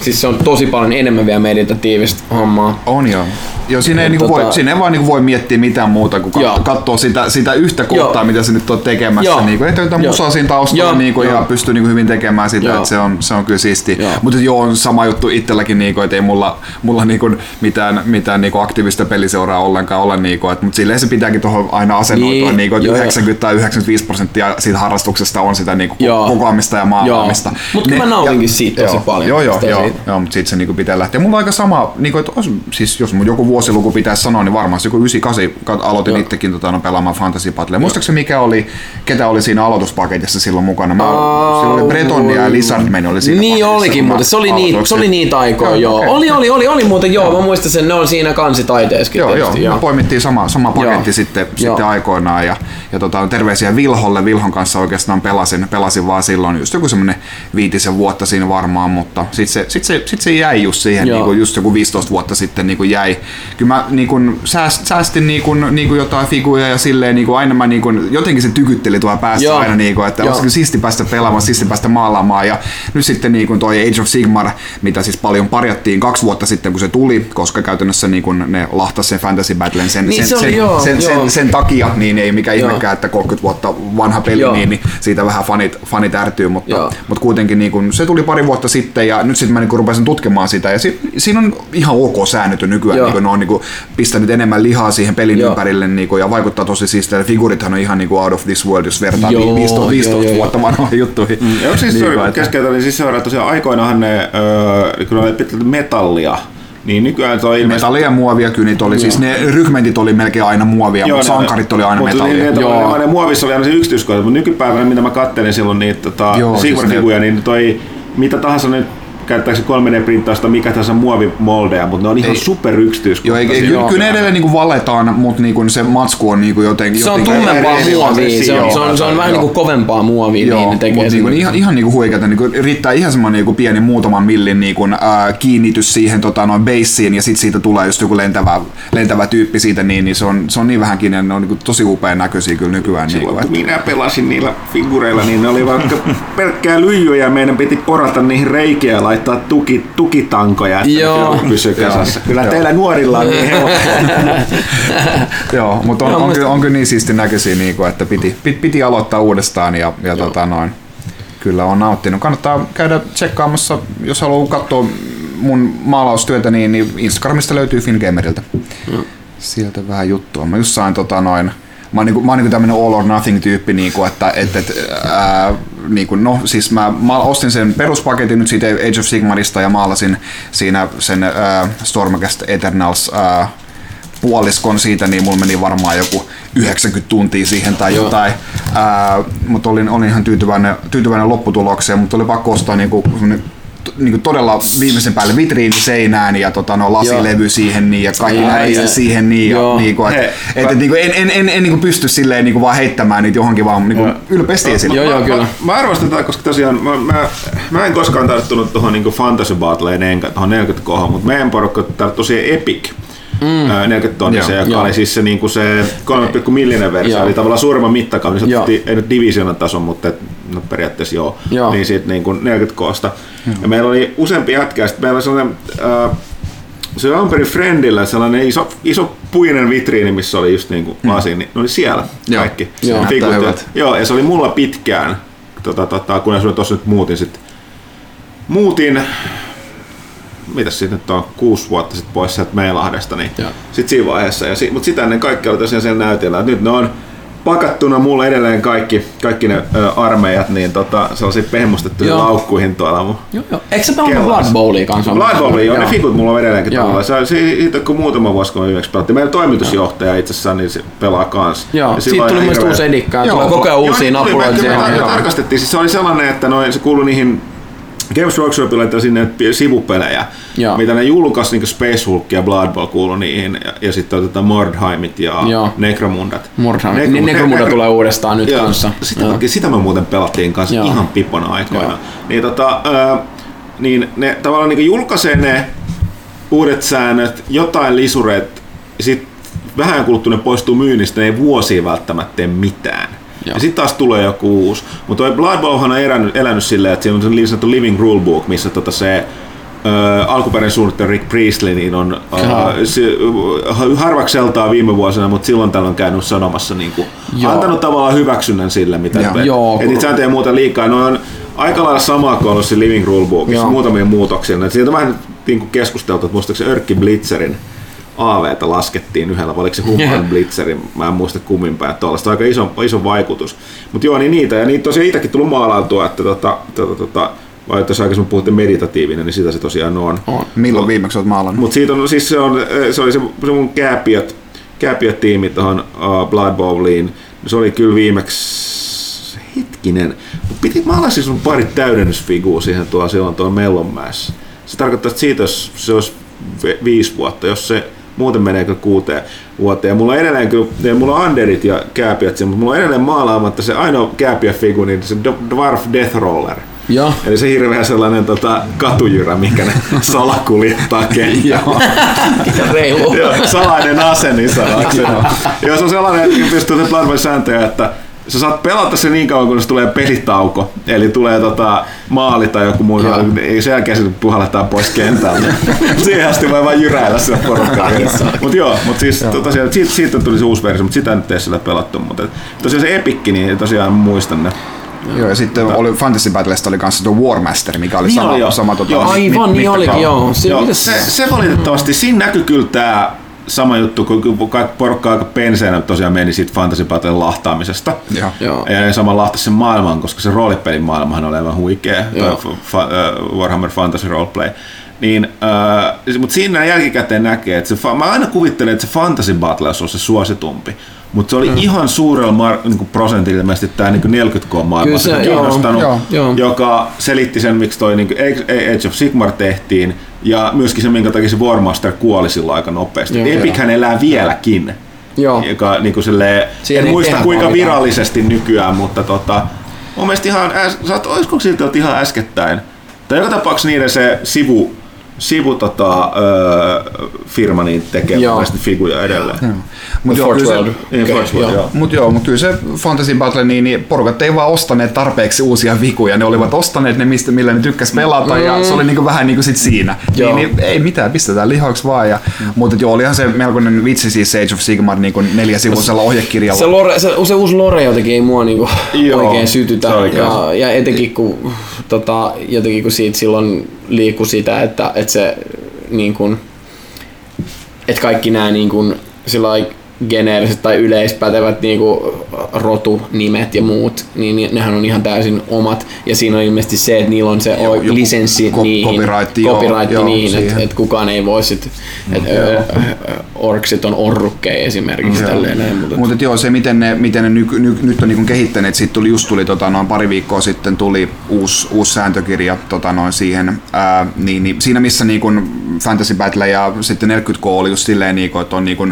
siis se on tosi paljon enemmän vielä meditatiivista hommaa. On joo. Joo, siinä ei, niinku tota- voi, siinä ei vaan niinku voi miettiä mitään muuta kuin Joo. katsoa sitä, sitä yhtä kohtaa, Joo. mitä se nyt on tekemässä. Joo. Niinku, että jotain musaa siinä taustalla Joo. niinku, ja pystyy niinku hyvin tekemään sitä, Joo. että se on, se on kyllä siisti. Mutta joo, on sama juttu itselläkin, niinku, että ei mulla, mulla niinku mitään, mitään niinku aktiivista peliseuraa ollenkaan ole. Niinku, mutta silleen se pitääkin tuohon aina asennoitua, Niin. niinku, että Joo, joo. 90 tai 95 prosenttia siitä harrastuksesta on sitä niinku Joo. kokoamista ja maalaamista. Joo. Mut kyllä mä nautinkin siitä tosi joo, paljon. Joo, joo, joo, joo mutta siitä se niinku pitää lähteä. Mulla on aika sama, niinku, että siis jos mun joku vuosiluku pitäisi sanoa, niin varmasti joku 98 kat- aloitin Joo. itsekin tota, no, pelaamaan Fantasy Battle. Muistaakseni mikä oli, ketä oli siinä aloituspaketissa silloin mukana? Mä, Aa, siellä oli Bretonia ja Lizardman oli siinä Niin olikin muuten, se oli, niin, se oli niitä aikoja, Joo, joo. okei. Oli, oli, oli, oli muuten, joo, mä muistan sen, ne on siinä kansitaiteessakin Joo, joo, tietysti, me poimittiin sama, sama paketti Joo. sitten, Joo. sitten aikoinaan ja, ja tota, terveisiä Vilholle. Vilhon kanssa oikeastaan pelasin, pelasin vaan silloin just joku semmonen viitisen vuotta siinä varmaan, mutta sitten se, sit se, sit se jäi just siihen, Joo. niin kuin just joku 15 vuotta sitten niin kuin jäi. Kyllä mä niin kuin sääst, säästin niin kuin, niin kuin jotain figuja ja silleen niin kuin aina mä niin kuin, jotenkin se tykytteli tuolla päässä Joo. aina, niin kuin, että Joo. olisi kyllä siisti päästä pelaamaan, siisti päästä maalaamaan ja nyt sitten niin kuin toi Age of Sigmar, mitä siis paljon parjattiin kaksi vuotta sitten kun se tuli, koska käytännössä niin kuin ne lahtas sen Fantasy Battlen sen, Niin sen, se oli, sen, joo, sen, joo. sen, sen, takia, niin ei mikä Joo. Ihmekään, että 30 vuotta vanha peli, Joo. niin, niin siitä vähän fanit, fanit ärtyy, mutta, Joo. mutta kuitenkin niin kuin, se tuli pari vuotta sitten ja nyt sitten mä niin kuin rupesin tutkimaan sitä ja si, siinä on ihan ok säännöt jo nykyään, Joo. niin kuin, ne on niin kuin, pistänyt enemmän lihaa siihen pelin Joo. ympärille niin kuin, ja vaikuttaa tosi siistiä. Figurithan on ihan niin kuin out of this world, jos vertaa Joo, 15, 15 joo, joo, vuotta vanhoihin juttuihin. Ja onko siis Niin keskeytä, niin siis seuraa tosiaan aikoinaanhan ne, öö, kun ne oli pitkälti metallia, niin nykyään se on ilmeisesti... Metallia ja muovia kyllä niitä oli, siis ne rykmentit oli melkein aina muovia, mutta ne- sankarit oli aina mutta metallia. Niin, Joo. Joo. Ne muovissa oli aina se yksityiskohta, mutta nykypäivänä, mitä mä kattelin silloin niitä tota, Joo, siis Sigmar-figuja, niin toi mitä tahansa nyt käyttääkö 3D-printtausta mikä tahansa muovimoldeja, mutta ne on ihan Ei. super Joo, ei, ei, kyllä, kyllä ne edelleen niinku valetaan, mutta niinku se matsku on niinku jotenkin... Se on jotenkin tummempaa muovia, se on, se on, se on vähän niinku kovempaa muovia, Joo, niin ne tekee niinku, ihan, ihan niinku huikeata. Niinku, riittää ihan semmoinen niinku pieni muutaman millin niinku, ää, kiinnitys siihen tota, noin baseen ja sitten siitä tulee just joku lentävä, lentävä tyyppi siitä, niin, niin se, on, se on niin vähänkin, ne on niinku, tosi upean näköisiä kyllä nykyään. Niinku, Silloin kun minä pelasin niillä figureilla, niin ne oli vaikka pelkkää lyijyä ja meidän piti porata niihin reikiä ja laittaa tuki, tukitankoja, että Joo. ne pysyy kasassa. Kyllä Joo. teillä nuorilla on niin helppoa. [LAUGHS] Joo, mutta on, on, kyllä, on kyllä niin siisti näköisiä, niinku, että piti, piti, piti aloittaa uudestaan ja, ja tota, noin. Kyllä on nauttinut. Kannattaa käydä tsekkaamassa, jos haluaa katsoa mun maalaustyötä, niin, niin Instagramista löytyy Fingamerilta. Sieltä vähän juttua. Mä just sain tota noin, mä oon, niinku, mä oon niinku tämmönen all or nothing tyyppi, niinku, että et, et, ää, niinku, no siis mä, mä ostin sen peruspaketin nyt siitä Age of Sigmarista ja maalasin siinä sen ää, Stormcast Eternals ää, puoliskon siitä, niin mulla meni varmaan joku 90 tuntia siihen tai Joo. jotain. Ää, mutta olin, olin ihan tyytyväinen, tyytyväinen lopputulokseen, mutta oli pakko ostaa niinku, to- niinku todella viimeisen päälle vitriini seinään ja tota, no, lasilevy siihen niin, ja kaikki Ai, näistä siihen niin, ja, Joo. niinku, et, et, et, niinku, en, en, en, en niinku pysty silleen niinku vaan heittämään niitä johonkin vaan niinku Joo. ylpeästi esille. Joo, joo, mä, kyllä. Mä, mä arvostan tätä, koska tosiaan mä, mä, mä en koskaan tarttunut tuohon niinku Fantasy Battleen enkä tuohon 40 kohdaan, mutta meidän porukka tarttui siihen Epic. Mm. 40 tonnisen, Joo. joka Joo. oli siis se, niinku se 3,1 millinen versio, Joo. eli tavallaan suuremman mittakaava, niin se Joo. ei nyt divisionan tason, mutta et, no periaatteessa joo, Joo. niin siitä niinku 40 koosta. Ja meillä oli useampi jätkä, sitten meillä oli sellainen, äh, se oli alun perin Friendillä sellainen iso, iso puinen vitriini, missä oli just niinku lasi, niin ne oli siellä Joo. kaikki. Joo. Ja-. Joo, ja se oli mulla pitkään, tota, tota, kunnes mä tuossa nyt muutin sit. Muutin, mitäs siitä nyt on, kuusi vuotta sitten pois sieltä Meilahdesta, niin Joo. sit siinä vaiheessa. Ja si, mutta sitä ennen kaikki oli tosiaan siellä näytillä. Et nyt ne on pakattuna mulla edelleen kaikki, kaikki ne ö, armeijat, niin tota, sellaisiin pehmustettuihin Joo. laukkuihin tuolla mun Joo, joo. Eikö sä pelannut. Blood Bowlia kanssa? Blood Bowl, joo, ne fikut mulla on edelleenkin Joo. tavallaan. Se, se, siitä kun muutama vuosi, kun viimeksi pelattiin. Meidän toimitusjohtaja itse asiassa niin se pelaa kans. Joo, Ja siitä on tuli myös uusi edikka. Joo, Tulee koko ajan uusia niin Me- me Joo. tarkastettiin, siis se oli sellainen, että noin, se kuului niihin Games Workshopille että sinne sivupelejä, Joo. mitä ne julkaisi, niin Space Hulk ja Blood Bowl kuului niihin, ja, ja sitten otetaan Mordheimit ja Joo. Necromundat. Mordheim. Necro- Niin Necromunda ne- tulee uudestaan nyt Joo, kanssa. Sitä, Joo. sitä me muuten pelattiin kanssa Joo. ihan pippona aikoina. Joo. Niin, tota, ää, niin ne tavallaan niin julkaisee ne uudet säännöt, jotain lisureet, sitten vähän kuluttua ne poistuu myynnistä, ne ei vuosiin välttämättä tee mitään. Joo. Ja sitten taas tulee joku uusi. Mutta Blood Bowlhan on elänyt, elänyt silleen, että siinä on niin sanottu Living Rulebook, missä tota se Ö, alkuperäinen suunnittelija Rick Priestley niin on Jaa. ö, se, harvakseltaan viime vuosina, mutta silloin tällöin käynyt sanomassa niin kuin, Joo. antanut tavallaan hyväksynnän sille, mitä Joo. et- Joo, et kun- sääntöjä muuta liikaa. Ne on aika lailla samaa kuin ollut se Living Rulebookissa, muutamia muutoksia. Siitä on vähän niin kuin keskusteltu, että muistaakseni Örkki Blitzerin AVtä laskettiin yhdellä, vai oliko se Human Joo. Blitzerin, mä en muista kummin päin, tuollaista aika iso, iso vaikutus. Mutta joo, niin niitä, ja niitä tosiaan itsekin tullut maalautua, että tota, tota, tota, vai jos aikaisemmin puhuttiin meditatiivinen, niin sitä se tosiaan on. On. Milloin viimeksi olet maalannut? Mutta siitä on, siis se, on, se oli se, se mun kääpiöt, kääpiöt-tiimi tuohon uh, Blood Bowliin. Se oli kyllä viimeksi, hetkinen, mut piti, mä alasin sun pari täydennysfigua siihen tuolla silloin tuolla Mellonmäessä. Se tarkoittaa, että siitä jos se olisi vi- viisi vuotta, jos se muuten menee kyllä kuuteen vuoteen. Ja mulla on edelleen kyllä, ja mulla on underit ja kääpiöt mutta mulla on edelleen maalaamatta se ainoa kääpiöfigu, niin se Dwarf Death Roller. Joo. Eli se hirveä sellainen tota, katujyrä, mikä ne [LAUGHS] salakuljettaa kentällä. Reilu. Joo, salainen ase niin sanakseni. Joo, se on sellainen, että pystyy te Blood Bowl sääntöjä, että sä saat pelata se niin kauan, kunnes tulee pelitauko. Eli tulee tota, maali tai joku muu, Joo. ei sen jälkeen se puhalletaan pois kentältä. [LAUGHS] Siihen asti voi vaan jyräillä sillä porukalla. Mutta joo, mutta siis tosiaan siitä, siitä tuli se uusi versio, mutta sitä nyt ei sillä pelattu. Mutta tosiaan se epikki, niin tosiaan muistan ne. Joo, ja sitten oli Fantasy Battlesta oli kanssa tuo Warmaster, mikä oli Niin sama, oli, joo. sama tota, Joo. Aivan, mit- niin olikin, joo. Se, Joo, se, se valitettavasti, siinä näkyy kyllä tämä sama juttu, kun kaikki porukka aika penseenä tosiaan meni siitä Fantasy Battlen lahtaamisesta. Joo. Joo. Ja ne sama lahtasi sen maailman, koska se roolipelin maailmahan oli aivan huikea, Joo. toi fa, äh, Warhammer Fantasy Roleplay. Niin, äh, mutta siinä jälkikäteen näkee, että se, mä aina kuvittelen, että se Fantasy Battle olisi ollut se suositumpi. Mutta se oli mm. ihan suurella mar- niinku prosentilla ilmeisesti tämä niinku 40K maailma se, kiinnostanut, joo, joo. joka selitti sen, miksi toi niinku Age of Sigmar tehtiin, ja myöskin se, minkä takia se Warmaster kuoli silloin aika nopeasti. Joo. Epichän elää vieläkin Joo. joka niinku silleen, Siihen en ei muista kuinka vaan mitään. virallisesti nykyään, mutta tota, mun mielestä ihan, äs, olisiko siltä ihan äskettäin, tai joka tapauksessa niiden se sivu, sivu tota, öö, firma niin tekee Joo. näistä figuja edelleen. Mut joo, Forge kyllä World. Niin, Forge World, joo. joo. Mut joo, mutta kyllä se Fantasy Battle, niin, niin porukat ei vaan ostaneet tarpeeksi uusia vikuja. Ne olivat ostaneet ne, mistä, millä ne tykkäs pelata, mm. ja se oli niinku vähän niinku sit siinä. Joo. Niin, niin, ei mitään, pistetään lihoiksi vaan. Ja, mm. Mutta joo, olihan se melkoinen vitsi siis Age of Sigmar niinku neljäsivuisella ohjekirjalla. Se, lore, se, se uusi lore jotenkin ei mua niinku Joo, oikein sytytä. Ja, ja etenkin kun, tota, jotenkin kun siitä silloin liikkui sitä, että, että se niin kuin, että kaikki nämä niin kuin, sillai, geneeriset tai yleispätevät niinku rotunimet ja muut, niin ni- nehän on ihan täysin omat. Ja siinä on ilmeisesti se, että niillä on se Joo, joku lisenssi ko- niihin, copyright, joo, copyright joo, niihin että et kukaan ei voi sit, että orksit on orrukkeja esimerkiksi tälleen näin, mutta Mutta joo, se miten ne, miten ne nyky, ny, nyt on niinku kehittäneet, siitä tuli, just tuli tota, noin pari viikkoa sitten tuli uusi, uusi sääntökirja tota, noin siihen, ää, niin, niin, siinä missä niinku Fantasy Battle ja sitten 40K oli just silleen, niinku, että on niinku,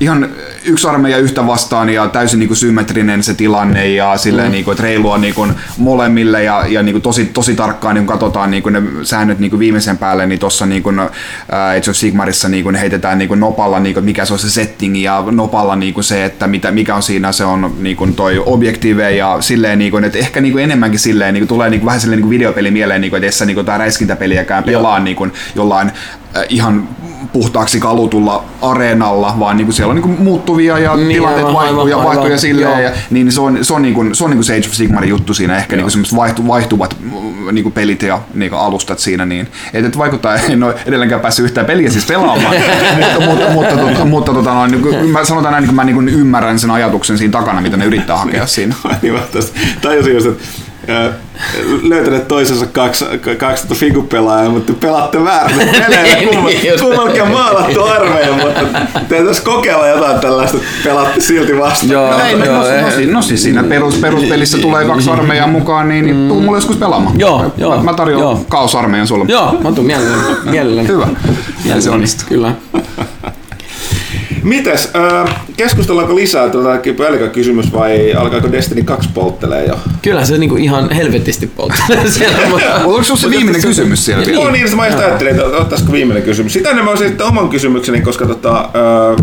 ihan yksi armeija yhtä vastaan ja täysin niinku symmetrinen se tilanne ja silleen, mm. niinku, että reilua niinku molemmille ja, ja niinku tosi, tosi tarkkaan niinku katsotaan niinku ne säännöt niinku viimeisen päälle, niin tuossa niinku, ää, Age of Sigmarissa niinku ne heitetään niinku nopalla, niinku, mikä se on se setting ja nopalla niinku se, että mitä, mikä on siinä, se on niinku toi objektiive ja silleen, niinku, että ehkä niinku enemmänkin silleen niinku, tulee niinku, vähän silleen niinku videopeli mieleen, niinku, että jos sä niinku, tää räiskintäpeliäkään pelaa niinku, jollain äh, ihan puhtaaksi kalutulla areenalla, vaan niinku siellä on niinku muuttuvia ja Niin, tilanteet aivan, vaihtuu ja aivan, vaihtuu ja silleen. joo. Ja, niin se on, se on, niinku, se on niinku se Age of Sigmarin juttu siinä, ehkä niinku semmoiset vaihtu, vaihtuvat mm, niinku pelit ja niinku alustat siinä. Niin. Et, et vaikuttaa, [LAUGHS] en ole edelleenkään päässyt yhtään peliä siis pelaamaan, mutta, [LAUGHS] mutta, mutta, mutta, mutta tota, noin, niinku, mä sanotaan näin, niin mä niinku ymmärrän sen ajatuksen siinä takana, mitä ne yrittää hakea siinä. niin tajusin just, että löytäneet toisensa kaksi, kaksi tota figupelaajaa, mutta pelaatte väärin [LAUGHS] pelejä. Kumma- just. Kummallakin on maalattu armeija, mutta täytyisi kokeilla jotain tällaista, että pelaatte silti vastaan. Joo, Ei, no, joo, no, eh- no, siis- no siis siinä perus, peruspelissä tulee kaksi armeijaa mukaan, niin, niin tuu mulle joskus pelaamaan. Joo, mä, joo, mä tarjoan joo. kaosarmeijan sulle. Joo, mä tuun mielelläni. mielelläni. Hyvä. Ja se onnistuu. Kyllä. Mites, ää, keskustellaanko lisää tuota kysymys vai alkaako Destiny 2 polttelee jo? Kyllä se niinku ihan helvetisti polttelee [LAUGHS] siellä. mutta- Onko sinulla se viimeinen kysymys siellä niin, että mä just ajattelin, että ottaisiko viimeinen kysymys. Sitä ennen mä olisin sitten oman kysymykseni, koska tota, ää,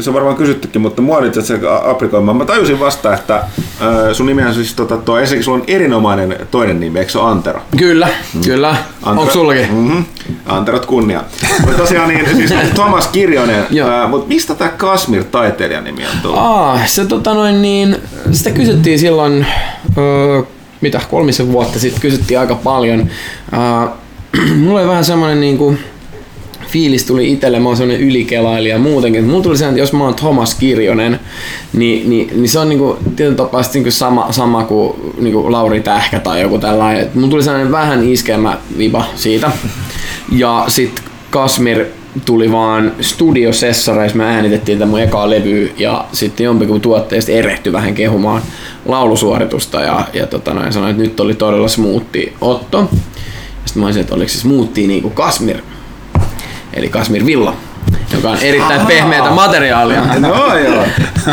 se on varmaan kysyttykin, mutta mua nyt se aprikoimaan. Mä tajusin vasta, että ää, sun nimi on siis tota, tuo, ensinnäkin sulla on erinomainen toinen nimi, eikö se Antero? Kyllä, kyllä. Onko sullakin? Mm-hmm. Anterot kunnia. Mutta tosiaan niin, siis Thomas Kirjonen, [LAUGHS] ää, mutta mistä tämä Kasmir taiteilijan nimi on tullut? Aa, se tota noin niin, sitä kysyttiin silloin, öö, mitä, kolmisen vuotta sitten kysyttiin aika paljon. Ää, [CLEARS THROAT] mulla oli vähän semmonen niinku, fiilis tuli itselle, mä oon semmonen ylikelailija muutenkin. Mulla tuli sellainen, että jos mä oon Thomas Kirjonen, niin, niin, niin se on niinku, tietyllä tapaa niinku sama, sama kuin niinku Lauri Tähkä tai joku tällainen. Mulla tuli sellainen vähän iskemä viba siitä. Ja sit Kasmir tuli vaan studiosessareissa, me äänitettiin tätä mun ekaa levyä ja sitten jompikumpi tuotteesta erehtyi vähän kehumaan laulusuoritusta ja, ja tota noin, sanoi, että nyt oli todella smoothi Otto. Sitten mä olisin, että oliko se smoothie niin kuin Kasmir, eli Kasmir Villa, joka on erittäin pehmeätä materiaalia. [LAUGHS] No joo.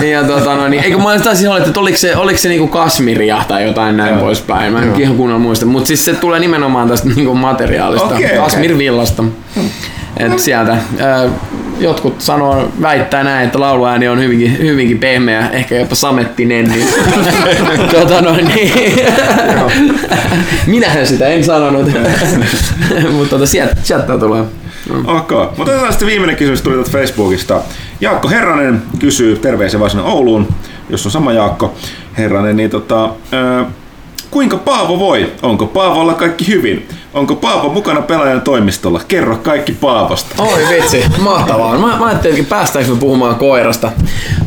[LAUGHS] Ja tota, no, niin, eikö mä taisin olla, että oliko se, oliko se niinku kasmiria tai jotain näin poispäin. Mä en ihan kunnolla muista. Mutta siis se tulee nimenomaan tästä niinku materiaalista, okei. kasmirvillasta. Et sieltä ää, jotkut sanoo, väittää näin, että lauluääni on hyvinkin, hyvinkin pehmeä, ehkä jopa samettinen. [LAUGHS] Niin, tota noin, niin. Minähän sitä en sanonut. Mutta tota, sieltä, sieltä tää tulee. Okay. Mutta otetaan sitten viimeinen kysymys tuli tuolta Facebookista. Jaakko Herranen kysyy terveisiä vaan sinne Ouluun, jos on sama Jaakko Herranen, niin tota, ää, kuinka Paavo voi? Onko Paavolla kaikki hyvin? Onko Paavo mukana pelaajan toimistolla? Kerro kaikki Paavosta. Oi vitsi, mahtavaa. Mä, mä ajattelin, että päästäänkö me puhumaan koirasta.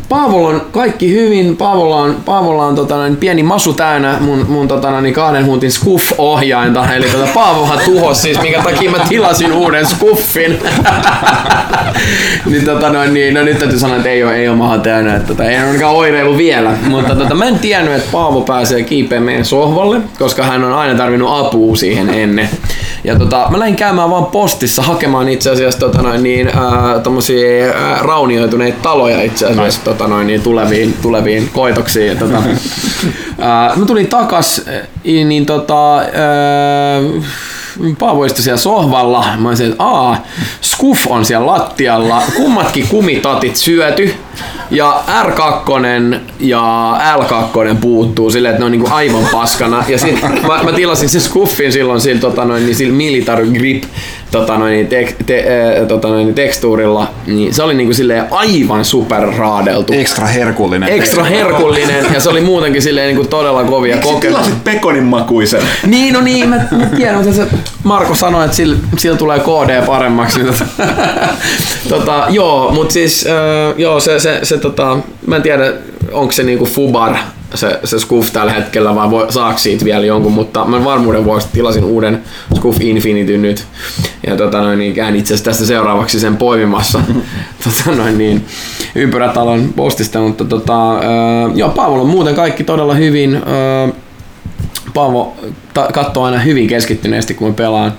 Paavolla on kaikki hyvin. Paavolla on, Paavolla on tota, noin, pieni masu täynnä mun, mun tota, noin, kahden huntin Scoof-ohjainta. Eli tota, Paavohan tuhos siis, minkä takia mä tilasin uuden Scoofin. [LAUGHS] niin, tota, noin, niin, no nyt täytyy sanoa, että ei ole, ei ole maha täynnä. Että, tota, ei ole oireilu vielä. Mutta tota, mä en tiennyt, että Paavo pääsee kiipeämään meidän sohvalle, koska hän on aina tarvinnut apua siihen ennen. Ja tota, mä lähdin käymään vaan postissa hakemaan itse asiassa tota noin, niin, ää, tommosia ää, raunioituneita taloja itse asiassa tota noin, niin, tuleviin, tuleviin koitoksiin. Ja, tota, [LAUGHS] ää, mä tulin takas, niin tota, ää, Paavo istui siellä sohvalla. Mä olisin, että aa, Scuf on siellä lattialla, kummatkin kumitatit syöty. Ja R2 ja L2 puuttuu silleen, että ne on niinku aivan paskana. Ja sit mä, mä tilasin sen Scuffin silloin sillä, tota noin, niin sillä Military Grip tota noin, tek, te, äh, tota noin, tekstuurilla, niin se oli niinku silleen aivan super raadeltu. Ekstra herkullinen. Ekstra herkullinen ja se oli muutenkin silleen niinku todella kovia Miksi kokemuksia. tilasit pekonin makuisen? Niin, no niin, mä, mä tiedän, mutta se Marko sanoi, että sillä, sillä tulee KD paremmaksi. Niin tota, [LAUGHS] tota, joo, mutta siis äh, joo, se, se, se tota, mä en tiedä, onko se niinku Fubar se, se Scuf tällä hetkellä vai voi, saako siitä vielä jonkun, mutta mä varmuuden vuoksi tilasin uuden Scuf Infinity nyt. Ja tota noin, niin käyn itse asiassa tästä seuraavaksi sen poimimassa [LAUGHS] tota noin, niin, ympyrätalon postista, mutta tota, äh, joo, Paavolla on muuten kaikki todella hyvin. Äh, Paavo ta- katsoo aina hyvin keskittyneesti, kun pelaan,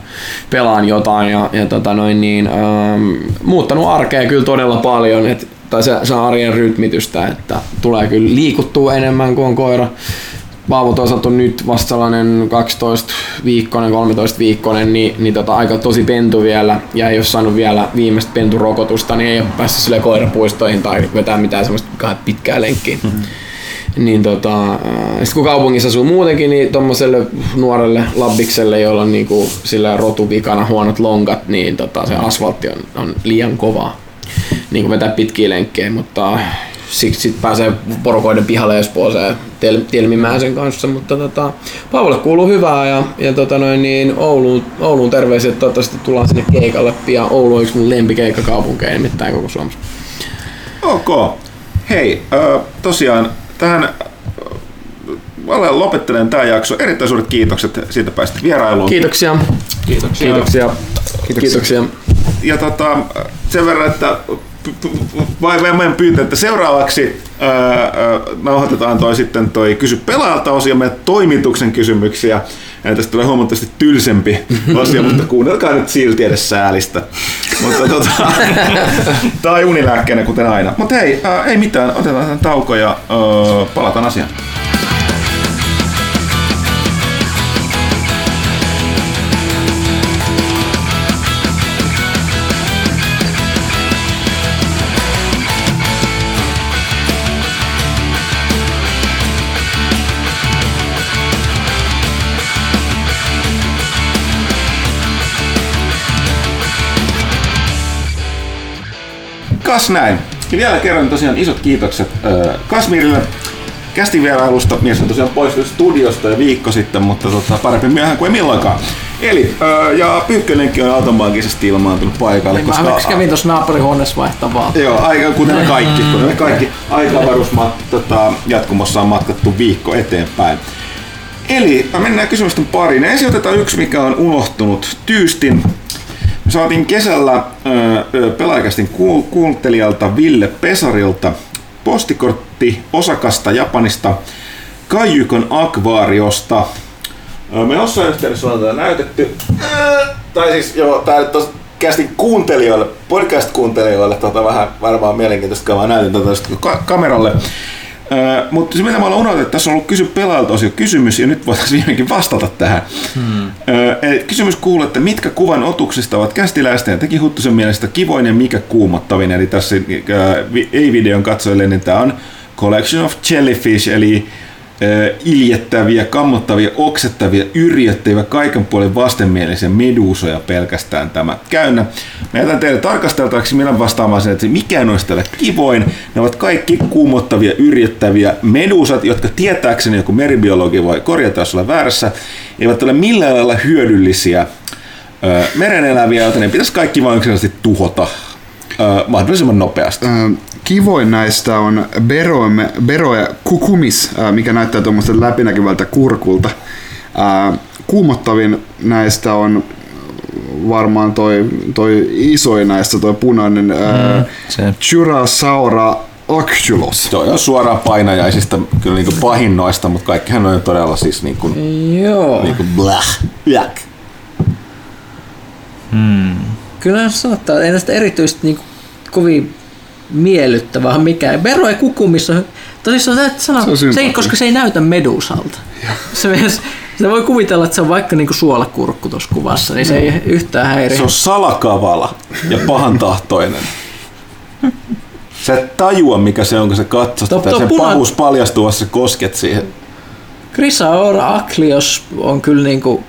pelaan jotain ja, ja tota noin niin, ähm, muuttanut arkea kyllä todella paljon, et, tai se, se arjen rytmitystä, että tulee kyllä liikuttua enemmän kuin on koira. Paavo toisaalta on nyt vasta sellainen 12 viikkoinen, 13 viikkoinen, niin, niin tota, aika tosi pentu vielä ja ei ole saanut vielä viimeistä penturokotusta, niin ei ole päässyt sille koirapuistoihin tai vetää mitään semmoista pitkää lenkkiä. Mm-hmm niin tota, sit kun kaupungissa asuu muutenkin, niin tommoselle nuorelle labbikselle, jolla on niinku sillä rotuvikana huonot lonkat, niin tota, se asfaltti on, on liian kovaa niin kuin vetää pitkiä lenkkejä, mutta siksi sit pääsee porukoiden pihalle Espooseen Tel- Telmimäisen kanssa, mutta tota, Paavolle kuuluu hyvää ja, ja tota noin, niin Ouluun, Ouluun terveisiä, että toivottavasti tullaan sinne keikalle pian. Oulu on yksi mun lempikeikkakaupunkeja nimittäin koko Suomessa. Ok. Hei, ö, tosiaan tähän ö, lopettelen tämä jakso. Erittäin suuret kiitokset siitä päästä vierailuun. Kiitoksia. Kiitoksia. Kiitoksia. Kiitoksia. Ja tota, sen verran, että vai vai meidän pyyntö, että seuraavaksi ää, nauhoitetaan toi sitten toi kysy pelaajalta osio meidän toimituksen kysymyksiä. Ja tästä tulee huomattavasti tylsempi osio, mutta kuunnelkaa nyt silti edes säälistä. mutta tota, tai unilääkkeenä kuten aina. Mutta hei, ää, ei mitään, otetaan tauko ja ää, palataan asiaan. Kas näin. Ja vielä kerran tosiaan isot kiitokset äh, Kasmirille kästin vierailusta. Mies on tosiaan poistunut studiosta jo viikko sitten, mutta tota, parempi myöhään kuin ei milloinkaan. Eli, äh, ja Pyykkönenkin on automaagisesti ilmaantunut paikalle, Mä koska... kävin tuossa naapurihuoneessa vaihtaa Joo, aika, kuten me kaikki, kuten me kaikki aikavarusmat tota, jatkumossa on matkattu viikko eteenpäin. Eli mennään kysymysten pariin. Ensin otetaan yksi, mikä on unohtunut tyystin. Saatiin kesällä pelaajakästin kuuntelijalta Ville Pesarilta postikortti osakasta Japanista Kaijykon akvaariosta. Me jossain yhteydessä on tätä näytetty. Tai siis joo, tää nyt tos kästin kuuntelijoille, podcast-kuuntelijoille tota vähän varmaan mielenkiintoista, kun mä näytin tätä tota ka- kameralle. Mutta se mitä mä olen unohtanut, että tässä on ollut kysy pelaajalta osio kysymys ja nyt voitaisiin viimeinkin vastata tähän. Hmm. Ö, kysymys kuuluu, että mitkä kuvan otuksista ovat kästiläisten ja teki Huttusen mielestä kivoin ja mikä kuumottavin. Eli tässä ei-videon katsojille, niin tämä on Collection of Jellyfish, eli iljettäviä, kammottavia, oksettavia, yrjöttäviä, kaiken puolin vastenmielisiä meduusoja pelkästään tämä käynnä. Mä jätän teille tarkasteltavaksi, minä vastaamaan sen, että mikä noista tällä kivoin. Ne ovat kaikki kuumottavia, yrjettäviä meduusat, jotka tietääkseni joku meribiologi voi korjata, jos väärässä, eivät ole millään lailla hyödyllisiä mereneläviä, joten ne pitäisi kaikki vain yksinkertaisesti tuhota ö, mahdollisimman nopeasti. Ö, Kivoin näistä on Bero, Bero ja Kukumis, ö, mikä näyttää tuommoiselta läpinäkyvältä kurkulta. Ö, Kuumottavin näistä on varmaan toi, toi isoin näistä, toi punainen mm, se. Churasaura Actylos. Se on suoraan painajaisista kyllä niin kuin pahin noista, mutta kaikkihan on todella siis niin kuin, Joo. niin kuin blah, blah. Kyllä sanottaa, että ei näistä erityisesti niin kovin miellyttävää mikään. Vero ei kukumissa. Tosissaan sä et sano, Se se, on se ei, koska se ei näytä medusalta. [LAUGHS] Se, myös- se voi kuvitella, että se on vaikka niinku suolakurkku tuossa kuvassa, niin se ei yhtään häiri. Se on salakavala ja pahantahtoinen. Sä et tajua, mikä se on, kun sä katsot sitä. Sen puna- pahuus paljastuu, vasta sä kosket siihen. Grisaora Aklios on kyllä niinku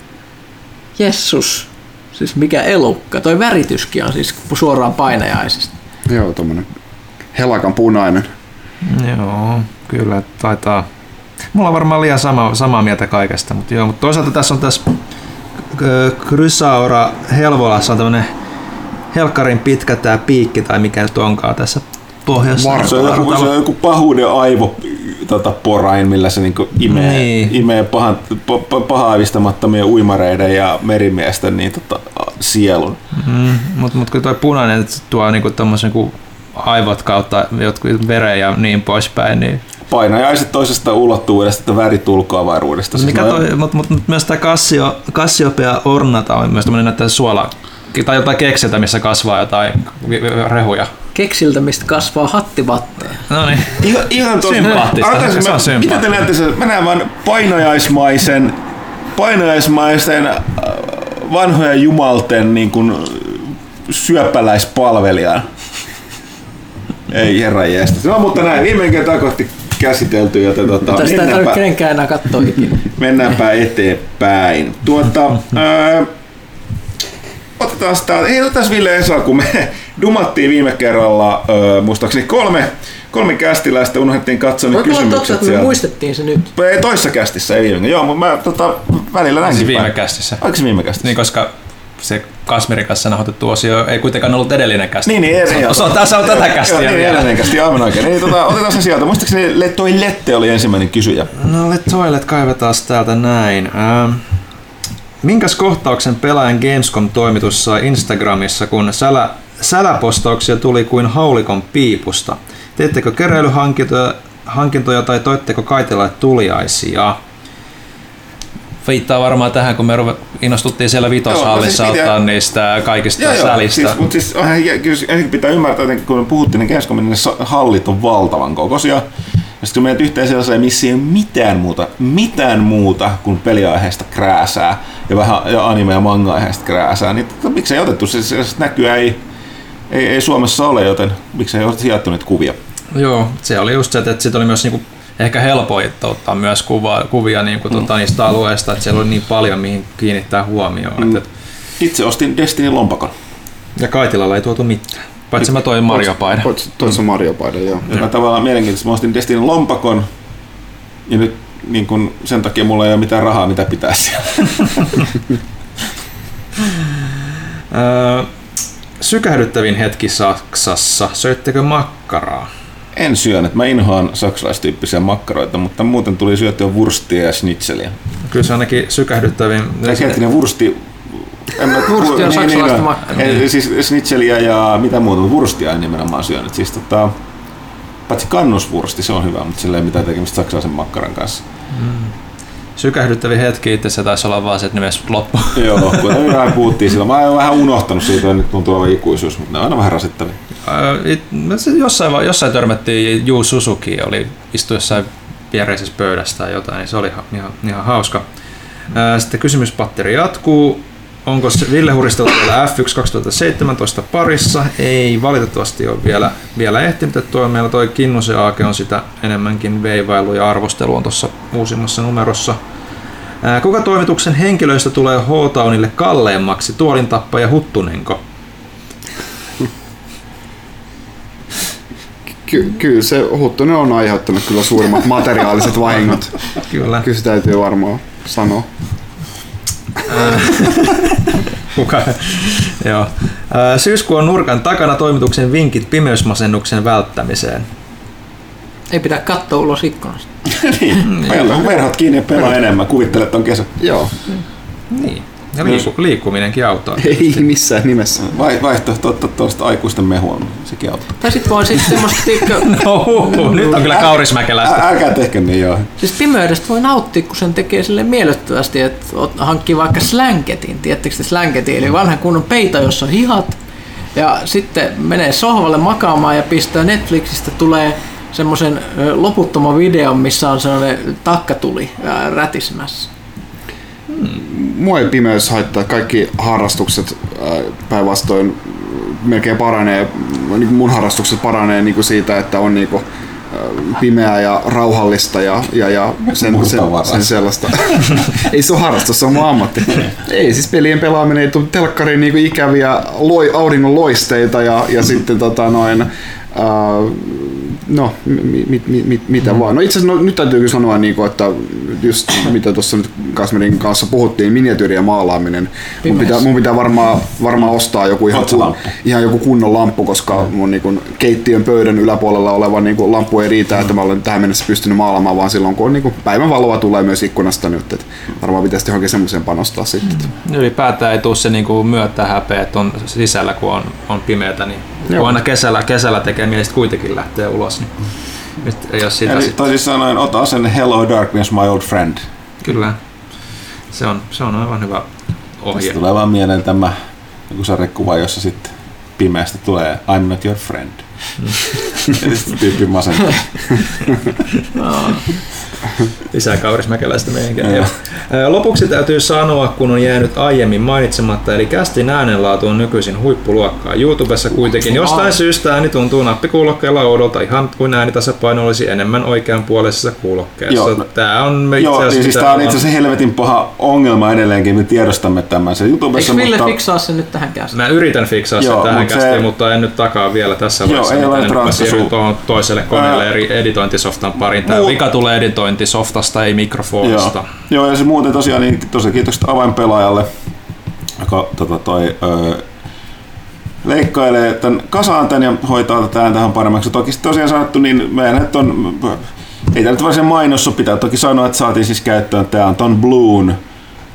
Jessus. Siis mikä elukka. Toi värityskin on siis suoraan painajaisista. Joo, tommonen helakan punainen. Joo, kyllä taitaa. Mulla on varmaan liian sama, samaa mieltä kaikesta, mutta joo, mutta toisaalta tässä on tässä ö, Chrysaura Helvolassa on tämmönen helkkarin pitkä tää piikki tai mikä nyt onkaan tässä pohjassa. Var- Se on joku, se on joku pahuuden aivo tota, porain, millä se niinku imee, Niin. imee pahan, pa, pa, pahaavistamattomien uimareiden ja merimiesten niin, tota, sielun. Mm, mutta mut kyllä toi punainen tuo niinku tommosen niinku aivot kautta jotkut veren ja niin poispäin, niin Painajaiset toisesta ulottuvuudesta, että värit ulkoavaruudesta. Siis Mikä mä- toi, mut, mut, mut myös tämä Cassio, Cassiopeia ornata on myös tämmöinen näyttää suola tai jotain keksiltä, missä kasvaa jotain rehuja. Keksiltä, mistä kasvaa hattivatteja. No niin. Ihan, ihan tosi. Sympaattista. Arvoisin, Se on mä, sympaattista. mitä te näette sen? Mä näen vaan painajaismaisen, painajaismaisen äh, vanhojen jumalten niin kuin, syöpäläispalvelijan. Ei herra jeestä. No mutta näin, viime kertaa kohti käsitelty, joten tota, Tästä ei tarvitse mennäänpä, kenenkään enää katsoa ikinä. [LAUGHS] mennäänpä eteenpäin. Tuota, [LAUGHS] ää, otetaan sitä, ei otetaan Ville Esa, kun me [LAUGHS] dumattiin viime kerralla, ää, muistaakseni kolme, kolme kästiläistä, unohdettiin katsoa ne Voiko olla totta, että me muistettiin se nyt? Ei toissa kästissä, ei viime. Joo, mutta mä tota, välillä näinkin Siis viime päin. kästissä. Oliko se viime kästissä? Niin, koska se Kasmerin kanssa nauhoitettu osio ei kuitenkaan ollut edellinen kästi. Niin, niin, eri. Se on, se on, tässä on tätä kästiä Joo, niin, edellinen kästi, aivan oikein. Niin, tota, otetaan se sieltä. Muistaakseni Le- toi Lette oli ensimmäinen kysyjä. No let toilet kaivetaan täältä näin. Ähm, minkäs kohtauksen pelaajan Gamescom-toimitus sai Instagramissa, kun sälä, säläpostauksia tuli kuin haulikon piipusta? Teettekö keräilyhankintoja hankintoja tai toitteko kaitelaille tuliaisia? Viittaa varmaan tähän, kun me ruve- innostuttiin siellä Joo, vitoshallissa no siis ottaa niistä kaikista Joo, joo, sälistä. siis, mutta siis kyllä ensin pitää ymmärtää, että kun puhuttiin, niin Gamescomin niin hallit on valtavan kokoisia. Ja sitten kun menet yhteen sellaiseen, missä ei ole mitään muuta, mitään muuta kuin peliaiheesta krääsää ja vähän ja anime- ja manga-aiheesta krääsää, niin tota, miksei otettu, se, se, se näkyä ei, ei, ei, Suomessa ole, joten miksei ole sijoittu niitä kuvia. Joo, se oli just se, että sit oli myös niinku ehkä helpoin ottaa myös kuva, kuvia niinku tota niistä alueista, että siellä oli niin paljon mihin kiinnittää huomioon. Mm. Että, Itse ostin Destiny lompakon, ja Kaitilalla ei tuotu mitään. Paitsi mä toin Mario-paidan. Toissa Mario-paidan, joo. joka tavallaan mielenkiintoista. Mä ostin Destiny lompakon ja nyt niin kun, sen takia mulla ei ole mitään rahaa, mitä pitää siellä. [LAUGHS] Sykähdyttävin hetki Saksassa. Söittekö makkaraa? En syönyt. Mä inhoan saksalaistyyppisiä makkaroita, mutta muuten tuli syötyä wurstia ja schnitzeliä. Kyllä se ainakin sykähdyttävin. Tai kehtinen wursti... En mä, Wursti on saksalaista on. makkaraa. Siis schnitzeliä ja mitä muuta, mutta wurstia en nimenomaan syönyt. Siis tota, paitsi kannuswursti, se on hyvä, mutta sillä ei mitään tekemistä saksalaisen makkaran kanssa. Sykähdyttävin hetki itse se taisi olla vaan se, että ne myös loppu. [LAUGHS] Joo, kun vähän puhuttiin sillä. Mä oon vähän unohtanut siitä, nyt tuntuu olevan ikuisuus, mutta ne on aina vähän rasittavia. It, no jossain, jossain törmättiin Juu Suzuki, oli istu jossain viereisessä pöydässä tai jotain, niin se oli ihan, ihan, ihan hauska. Öö, Sitten kysymyspatteri jatkuu. Onko se Ville Huristelu vielä F1 2017 parissa? Ei valitettavasti ole vielä, vielä ehtinyt. Tuo, meillä toi Kinnusen Aake on sitä enemmänkin veivailu ja arvostelu on tuossa uusimmassa numerossa. Kuka toimituksen henkilöistä tulee H-Townille kalleimmaksi? Tuolintappaja Huttunenko? Ky- kyllä se Huttunen on aiheuttanut kyllä suurimmat materiaaliset vahingot. Kyllä. Kyllä se täytyy varmaan sanoa. [LAUGHS] Kuka? Joo. Ää, Syyskuun nurkan takana toimituksen vinkit pimeysmasennuksen välttämiseen. Ei pidä katsoa ulos ikkunasta. [LAUGHS] niin. Meillä verhot kiinni ja pelaa enemmän. Kuvittele, että on kesä. Joo, Niin. Ja liiku, liikkuminenkin auttaa. [LAUGHS] ei missään nimessä. Vai, vaihtoehto ottaa tuosta aikuisten mehua, sekin auttaa. Tai sit voi sitten semmoista, tiikkö, [LAUGHS] No, nyt on kyllä kaurismäkeläistä. Ä, älkää tehkö niin joo. siis pimeydestä voi nauttia, kun sen tekee sille miellyttävästi, että hankkii vaikka slänketin, tiedättekö te slänketin, eli vanha kunnon peito, jossa on hihat, ja sitten menee sohvalle makaamaan ja pistää Netflixistä tulee semmoisen loputtoman videon, missä on sellainen takkatuli rätismässä. Mua ei pimeys haittaa. Kaikki harrastukset ää, päinvastoin melkein paranee, niin mun harrastukset paranee niin kuin siitä, että on niin kuin pimeää ja rauhallista ja, ja, ja sen, sen, sen, sellaista. [LAUGHS] ei se ole harrastus, se on mun ammatti. ei siis pelien pelaaminen ei tule telkkariin niinku ikäviä loi, auringon loisteita ja, ja sitten tota noin, Uh, no, mi, mi, mi, mi, mitä mm. vaan. No itse asiassa no, nyt täytyy kyllä sanoa, niin kuin, että just mitä tuossa nyt Kasmerin kanssa puhuttiin, miniatyyrien maalaaminen. Mun pitää, mun pitää varmaan, varmaan ostaa joku ihan, kun, ihan joku kunnon lamppu, koska mun niin kuin, keittiön pöydän yläpuolella oleva niin kuin, lamppu ei riitä, että mä olen tähän mennessä pystynyt maalaamaan, vaan silloin kun on niin kuin, päivänvaloa tulee myös ikkunasta nyt. Että varmaan pitäisi johonkin semmoiseen panostaa sitten. Mm. Ylipäätään ei tule se niinku myötä häpeä, että on sisällä kun on, on pimeätä, niin Joo. kun aina kesällä, kesällä tekee mielestä kuitenkin lähtee ulos, niin nyt ei ole sitä Eli sit. toisin sanoen, ota sen Hello Darkness, my old friend. Kyllä. Se on, se on aivan hyvä ohje. Tästä tulee vaan mieleen tämä joku sarjakuva, jossa sitten pimeästä tulee I'm not your friend. [LAUGHS] ja sitten tyyppi masentaa. Lisää kaurismäkeläistä meidänkin. Joo. Lopuksi täytyy sanoa, kun on jäänyt aiemmin mainitsematta, eli kästin äänenlaatu on nykyisin huippuluokkaa. YouTubessa kuitenkin jostain syystä ääni tuntuu nappikuulokkeella oudolta, ihan kuin äänitasapaino olisi enemmän oikeanpuoleisessa kuulokkeessa. Joo. Tää on itse Joo, asiassa niin siis tämä on itse asiassa helvetin paha ongelma edelleenkin, me tiedostamme tämän se YouTubessa, Eikö Ville mutta... fiksaa sen nyt tähän käsiin? Mä yritän fiksaa sen Joo, tähän se- kästiin, mutta en nyt takaa vielä tässä Joo, vaiheessa. Ei ole ratkaisu. tuohon toiselle koneelle Ää, eri editointisoftan pariin. Tämä muu- vika tulee editointisoftasta, ei mikrofonista. Joo. Joo, ja se muuten tosiaan niin tosi kiitokset avainpelaajalle, joka tota, toi, öö, leikkailee tämän kasaan tän ja hoitaa tätä ääntähän paremmaksi. Toki tosiaan sanottu, niin meidän nyt on, ei tämä nyt varsinainen mainos ole, pitää toki sanoa, että saatiin siis käyttöön tämä on Ton Bloon,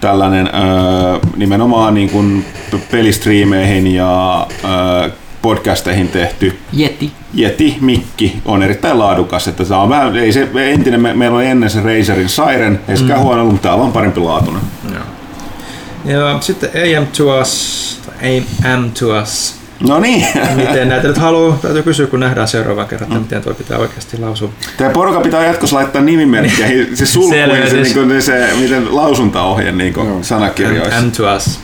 tällainen öö, nimenomaan niin kuin pelistriimeihin ja öö, podcasteihin tehty Yeti. Yeti Mikki on erittäin laadukas. Että tämä on vähän, ei se entinen, me, meillä oli ennen se Razerin Siren, ei sekään mm. huono ollut, mutta täällä on parempi laatuinen. Joo. Ja sitten AM to us, AM to us. No niin, Miten näitä nyt haluaa, täytyy [LAUGHS] kysyä kun nähdään seuraavan kerran, että miten tuo pitää oikeasti lausua. tämä porukka pitää jatkossa laittaa nimimerkkeihin, se sulku ja se, niin kuin, se, miten lausuntaohje niin kuin sanakirjoissa. AM to us.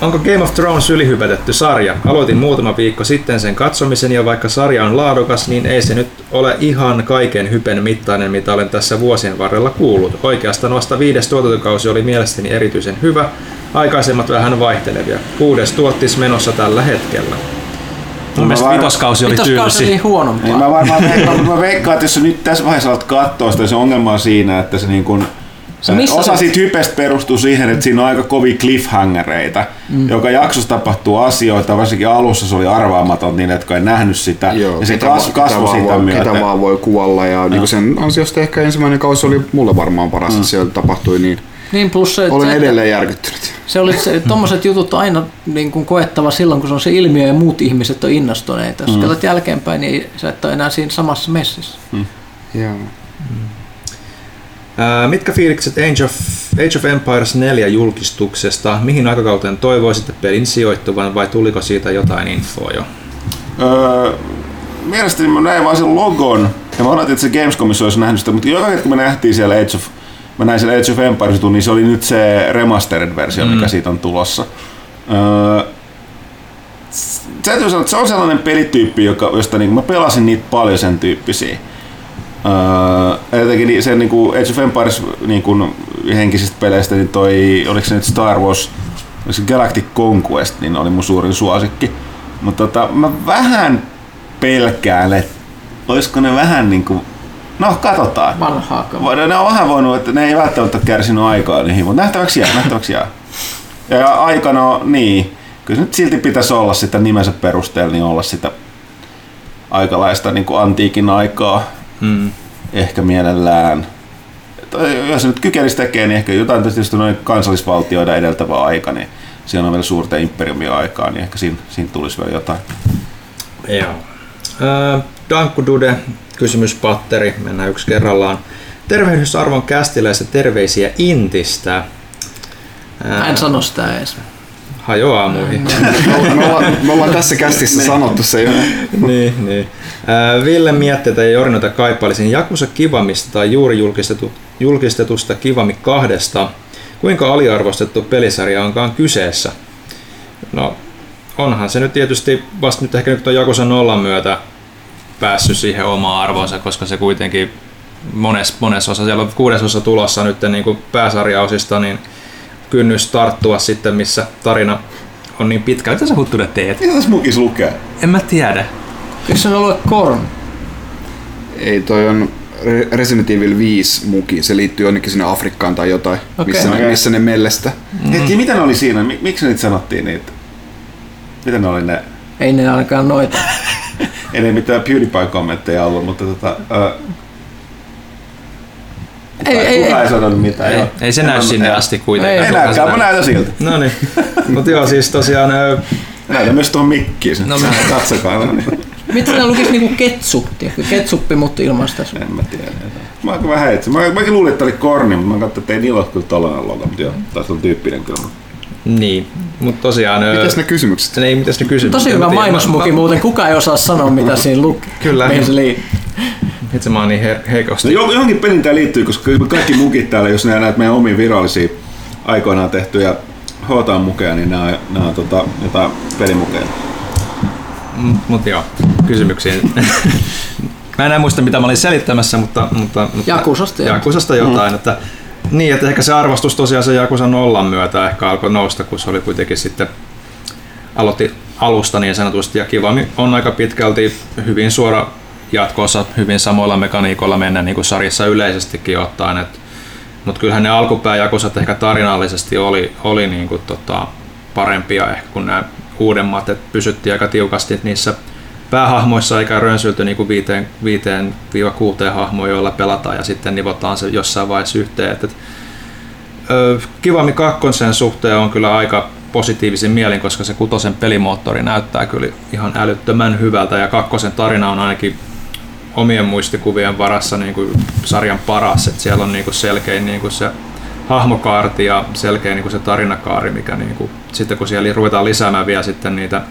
Onko Game of Thrones ylihypätetty sarja? Aloitin muutama viikko sitten sen katsomisen ja vaikka sarja on laadukas, niin ei se nyt ole ihan kaiken hypen mittainen, mitä olen tässä vuosien varrella kuullut. Oikeastaan vasta viides tuotantokausi oli mielestäni erityisen hyvä, aikaisemmat vähän vaihtelevia. Kuudes tuottis menossa tällä hetkellä. Mun mielestä var- vitoskausi oli Vitoskausi oli tylsi. huonompaa. Niin mä varmaan veikkaan, mä veikkaan, että jos nyt tässä vaiheessa alat katsoa sitä, se ongelma on siinä, että se niin kuin, Se missä osa siitä hypestä perustuu siihen, että siinä on aika kovia cliffhangereita. Mm. Joka jaksossa tapahtuu asioita, varsinkin alussa se oli arvaamaton niille, jotka ei nähnyt sitä. ja se kasvoi ketä sitä vaan, myötä. Ketä vaan voi kuvalla ja niin sen ansiosta ehkä ensimmäinen kausi oli mulle varmaan paras, mm. siellä tapahtui niin. Niin plus se, Olen se, edelleen järkyttynyt. se oli se, tommoset jutut aina niin kuin koettava silloin, kun se on se ilmiö ja muut ihmiset on innostuneita. Jos mm. katsot jälkeenpäin, niin sä et ole enää siinä samassa messissä. Joo. Ää, mitkä fiilikset Age of, Age of Empires 4 julkistuksesta? Mihin aikakauteen toivoisitte pelin sijoittuvan vai tuliko siitä jotain infoa jo? Öö, mielestäni mä näin vaan sen logon, ja mä odotin, että se Gamescomissa olisi nähnyt sitä, mutta joka kerta kun me nähtiin siellä Age of, mä näin siellä Age of Empires niin se oli nyt se remastered versio, mm. mikä siitä on tulossa. Öö, täytyy sanoa, että se on sellainen pelityyppi, joka, josta niin, mä pelasin niitä paljon sen tyyppisiä. Öö, jotenkin sen niin kuin Age of Empires niin kuin henkisistä peleistä, niin toi, oliko se nyt Star Wars, oliko se Galactic Conquest, niin oli mun suurin suosikki. Mutta tota, mä vähän pelkään, että olisiko ne vähän niinku, no katsotaan. Vanhaa kamaa. Ne on vähän voinut, että ne ei välttämättä ole kärsinyt aikaa niihin, mutta nähtäväksi jää, nähtäväksi jää. Ja aikana, niin, kyllä nyt silti pitäisi olla sitä nimensä perusteella, niin olla sitä aikalaista niin kuin antiikin aikaa, Hmm. ehkä mielellään. Tai jos se nyt kykenisi tekemään, niin ehkä jotain tietysti noin kansallisvaltioita edeltävä aika, niin siinä on vielä suurten imperiumien aikaa, niin ehkä siinä, siinä tulisi vielä jotain. Joo. Ää, Dankku Dude, kysymyspatteri, mennään yksi kerrallaan. Tervehdysarvon kästiläistä terveisiä Intistä. Ää, Mä en sano sitä edes. Hajoaa muihin. Me ollaan, me ollaan tässä kästissä [LAUGHS] sanottu se jo. niin, niin. Ville Mietteitä ja Jorinoita kaipailisin Jakusa Kivamista tai juuri julkistetu, julkistetusta Kivami kahdesta. Kuinka aliarvostettu pelisarja onkaan kyseessä? No, onhan se nyt tietysti vasta nyt ehkä nyt on Jakusa nollan myötä päässyt siihen omaan arvoonsa, koska se kuitenkin monessa, monessa osa, siellä on kuudesosa tulossa nyt niin kuin pääsarjaosista, niin kynnys tarttua sitten, missä tarina on niin pitkä. Mitä sä Huttunen teet? Mitä tässä mukis lukee? En mä tiedä. Eikö se ollut Korn? Ei, toi on Re- Resident Evil 5 muki. Se liittyy jonnekin sinne Afrikkaan tai jotain, Okei. missä, ne, missä ne mellestä. Mm. Hetki, mitä ne oli siinä? Mik- Miksi niitä sanottiin niitä? Mitä ne oli ne? Ei ne ainakaan noita. [LAUGHS] Ei ne mitään PewDiePie-kommentteja ollut, mutta tota... Ei, ei, kuka ei. ei sanonut mitään. Ei, joo. ei se En näy sinne ei. asti kuitenkaan. Ei näykään, mä näy? näytän siltä. No niin, mutta joo siis tosiaan ö, Näytän myös tuohon mikkiin sen. No mä- Katsokaa. No niin. Miten ne lukisi niinku ketsu? Tiedätkö? Ketsuppi, mutta ilman sitä sun. En mä tiedä. Mä oon vähän itse. Mä, mäkin luulin, että oli korni, mutta mä katsoin, että ei niillä ole kyllä tollainen logo. Mutta joo, taas on tyyppinen kyllä. niin, mutta tosiaan... Mitäs ne kysymykset? Ei, mitäs ne kysymykset? Tosi hyvä mainosmuki muuten. Kuka ei osaa sanoa, mitä siinä lukee. Kyllä. Mihin se liittyy. [LAUGHS] Itse mä oon niin her- heikosti. No jo- johonkin pelin tää liittyy, koska kaikki mukit täällä, jos näet meidän omiin virallisia aikoinaan tehtyjä HT-mukeja, niin nämä on, nämä on tota, jotain pelimukeja. M- Mut joo, kysymyksiin. [LAUGHS] mä en enää muista mitä mä olin selittämässä, mutta... mutta, mutta Jakusasta jotain. Jakusasta jotain, että niin, että ehkä se arvostus tosiaan se Jakusan nollan myötä ehkä alkoi nousta, kun se oli kuitenkin sitten aloitti alusta niin sanotusti, ja Kivami on aika pitkälti hyvin suora jatkoossa, hyvin samoilla mekaniikoilla mennä niin kuin sarjassa yleisestikin ottaen, et, mutta kyllähän ne alkupääjakusat ehkä tarinallisesti oli, oli niin kuin tota, parempia ehkä kuin nämä uudemmat, että pysyttiin aika tiukasti niissä päähahmoissa eikä rönsylty niin kuin viiteen, viiteen viiva kuuteen hahmoja, joilla pelataan ja sitten nivotaan se jossain vaiheessa yhteen. Et, et, Kivami kakkosen suhteen on kyllä aika positiivisin mielin, koska se kutosen pelimoottori näyttää kyllä ihan älyttömän hyvältä ja kakkosen tarina on ainakin omien muistikuvien varassa niin kuin sarjan paras, että siellä on niin kuin selkein niin kuin se hahmokaarti ja selkeä niin kuin se tarinakaari, mikä niin kuin, sitten kun siellä ruvetaan lisäämään vielä sitten niitä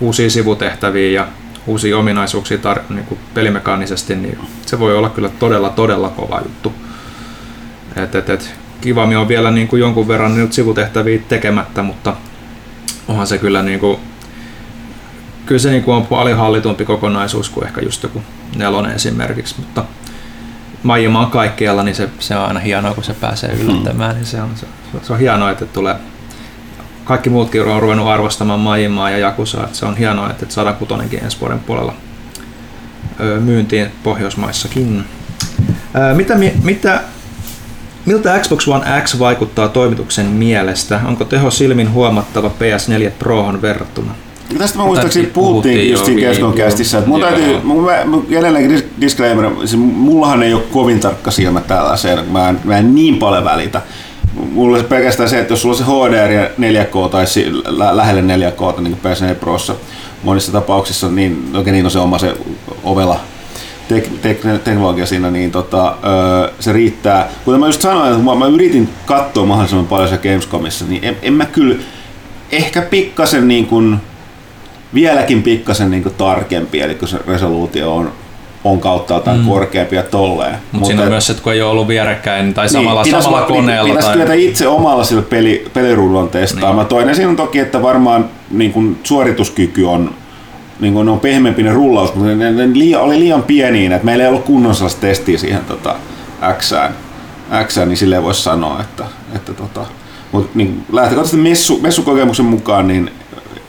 uusia sivutehtäviä ja uusia ominaisuuksia tar- niin kuin pelimekaanisesti, niin se voi olla kyllä todella, todella kova juttu. Et, et, et, Kivami on vielä niin kuin jonkun verran nyt sivutehtäviä tekemättä, mutta onhan se kyllä niin kuin, kyllä se niin kuin on paljon hallitumpi kokonaisuus kuin ehkä just joku nelonen esimerkiksi, mutta Maijima on kaikkialla, niin se, se on aina hienoa, kun se pääsee yllättämään, niin se on, se, se on hienoa, että tulee kaikki muutkin on ruvennut arvostamaan Maijimaa ja Jakusaa, että se on hienoa, että saadaan kutonenkin ensi vuoden puolella myyntiin Pohjoismaissakin. Mitä, mi- mitä, miltä Xbox One X vaikuttaa toimituksen mielestä? Onko teho silmin huomattava PS4 Prohon verrattuna? Tästä mä muistaakseni Puhuttiin puhuttiin just siinä että mun Joo. täytyy, mun, mä, mun edelleenkin dis- disclaimer, se, mullahan ei ole kovin tarkka silmä tällaiseen, mä en, mä en niin paljon välitä. Mulla se pelkästään se, että jos sulla on se HDR ja 4K tai lä- lähelle 4K, niin kuin PS4 Prossa monissa tapauksissa, niin oikein niin on se oma se ovela tek- tek- teknologia siinä, niin tota, öö, se riittää. Kuten mä just sanoin, että mä, mä yritin katsoa mahdollisimman paljon siellä Gamescomissa, niin en, en mä kyllä ehkä pikkasen niin kuin, vieläkin pikkasen niin kuin tarkempi, eli kun se resoluutio on, on kauttaaltaan mm. korkeampi ja tolleen. Mutta siinä on myös, että kun ei ole ollut vierekkäin tai samalla, Niin, pitäisi samalla va- koneella. Pitäisi tai... kyetä itse omalla sillä peli, peliruudulla testaamaan. Niin. Toinen siinä on toki, että varmaan niin kuin suorituskyky on niin kuin ne on pehmeämpi ne rullaus, mutta ne, ne liian, oli liian pieniä, että meillä ei ollut kunnon sellaista testiä siihen tota, Xään, Xään, niin silleen voisi sanoa, että, että tota, mutta niin, lähtökohtaisesti messu, messukokemuksen mukaan niin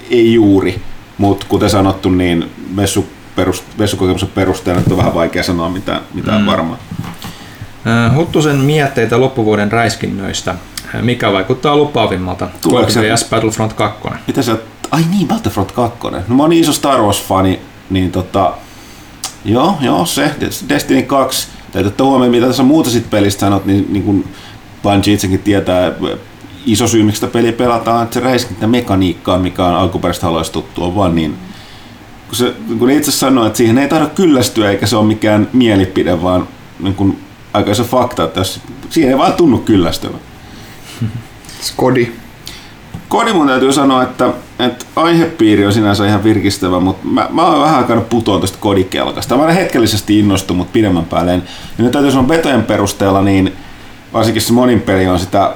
ei juuri, mutta kuten sanottu, niin messu, perust, messukokemuksen perusteella on vähän vaikea sanoa mitään, mitään mm. varmaa. Äh, Huttusen mietteitä loppuvuoden räiskinnöistä. Äh, Mikä vaikuttaa lupaavimmalta? Tuleeko se- Battlefront 2. Mitä sä, ai niin, Battlefront 2. No mä oon niin iso Star Wars-fani, niin tota, joo, joo, se, Destiny 2. Täytyy ottaa huomioon, mitä tässä muuta sit pelistä sanot, niin, niin kuin Bungie itsekin tietää, iso syy, miksi sitä peliä pelataan, että se räiskintämekaniikka, mikä on alkuperäistä haloista tuttu, on vaan niin, kun, se, kun ne itse sanoo, että siihen ei tahdo kyllästyä, eikä se ole mikään mielipide, vaan niin kuin aika iso fakta, että jos, siihen ei vaan tunnu kyllästyvä. Skodi. Kodi mun täytyy sanoa, että, että aihepiiri on sinänsä ihan virkistävä, mutta mä, mä oon vähän aikaa putoon tästä kodikelkasta. Mä olen hetkellisesti innostunut, mutta pidemmän päälle. Ja nyt täytyy sanoa vetojen perusteella, niin varsinkin se monin peli on sitä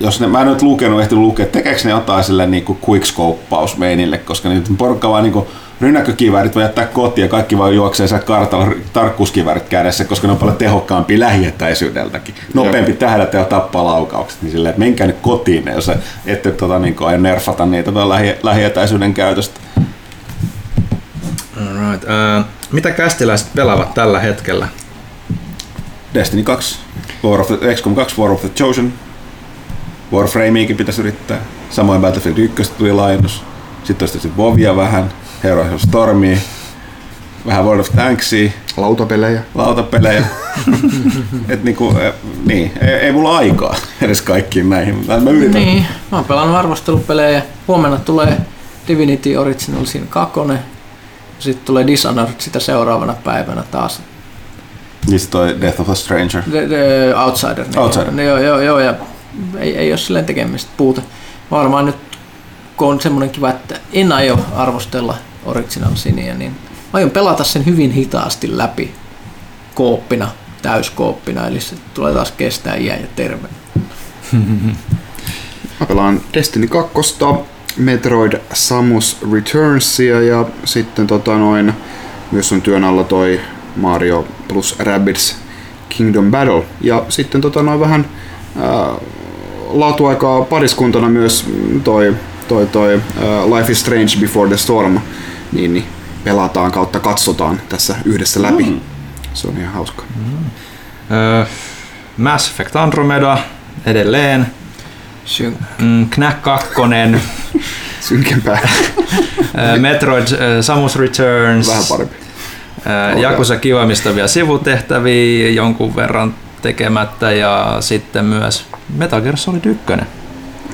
jos ne, mä en nyt lukenut, ehtinyt lukea, tekeekö ne jotain sille niinku quickscopeaus meinille, koska nyt porukka vaan niinku rynnäkkökiväärit voi jättää kotiin ja kaikki vaan juoksee siellä kartalla tarkkuuskiväärit kädessä, koska ne on paljon tehokkaampia lähietäisyydeltäkin. Nopeampi tähdät ja tappaa laukaukset, niin silleen, että menkää nyt kotiin, jos ette tota, niin aio nerfata niitä tuon lähi, lähietäisyyden käytöstä. Alright. Uh, mitä kästiläiset pelaavat tällä hetkellä? Destiny 2, War of the, XCOM 2, War of the Chosen, Warframeakin pitäisi yrittää. Samoin Battlefield 1 tuli laajennus. Sitten olisi tietysti Vovia vähän, Heroes of Stormia, vähän World of Tanksia, Lautapelejä. lautapelejä. [LAUGHS] Et niinku, eh, niin, ei, ei mulla aikaa edes kaikkiin näihin, mutta mä yritän. Niin, mä oon pelannut arvostelupelejä. Huomenna tulee Divinity Original Sin 2. Sitten tulee Dishonored sitä seuraavana päivänä taas. Niistä toi Death of a Stranger. The, the Outsider. Niin Outsider. Joo, joo, joo, joo, ja ei, ei ole silleen tekemistä puute. Varmaan nyt, kun on semmoinen kiva, että en aio arvostella Original Sinia, niin aion pelata sen hyvin hitaasti läpi kooppina, täyskooppina, eli se tulee taas kestää iän ja terve. [LAUGHS] Mä pelaan Destiny 2, Metroid Samus Returnsia ja sitten tota noin, myös on työn alla toi Mario plus Rabbids Kingdom Battle. Ja sitten tota noin vähän ää, laatuaikaa pariskuntana myös toi, toi, toi ää, Life is Strange Before the Storm, niin, niin pelataan kautta katsotaan tässä yhdessä läpi. Mm. Se on ihan hauska. Uh, Mass Effect Andromeda edelleen. Syn- Mm, Knack 2, [LAUGHS] Synkempää. [LAUGHS] Metroid uh, Samus Returns. vähän parempi. Uh, Jakusa Kiwamista vielä sivutehtäviä jonkun verran tekemättä ja sitten myös Metal Gear Solid 1.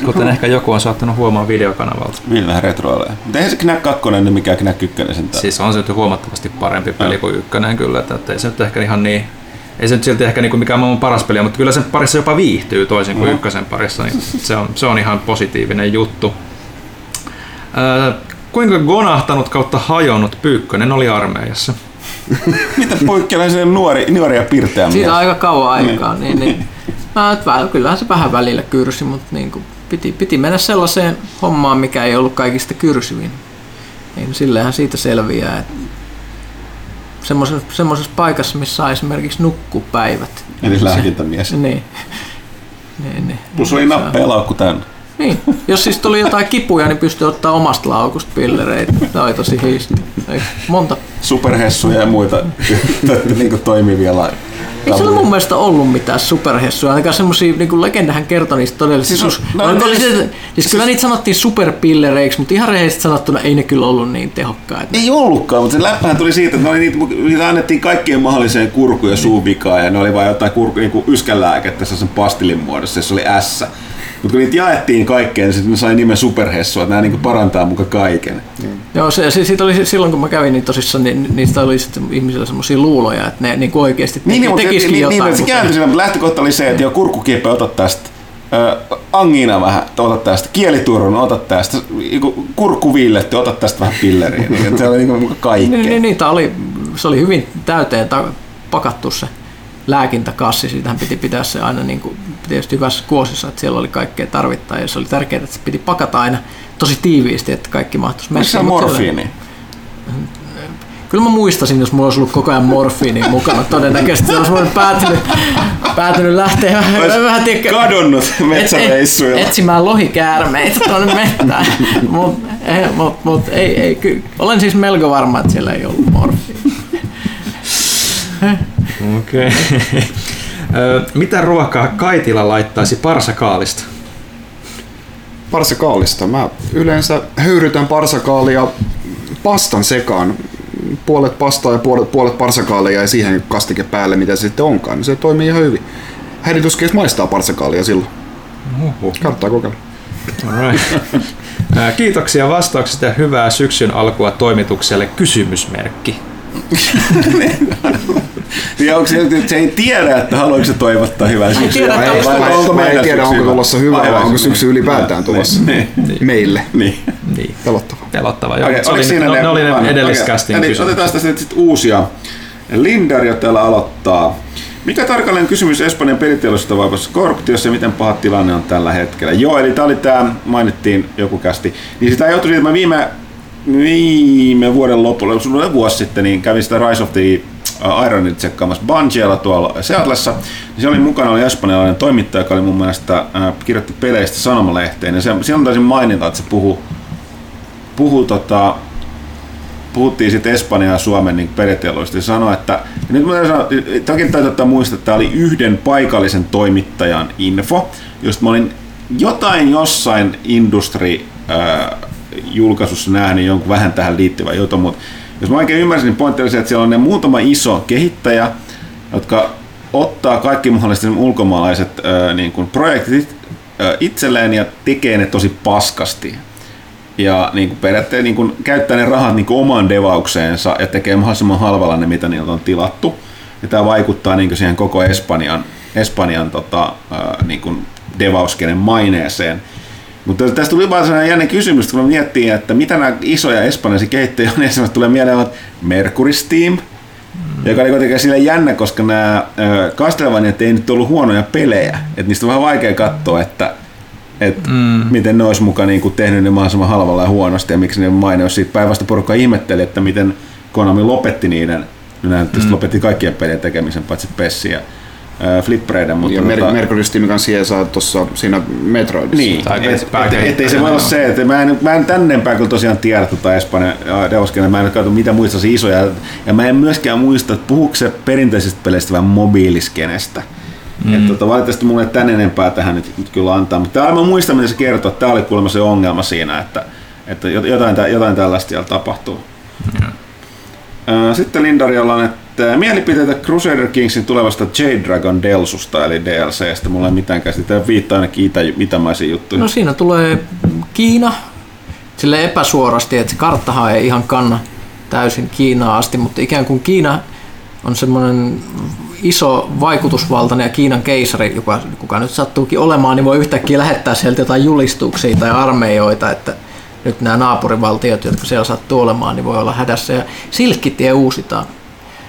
Kuten ehkä joku on saattanut huomaa videokanavalta. Niin vähän retroilee. Mutta eihän se Knack 2 niin mikä Knack 1 sentään. Siis on se nyt huomattavasti parempi peli kuin ykkönen kyllä, että, että ei se nyt ehkä ihan niin ei se nyt silti ehkä niinku mikään maailman paras peli, mutta kyllä sen parissa jopa viihtyy toisin kuin Mhm. ykkösen parissa, niin se on, se on ihan positiivinen juttu. Öö, kuinka gonahtanut kautta hajonnut Pyykkönen oli armeijassa? [LAUGHS] Mitä sinne nuori, nuori ja pirteä mies? Siitä on aika kauan aikaa, niin, niin [LAUGHS] vähän- kyllähän se vähän välillä kyrsi, mutta niin kuin piti, piti mennä sellaiseen hommaan, mikä ei ollut kaikista kyrsyvin. Niin silleenhän siitä selviää, että semmoisessa, semmoisessa paikassa, missä saa esimerkiksi nukkupäivät. Eli lääkintämies. Niin. niin, niin. Plus oli nappeja laukku täynnä. Niin. Jos siis tuli jotain kipuja, niin pystyi ottaa omasta laukusta pillereitä. Se oli tosi hiisti. Monta. Superhessuja ja muita [LAUGHS] niin toimivia la- Ei siellä mun mielestä ollut mitään superhessuja, ainakaan semmosia, niin kuin legendahän kertoi niistä todellisista. Siis on- no, no, no, siis, siis- siis, kyllä niitä sanottiin superpillereiksi, mutta ihan rehellisesti sanottuna ei ne kyllä ollut niin tehokkaita. Ei ollutkaan, mutta se läppähän tuli siitä, että ne oli niitä, niitä annettiin kaikkeen mahdolliseen kurku- ja suuvikaan ja ne oli vain jotain kurku, niin yskänlääkettä sen pastillin muodossa, se oli S. Mutta kun niitä jaettiin kaikkeen, niin sitten ne sai nimen superhessu, että nämä niin parantaa muka kaiken. Joo, se, se, siitä oli silloin kun mä kävin niin tosissaan, niin niistä oli sitten ihmisillä semmoisia luuloja, että ne niin oikeasti teki, Niin, niin, tekisikin niin, niin, jotain. mutta se kääntyi mutta lähtökohta oli se, että jo kurkkukiepä, ota tästä. Ö, angina vähän, ota tästä. Kieliturun, ota tästä. Joku Kurkkuvilletty, ota tästä vähän pilleriä. Niin, se oli niin kuin kaikkea. Niin, niin, niitä oli, se oli hyvin täyteen ta- pakattu se lääkintäkassi. Siitähän piti pitää se aina niin kuin, tietysti hyvässä kuosissa, että siellä oli kaikkea tarvittaa ja se oli tärkeää, että se piti pakata aina tosi tiiviisti, että kaikki mahtuisi messiin. Morfiini? Kyllä mä muistasin, jos mulla olisi ollut koko ajan morfiini mukana. Todennäköisesti se olisi voinut päätynyt, päätynyt lähteä vähän, Olisi vähän tiedätkö, kadonnut metsäreissuilla. et, et, etsimään lohikäärmeitä tuonne mettään. Mutta mut, mut, ei, ei, ky, olen siis melko varma, että siellä ei ollut morfiini. Okei. Okay. Mitä ruokaa Kaitila laittaisi parsakaalista? Parsakaalista. Mä yleensä höyrytän parsakaalia pastan sekaan. Puolet pastaa ja puolet, puolet parsakaalia ja siihen kastike päälle, mitä se sitten onkaan. Se toimii ihan hyvin. Hädityskeis maistaa parsakaalia silloin. Kannattaa kokeilla. Alright. Kiitoksia vastauksista ja hyvää syksyn alkua toimitukselle kysymysmerkki. [LAUGHS] Ja onko se, että se ei tiedä, että haluaako se toivottaa hyvää syksyä? tiedä, vai- vai- onko en meillä tiedä, syksy onko tulossa hyvä vai onko syksy ylipäätään tulossa Niin, meille. niin. Niin. Pelottava. Pelottava. Joo, Okei, se oli, siinä no, ne, ne oli ne edelliskästin eli kysymykset. Otetaan tästä sitten sit uusia. Lindar jo täällä aloittaa. Mikä tarkalleen kysymys Espanjan peliteollisuudesta vaivassa korruptiossa ja miten paha tilanne on tällä hetkellä? Joo, eli tämä oli tämä, mainittiin joku kästi. Niin sitä johtui siitä, että mä viime, viime vuoden lopulla, sun oli vuosi sitten, niin kävin sitä Rise of the Ironin tsekkaamassa Bungiella tuolla Seatlessa. Niin siellä oli mukana oli espanjalainen toimittaja, joka oli mun mielestä kirjoitti peleistä sanomalehteen. Ja se, silloin taisin mainita, että se puhuu puhu tota, puhuttiin sitten Espanjaa ja Suomen niin periteollisuudesta ja sanoi, että nyt mä toki täytyy ottaa muistaa, että tämä oli yhden paikallisen toimittajan info, josta mä olin jotain jossain industri julkaisussa nähnyt jonkun vähän tähän liittyvän jutun, mutta jos mä oikein ymmärsin, niin pointti oli se, että siellä on ne muutama iso kehittäjä, jotka ottaa kaikki mahdolliset ulkomaalaiset äh, niin kuin projektit äh, itselleen ja tekee ne tosi paskasti ja niin kuin periaatteessa niin kuin käyttää ne rahat niin kuin omaan devaukseensa ja tekee mahdollisimman halvalla ne, mitä niiltä on tilattu. Ja tämä vaikuttaa niin kuin siihen koko Espanjan, Espanjan tota, ää, niin kuin devauskenen maineeseen. Mutta tästä tuli vaan sellainen jännä kysymys, kun miettii, että mitä nämä isoja espanjalaisia kehittäjiä on, ensimmäistä tulee mieleen, että Mercury Steam, mm. joka oli kuitenkin sille jännä, koska nämä Castlevaniat ei nyt ollut huonoja pelejä. Että niistä on vähän vaikea katsoa, että että mm. miten ne olisi mukaan niin tehnyt ne mahdollisimman halvalla ja huonosti ja miksi ne maine olisi siitä päivästä porukka ihmetteli, että miten Konami lopetti niiden, ne mm. lopetti kaikkien pelien tekemisen paitsi Pessi ja flippereiden. Mutta ja tota, Mercury Steam kanssa saa tuossa siinä Metroidissa. Niin, et, et, se voi olla se, että mä en, mä en tännempää kyllä tosiaan tiedä tota Espanjan Deoskenen, mä en katso mitä muista isoja, ja mä en myöskään muista, että puhuuko se perinteisistä peleistä vähän mobiiliskenestä. Mm. Että tota, valitettavasti mulle ei tän enempää tähän nyt, nyt kyllä antaa, mutta tämä mä muistan, mitä se kertoo, että tämä oli kuulemma se ongelma siinä, että, että jotain, jotain tällaista siellä tapahtuu. Mm. Sitten Lindarialla on, että mielipiteitä Crusader Kingsin tulevasta J-Dragon Delsusta, eli DLCstä. Mulla ei mitään käsittää, viittaa ainakin itä, itämaisiin juttuihin. No siinä tulee Kiina, sille epäsuorasti, että se karttahan ei ihan kanna täysin Kiinaa asti, mutta ikään kuin Kiina on semmoinen iso vaikutusvaltainen ja Kiinan keisari, joka, kuka nyt sattuukin olemaan, niin voi yhtäkkiä lähettää sieltä jotain julistuksia tai armeijoita, että nyt nämä naapurivaltiot, jotka siellä sattuu olemaan, niin voi olla hädässä. Ja Silkkitie uusitaan.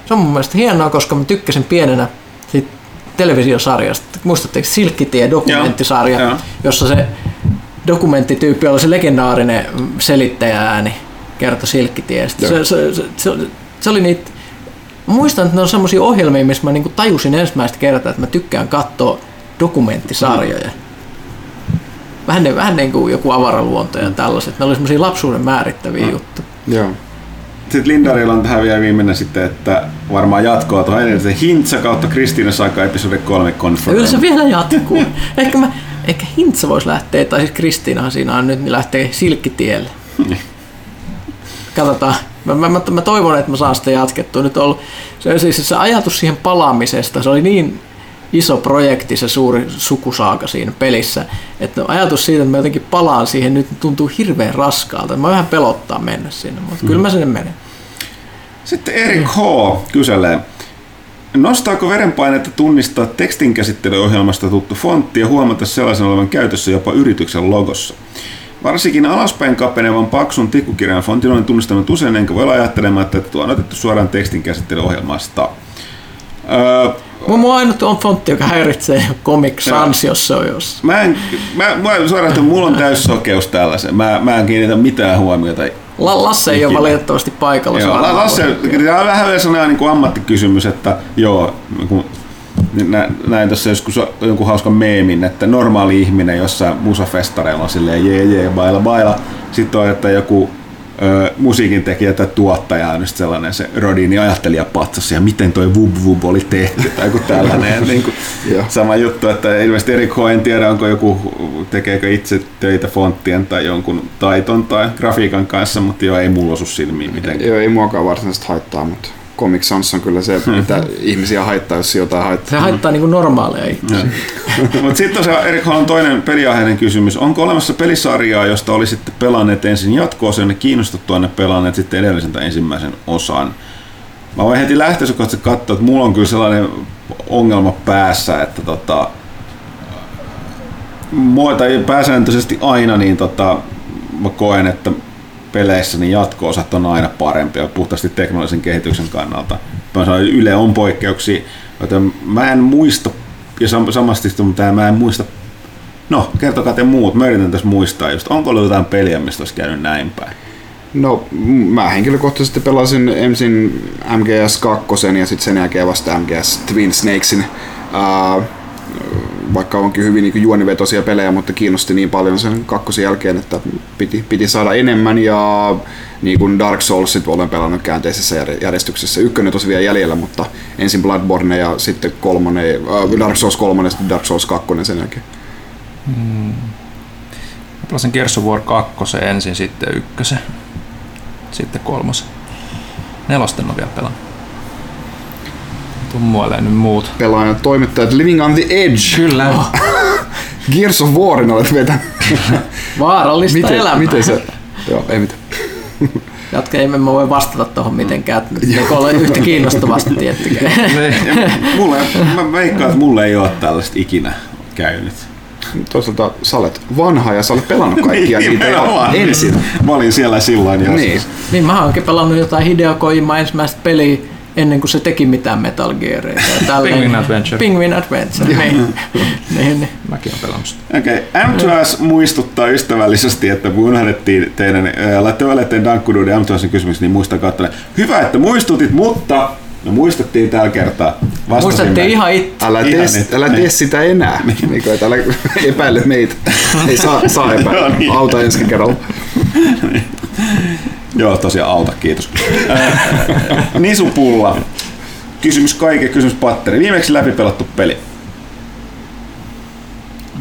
Se on mun mielestä hienoa, koska mä tykkäsin pienenä siitä televisiosarjasta. Muistatteko Silkkitie dokumenttisarja, Joo, jossa se dokumenttityyppi oli se legendaarinen selittäjä ääni kertoi Silkkitiestä. Se, se, se, se, se, oli niitä muistan, että ne on semmoisia ohjelmia, missä mä niinku tajusin ensimmäistä kertaa, että mä tykkään katsoa dokumenttisarjoja. Vähän, vähän niin kuin joku avaraluonto ja tällaiset. Ne oli semmoisia lapsuuden määrittäviä mm. juttuja. Joo. Sitten Lindarilla on tähän vielä viimeinen sitten, että varmaan jatkoa tuohon edelleen Hintsa kautta Kristiina Saika episode 3 konferenssi. Kyllä se vielä jatkuu. [LAUGHS] ehkä, mä, ehkä Hintsa voisi lähteä, tai siis Kristiinahan siinä on nyt, niin lähtee silkkitielle. [LAUGHS] Katsotaan. Mä, mä, mä, mä toivon, että mä saan sitä jatkettua. Nyt ollut, se, siis se ajatus siihen palaamisesta, se oli niin iso projekti, se suuri sukusaaka siinä pelissä, että ajatus siitä, että mä jotenkin palaan siihen, nyt tuntuu hirveän raskaalta. Mä vähän pelottaa mennä sinne, mutta mm. kyllä mä sinne menen. Sitten Erik H. kyselee, Nostaako verenpainetta tunnistaa tekstinkäsittelyohjelmasta tuttu fontti ja huomata sellaisen olevan käytössä jopa yrityksen logossa? Varsinkin alaspäin kapenevan paksun tikkukirjan fontin olen tunnistanut usein, enkä voi olla ajattelemaan, että tuo on otettu suoraan tekstin käsittelyohjelmasta. Öö, Mun ainut on fontti, joka häiritsee Comic Sans, jos se on jos. Mä en, mä, mä suoraan, että mulla on täys sokeus tällaisen. Mä, mä en kiinnitä mitään huomiota. La, Lasse ei ole valitettavasti paikalla. Joo, Lasse, tämä on vähän sellainen niin kuin ammattikysymys, että joo, kun näin tässä joskus jonkun hauskan meemin, että normaali ihminen jossain musafestareilla on silleen jee jee baila baila. Sitten on, että joku musiikin tekijä tai tuottaja on just sellainen se Rodini ajattelija patsas ja miten toi vub vub oli tehty tai joku tällainen. niin kuin, [LAUGHS] sama juttu, että ilmeisesti Erik H. en tiedä onko joku, tekeekö itse töitä fonttien tai jonkun taiton tai grafiikan kanssa, mutta joo ei mulla osu silmiin mitenkään. Joo ei muakaan varsinaisesti haittaa, mutta Comic Sans on kyllä se, mitä [LAUGHS] ihmisiä haittaa, jos jotain haittaa. Se haittaa niin kuin normaaleja ihmisiä. [LAUGHS] Mutta sitten tosiaan Erik on toinen peliaiheinen kysymys. Onko olemassa pelisarjaa, josta olisitte pelanneet ensin jatko-osan ja kiinnostuttua ne pelanneet sitten edellisen tai ensimmäisen osan? Mä voin heti lähtöisykohtaisesti katsoa, että mulla on kyllä sellainen ongelma päässä, että tota, mua, tai pääsääntöisesti aina niin tota, mä koen, että peleissä niin jatko-osat on aina parempia puhtaasti teknologisen kehityksen kannalta. Yle on poikkeuksia, Joten mä en muista, ja sam- samasti tämä mä en muista, no kertokaa te muut, mä yritän tässä muistaa just, onko ollut jotain peliä, mistä olisi käynyt näin päin. No, mä henkilökohtaisesti pelasin ensin MGS 2 ja sitten sen jälkeen vasta MGS Twin Snakesin. Uh, vaikka onkin hyvin niin juonivetoisia pelejä, mutta kiinnosti niin paljon sen kakkosen jälkeen, että piti, piti saada enemmän ja niin kuin Dark Soulsit olen pelannut käänteisessä jär- järjestyksessä. Ykkönen tosi vielä jäljellä, mutta ensin Bloodborne ja sitten kolmonen, äh, Dark Souls 3 ja sitten Dark Souls 2 sen jälkeen. Mä pelasin Gears of War 2 ensin, sitten ykkösen, sitten kolmosen. Nelosten on vielä pelannut. Tuu muoleen nyt muut. Pelaajan toimittajat Living on the Edge. Kyllä. [LAUGHS] Gears of Warin olet vetänyt. [LAUGHS] Vaarallista miten, elämää. miten se... Joo, ei mitään. [LAUGHS] Jatka, emme mä voi vastata tuohon mitenkään. Eikö ole yhtä kiinnostavasti tiettykään. Mulle, mä veikkaan, että mulle ei ole tällaista ikinä käynyt. Toisaalta sä olet vanha ja sä olet pelannut kaikkia Niin, niitä jo ensin. Mä olin siellä silloin joskus. Niin. Niin mä oon oikein pelannut jotain Hideo Kojima ensimmäistä peliä ennen kuin se teki mitään Metal Gearia. Penguin Adventure. Penguin Adventure, niin. niin, niin. Mäkin olen pelannut sitä. Okei, okay. M2S muistuttaa ystävällisesti, että kun unohdettiin teidän, äh, laitte teidän Dankkuduuden M2Sin kysymys, niin muistakaa, että hyvä, että muistutit, mutta me muistettiin tällä kertaa. Muistatte ihan itse. Älä, Ihan tee, nyt. älä Niin. tee sitä enää. Niin. kuin, että älä epäile meitä. Ei saa, saa [LAUGHS] epäillä. Joo, niin. Auta ensi kerralla. [LAUGHS] Joo, tosiaan auta, kiitos. Äh, Nisupulla. Kysymys kaiken, kysymys patteri. Viimeksi läpipelattu peli.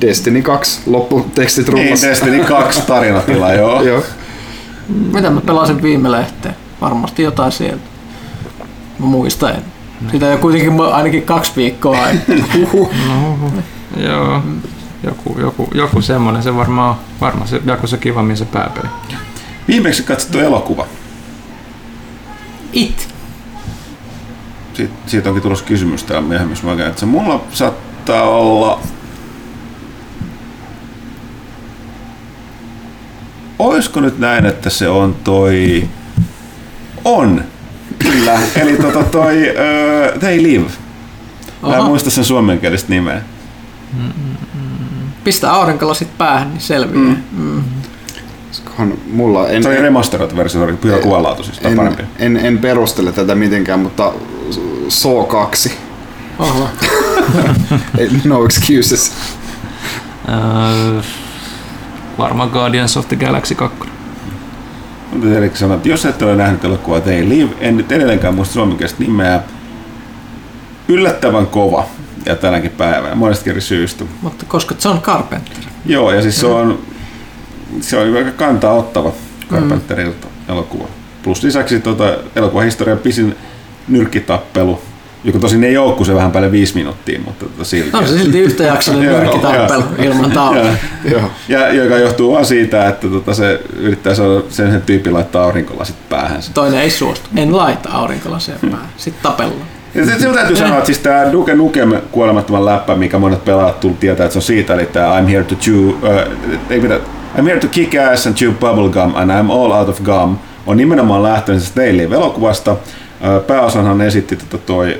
Destiny 2, lopputekstit Niin, rullassa. Destiny 2 tarinatila, joo. [LAUGHS] Joo. Mitä mä pelasin viime lehteen? Varmasti jotain sieltä. Mä muistan. en. Sitä jo kuitenkin ainakin kaksi viikkoa aikaa. [LAUGHS] Joo. Joku, joku, joku semmonen, se varmaan on. Varmaan se, joku se kivammin se pääpeli. Viimeksi katsottu elokuva. It. Siit, siitä onkin tulossa kysymys täällä myöhemmin, jos mä käyn. että se mulla saattaa olla... Oisko nyt näin, että se on toi... On! Kyllä, eli tota toi uh, They Live. Mä en muista sen suomenkielistä nimeä. Pistä aurinkolasit päähän, niin selviää. Mm. Kohan mulla en, Se oli remasteroitu versio, se oli pyhä siis on en, parempi. en, en, perustele tätä mitenkään, mutta So 2. Oho. [LAUGHS] No excuses. Öö, varmaan Guardians of the Galaxy 2. Mutta Erik sanoi, että jos et ole nähnyt elokuvaa They Live, en nyt edelleenkään muista suomenkielistä nimeä. Yllättävän kova ja tänäkin päivänä, monesta eri syystä. Mutta koska John Carpenter. Joo, ja siis se on, se on aika kantaa ottava Carpenterilta elokuva. Plus lisäksi tota, elokuvan historian pisin nyrkkitappelu, joka tosin ei ole, kun se vähän päälle viisi minuuttia, mutta tota silti. On se silti yhtäjaksoinen [LAUGHS] nyrkkitappelu ilman taukoa. Joo. Ja joka johtuu vaan siitä, että tota, se yrittää saada sen, sen tyypin laittaa aurinkolasit päähänsä. Toinen ei suostu. En laita aurinkolasia päähän. Sitten tapellaan. Ja se, se täytyy sanoa, että siis tämä Duke Nukem kuolemattoman läppä, mikä monet pelaajat tullut tietää, että se on siitä, eli tämä I'm here to chew, uh, ei mitä, I'm here to kick ass and chew bubble gum and I'm all out of gum, on nimenomaan lähtöinen siis Daily elokuvasta. Pääosanhan esitti tota toi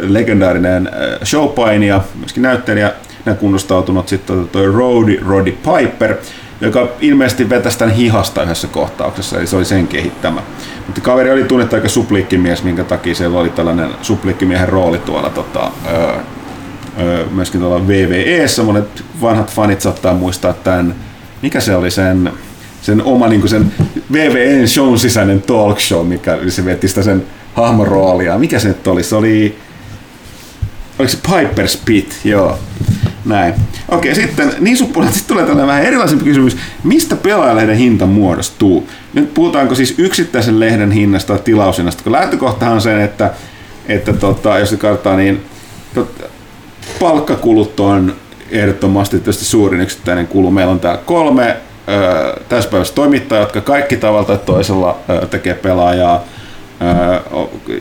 legendaarinen showpainija, myöskin näyttelijä, näin kunnostautunut sitten tota toi Roddy, Roddy Piper, joka ilmeisesti vetäisi tämän hihasta yhdessä kohtauksessa, eli se oli sen kehittämä. Mutta kaveri oli tunnettu aika supliikkimies, minkä takia siellä oli tällainen supliikkimiehen rooli tuolla tota, myöskin tuolla VVEssä. Monet vanhat fanit saattaa muistaa tämän, mikä se oli sen, sen oma niin sen VVEn shown sisäinen talk show, mikä se veti sitä sen hahmon roolia. Mikä se nyt oli? Se oli, oliko se Piper's Pit? Joo. Näin. Okei, sitten niin suppulat, sitten tulee tällainen vähän erilaisempi kysymys. Mistä pelaajalehden hinta muodostuu? Nyt puhutaanko siis yksittäisen lehden hinnasta tai tilaushinnasta? Kun lähtökohtahan on se, että, että tota, jos se katsotaan, niin palkkakulut on ehdottomasti tietysti suurin yksittäinen kulu. Meillä on täällä kolme ö, täyspäiväistä toimittajaa, jotka kaikki tavalla tai toisella tekee pelaajaa.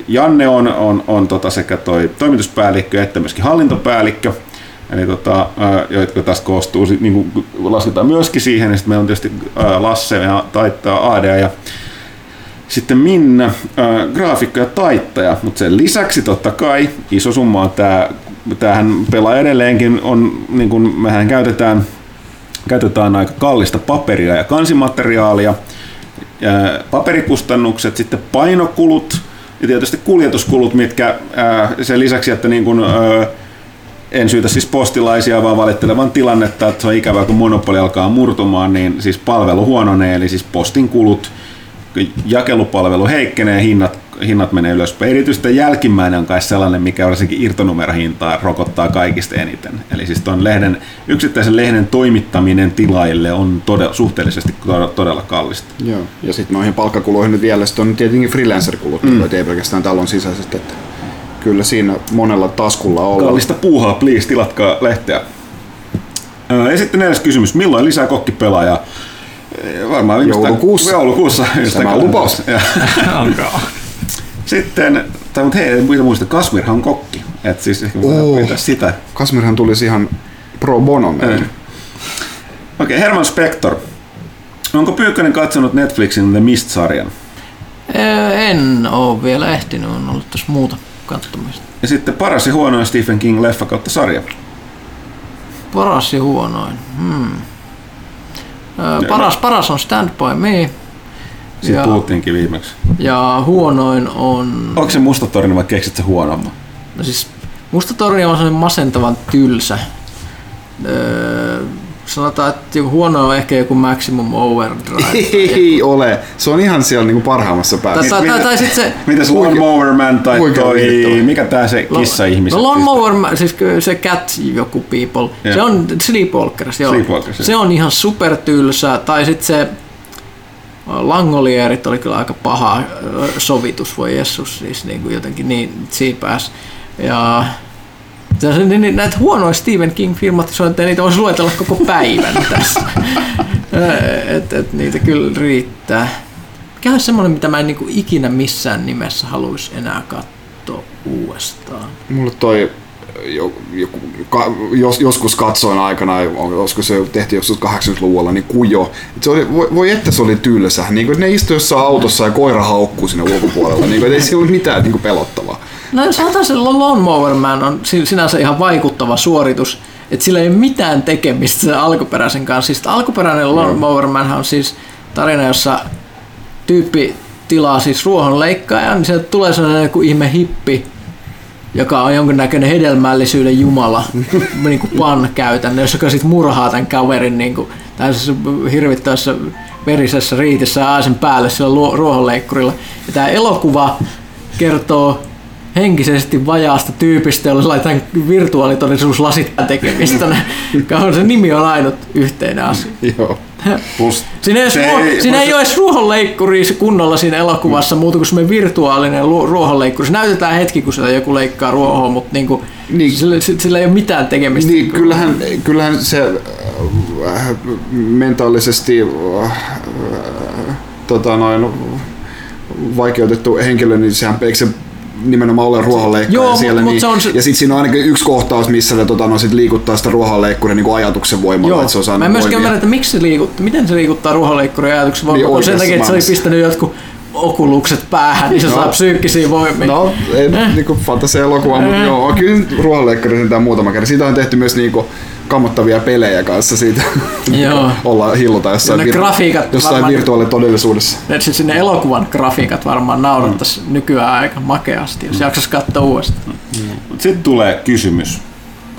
Janne on, on, on tota sekä toi toimituspäällikkö että myöskin hallintopäällikkö. Eli tota, jotka taas koostuu, niin kuin lasketaan myöskin siihen, ja sitten meillä on tietysti Lasse ja taittaa AD ja Sitten Minna, graafikko ja taittaja, mutta sen lisäksi totta kai iso summa on tämä, tämähän pelaa edelleenkin, on, niin kuin mehän käytetään, käytetään aika kallista paperia ja kansimateriaalia, ja paperikustannukset, sitten painokulut ja tietysti kuljetuskulut, mitkä sen lisäksi, että niin kuin, en syytä siis postilaisia, vaan valittelevan tilannetta, että se on ikävää, kun monopoli alkaa murtumaan, niin siis palvelu huononee, eli siis postin kulut, jakelupalvelu heikkenee, hinnat, hinnat menee ylöspäin. Erityisesti jälkimmäinen on kai sellainen, mikä varsinkin irtonumerohintaa rokottaa kaikista eniten. Eli siis tuon lehden, yksittäisen lehden toimittaminen tilaille on todella, suhteellisesti todella, todella kallista. Joo. Ja sitten noihin palkkakuluihin nyt vielä sit on tietenkin freelancer-kulut, mm. ei pelkästään talon sisäisesti. Että kyllä siinä monella taskulla on. Kallista puuhaa, please, tilatkaa lehteä. Ja sitten neljäs kysymys, milloin lisää kokkipelaajaa? Varmaan Joulukuussa. Joulukuussa. Tämä on lupaus. [LAUGHS] Ja Alkaa. Oo. pitää sitä. Kasmirhan tulisi ihan pro bono meille. Okei, okay, Herman Spector. Onko Pyykkönen katsonut Netflixin The Mist-sarjan? En oo vielä ehtinyt, on ollut tässä muuta katsomista. Ja sitten paras ja huonoin Stephen King leffa kautta sarja. Paras ja huonoin. Hmm. Paras, paras on Stand By Me. Siitä Ja, puhuttiinkin viimeksi. ja huonoin on... Onko se musta torni vai keksit se huonomman? No siis Musta torni on sellainen masentavan tylsä. Öö, sanotaan, että joku huono on ehkä joku Maximum Overdrive. [LAUGHS] Ei ole. Se on ihan siellä niinku parhaimmassa päässä. tai, tai, tai sit se... Mitäs Lawnmower Man tai toi, mikä tää se kissa-ihmiset? No Lawnmower, Man, siis se Cat joku people. Joo. Se on Sleepwalkers, joo. Sleepwalkers, se on ihan supertylsä. Tai sitten se Langolierit oli kyllä aika paha sovitus, voi Jessus, siis niin kuin jotenkin niin siinä pääsi. Ja se on niin, niin, näitä huonoja Stephen King-filmat, se on, että niitä voisi luetella koko päivän tässä. [LAUGHS] et, et, niitä kyllä riittää. Mikä on semmoinen, mitä mä en niin ikinä missään nimessä haluaisi enää katsoa uudestaan? Mulle toi jo, joku, ka, jos, joskus katsoin aikana, olisiko se tehty joskus 80-luvulla, niin kujo. Et se oli, voi, voi että se oli tylsä. Niin kuin, ne istuivat jossain autossa ja koira haukkuu sinne ulkopuolella. Niin kuin, ei siellä ole mitään niin kuin pelottavaa. No sanotaan se Lawnmower Man on sin- sinänsä ihan vaikuttava suoritus, että sillä ei ole mitään tekemistä sen alkuperäisen kanssa. Siis alkuperäinen Lawnmower Man on siis tarina, jossa tyyppi tilaa siis ruohonleikkaajan, niin sieltä tulee sellainen joku ihme hippi, joka on jonkinnäköinen hedelmällisyyden jumala, [LAUGHS] niin kuin pan käytännössä, joka sitten murhaa tämän kaverin niin kuin, tällaisessa hirvittävässä verisessä riitissä ja sen päälle sillä ruohonleikkurilla. Ja tämä elokuva kertoo henkisesti vajaasta tyypistä, jolla laitetaan virtuaalitodellisuuslasit tekemistä. [LAUGHS] Kauan se nimi on ainut yhteinen asia. Joo. Plus, Siinä ei, edes se ruo- ei- siinä ei se- ole edes ruohonleikkuri kunnolla siinä elokuvassa, muuta kuin semmoinen virtuaalinen ruohonleikkuri. Se näytetään hetki, kun sitä joku leikkaa ruohoa, mutta niinku, Niin. niin. sillä, sillä ei ole mitään tekemistä. Niin, kyllähän, kyllähän se äh, mentaalisesti äh, tota noin, vaikeutettu henkilö, niin sehän eikö se nimenomaan ole ruohonleikkaaja Joo, siellä. mut- mut niin, se on se- Ja sitten siinä on ainakin yksi kohtaus, missä se tota, no, sit liikuttaa sitä ruohonleikkuria niin ajatuksen voimalla. Joo, että se on mä en myöskään ymmärrä, että miksi se liikuttaa, miten se liikuttaa ruohonleikkurin ajatuksen voimalla, Niin niin sen takia, että se oli pistänyt jotkut okulukset päähän, niin se No. saa psyykkisiä voimia. No, ei Eh. niinku fantasia-elokuva, mutta Eh. joo, kyllä ruohonleikkari sentään muutama kerran. Siitä on tehty myös niinku kammottavia pelejä kanssa siitä. Joo. [LAUGHS] Olla hilluta jossain, ne grafiikat jossain varmaan- virtuaalitodellisuudessa. Et siis sinne elokuvan grafiikat varmaan naurattaisi mm. nykyään aika makeasti, jos jaksas katsoa uudestaan. Mut Sitten tulee kysymys.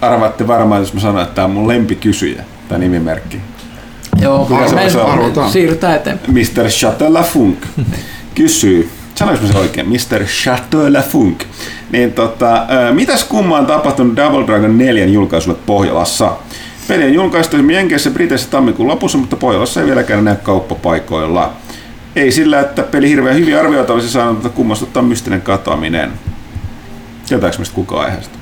Arvaatte varmaan, jos mä sanon, että tämä on mun lempikysyjä, tämä nimimerkki. Joo, Mikä se on? Se on- arvotaan. siirrytään eteenpäin. Mr. Chateau Lafunk kysyy, sanoinko mä se oikein, Mr. Chateau Lafunk, niin tota, mitäs kummaa on tapahtunut Double Dragon 4 julkaisulle Pohjolassa? Peli on julkaistu Jenkeissä Briteissä tammikuun lopussa, mutta Pohjolassa ei vieläkään näy kauppapaikoilla. Ei sillä, että peli hirveän hyvin arvioita olisi saanut, mutta kummastuttaa mystinen katoaminen. Tietääkö mistä kukaan aiheesta?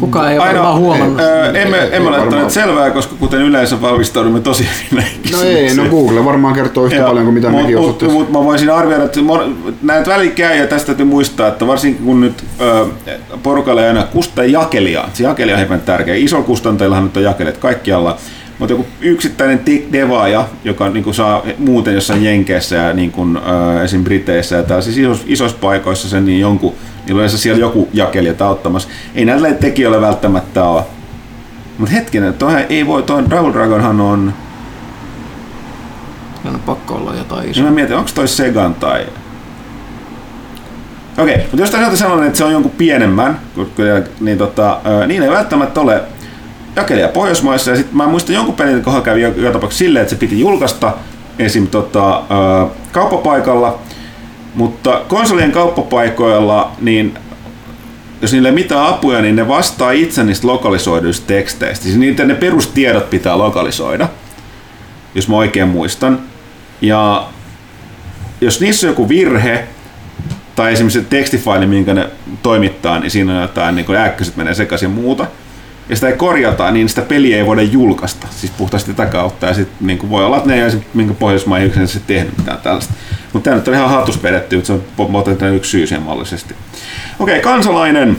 Kukaan ei ole varmaan huomannut. Ää, emme, Ei emme ole varmaan. ottaneet selvää, koska kuten yleensä valmistaudumme tosi hyvin No ei, no. Google varmaan kertoo yhtä Joo, paljon kuin mitä mut- mekin mut- osuttiin. Mutta mä voisin arvioida, että näitä välikäy ja tästä täytyy muistaa, että varsinkin kun nyt ö, porukalla ei aina kusta jakelijaa, se jakelija on hyvin tärkeä. Iso kustantajillahan nyt on jakelijat kaikkialla, mutta joku yksittäinen Devaaja, joka niin kuin saa muuten jossain Jenkeissä ja niin kuin, äh, esim. Briteissä ja tällaisissa isoissa, isoissa paikoissa sen, niin jonkun, niin yleensä siellä joku jakelija auttamassa. Ei näillä tekijöillä välttämättä ole. Mutta hetkinen, toihan ei voi, toi Double Dragonhan on, On pakko olla jotain niin isoa. mä mietin, onko toi Segan tai... Okei, mutta jos sieltä sanon, että se on jonkun pienemmän, niin, tota, niin ei välttämättä ole jakelija Pohjoismaissa. Ja sitten mä muistan jonkun pelin kohdalla kävi jo- joka tapauksessa silleen, että se piti julkaista esim. Tota, ö, kauppapaikalla, mutta konsolien kauppapaikoilla, niin jos niille ei mitään apuja, niin ne vastaa itse niistä lokalisoiduista teksteistä. Siis niitä ne perustiedot pitää lokalisoida, jos mä oikein muistan. Ja jos niissä on joku virhe, tai esimerkiksi se tekstifaili, minkä ne toimittaa, niin siinä on jotain, niin kuin äkkyset menee sekaisin muuta, ja sitä ei korjata, niin sitä peliä ei voida julkaista, siis puhtaasti tätä kautta, ja sitten niin voi olla, että ne ei minkä Pohjoismaihin yksin tehnyt mitään tällaista. Mutta tämä nyt on ihan hatussa vedetty, mutta se on potentiaalinen yksi syy siihen mallisesti. Okei, kansalainen.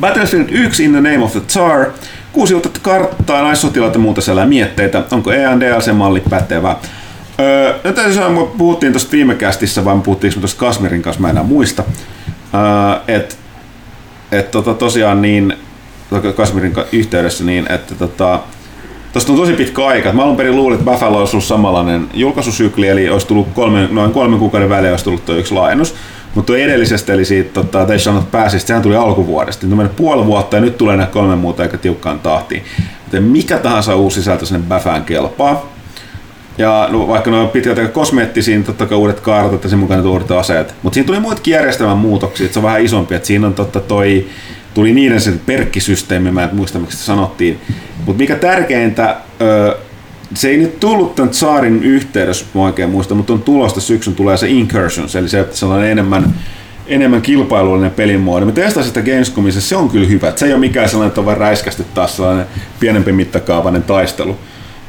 Battlefield 1 in the name of the Tsar. Kuusi uutta karttaa, naissotilaita ja muuta siellä mietteitä. Onko E ENDLC-malli pätevä? Öö, nyt täytyy sanoa, me puhuttiin tuosta viime kästissä, vai puhuttiinko tuosta Kasmirin kanssa, mä enää muista. Öö, että et tota, tosiaan niin, Kasmirin ka- yhteydessä niin, että tota, Tuosta on tosi pitkä aika. Mä alun perin luulin, että Buffalo olisi ollut samanlainen julkaisusykli, eli olisi tullut kolme, noin kolmen kuukauden välein olisi tullut tuo yksi laajennus. Mutta edellisestä, eli siitä tota, They Shall Not Passista, sehän tuli alkuvuodesta. Nyt on mennyt puoli vuotta ja nyt tulee nämä kolme muuta aika tiukkaan tahtiin. Joten mikä tahansa uusi sisältö sinne Bäfään kelpaa. Ja no, vaikka ne on pitkälti aika kosmeettisia, niin totta kai uudet kartat ja sen mukaan uudet aseet. Mutta siinä tuli muitakin järjestelmän muutoksia, että se on vähän isompi. Että siinä on totta toi, tuli niiden se perkkisysteemi, mä en muista miksi se sanottiin. Mutta mikä tärkeintä, se ei nyt tullut tämän saarin yhteydessä, mä oikein muista, mutta on tulosta syksyn tulee se Incursions, eli se sellainen enemmän, enemmän kilpailullinen pelimuoto. Mä testasin sitä Gamescomissa, se on kyllä hyvä. Se ei ole mikään sellainen, että on vaan räiskästy taas sellainen pienempi mittakaavainen taistelu.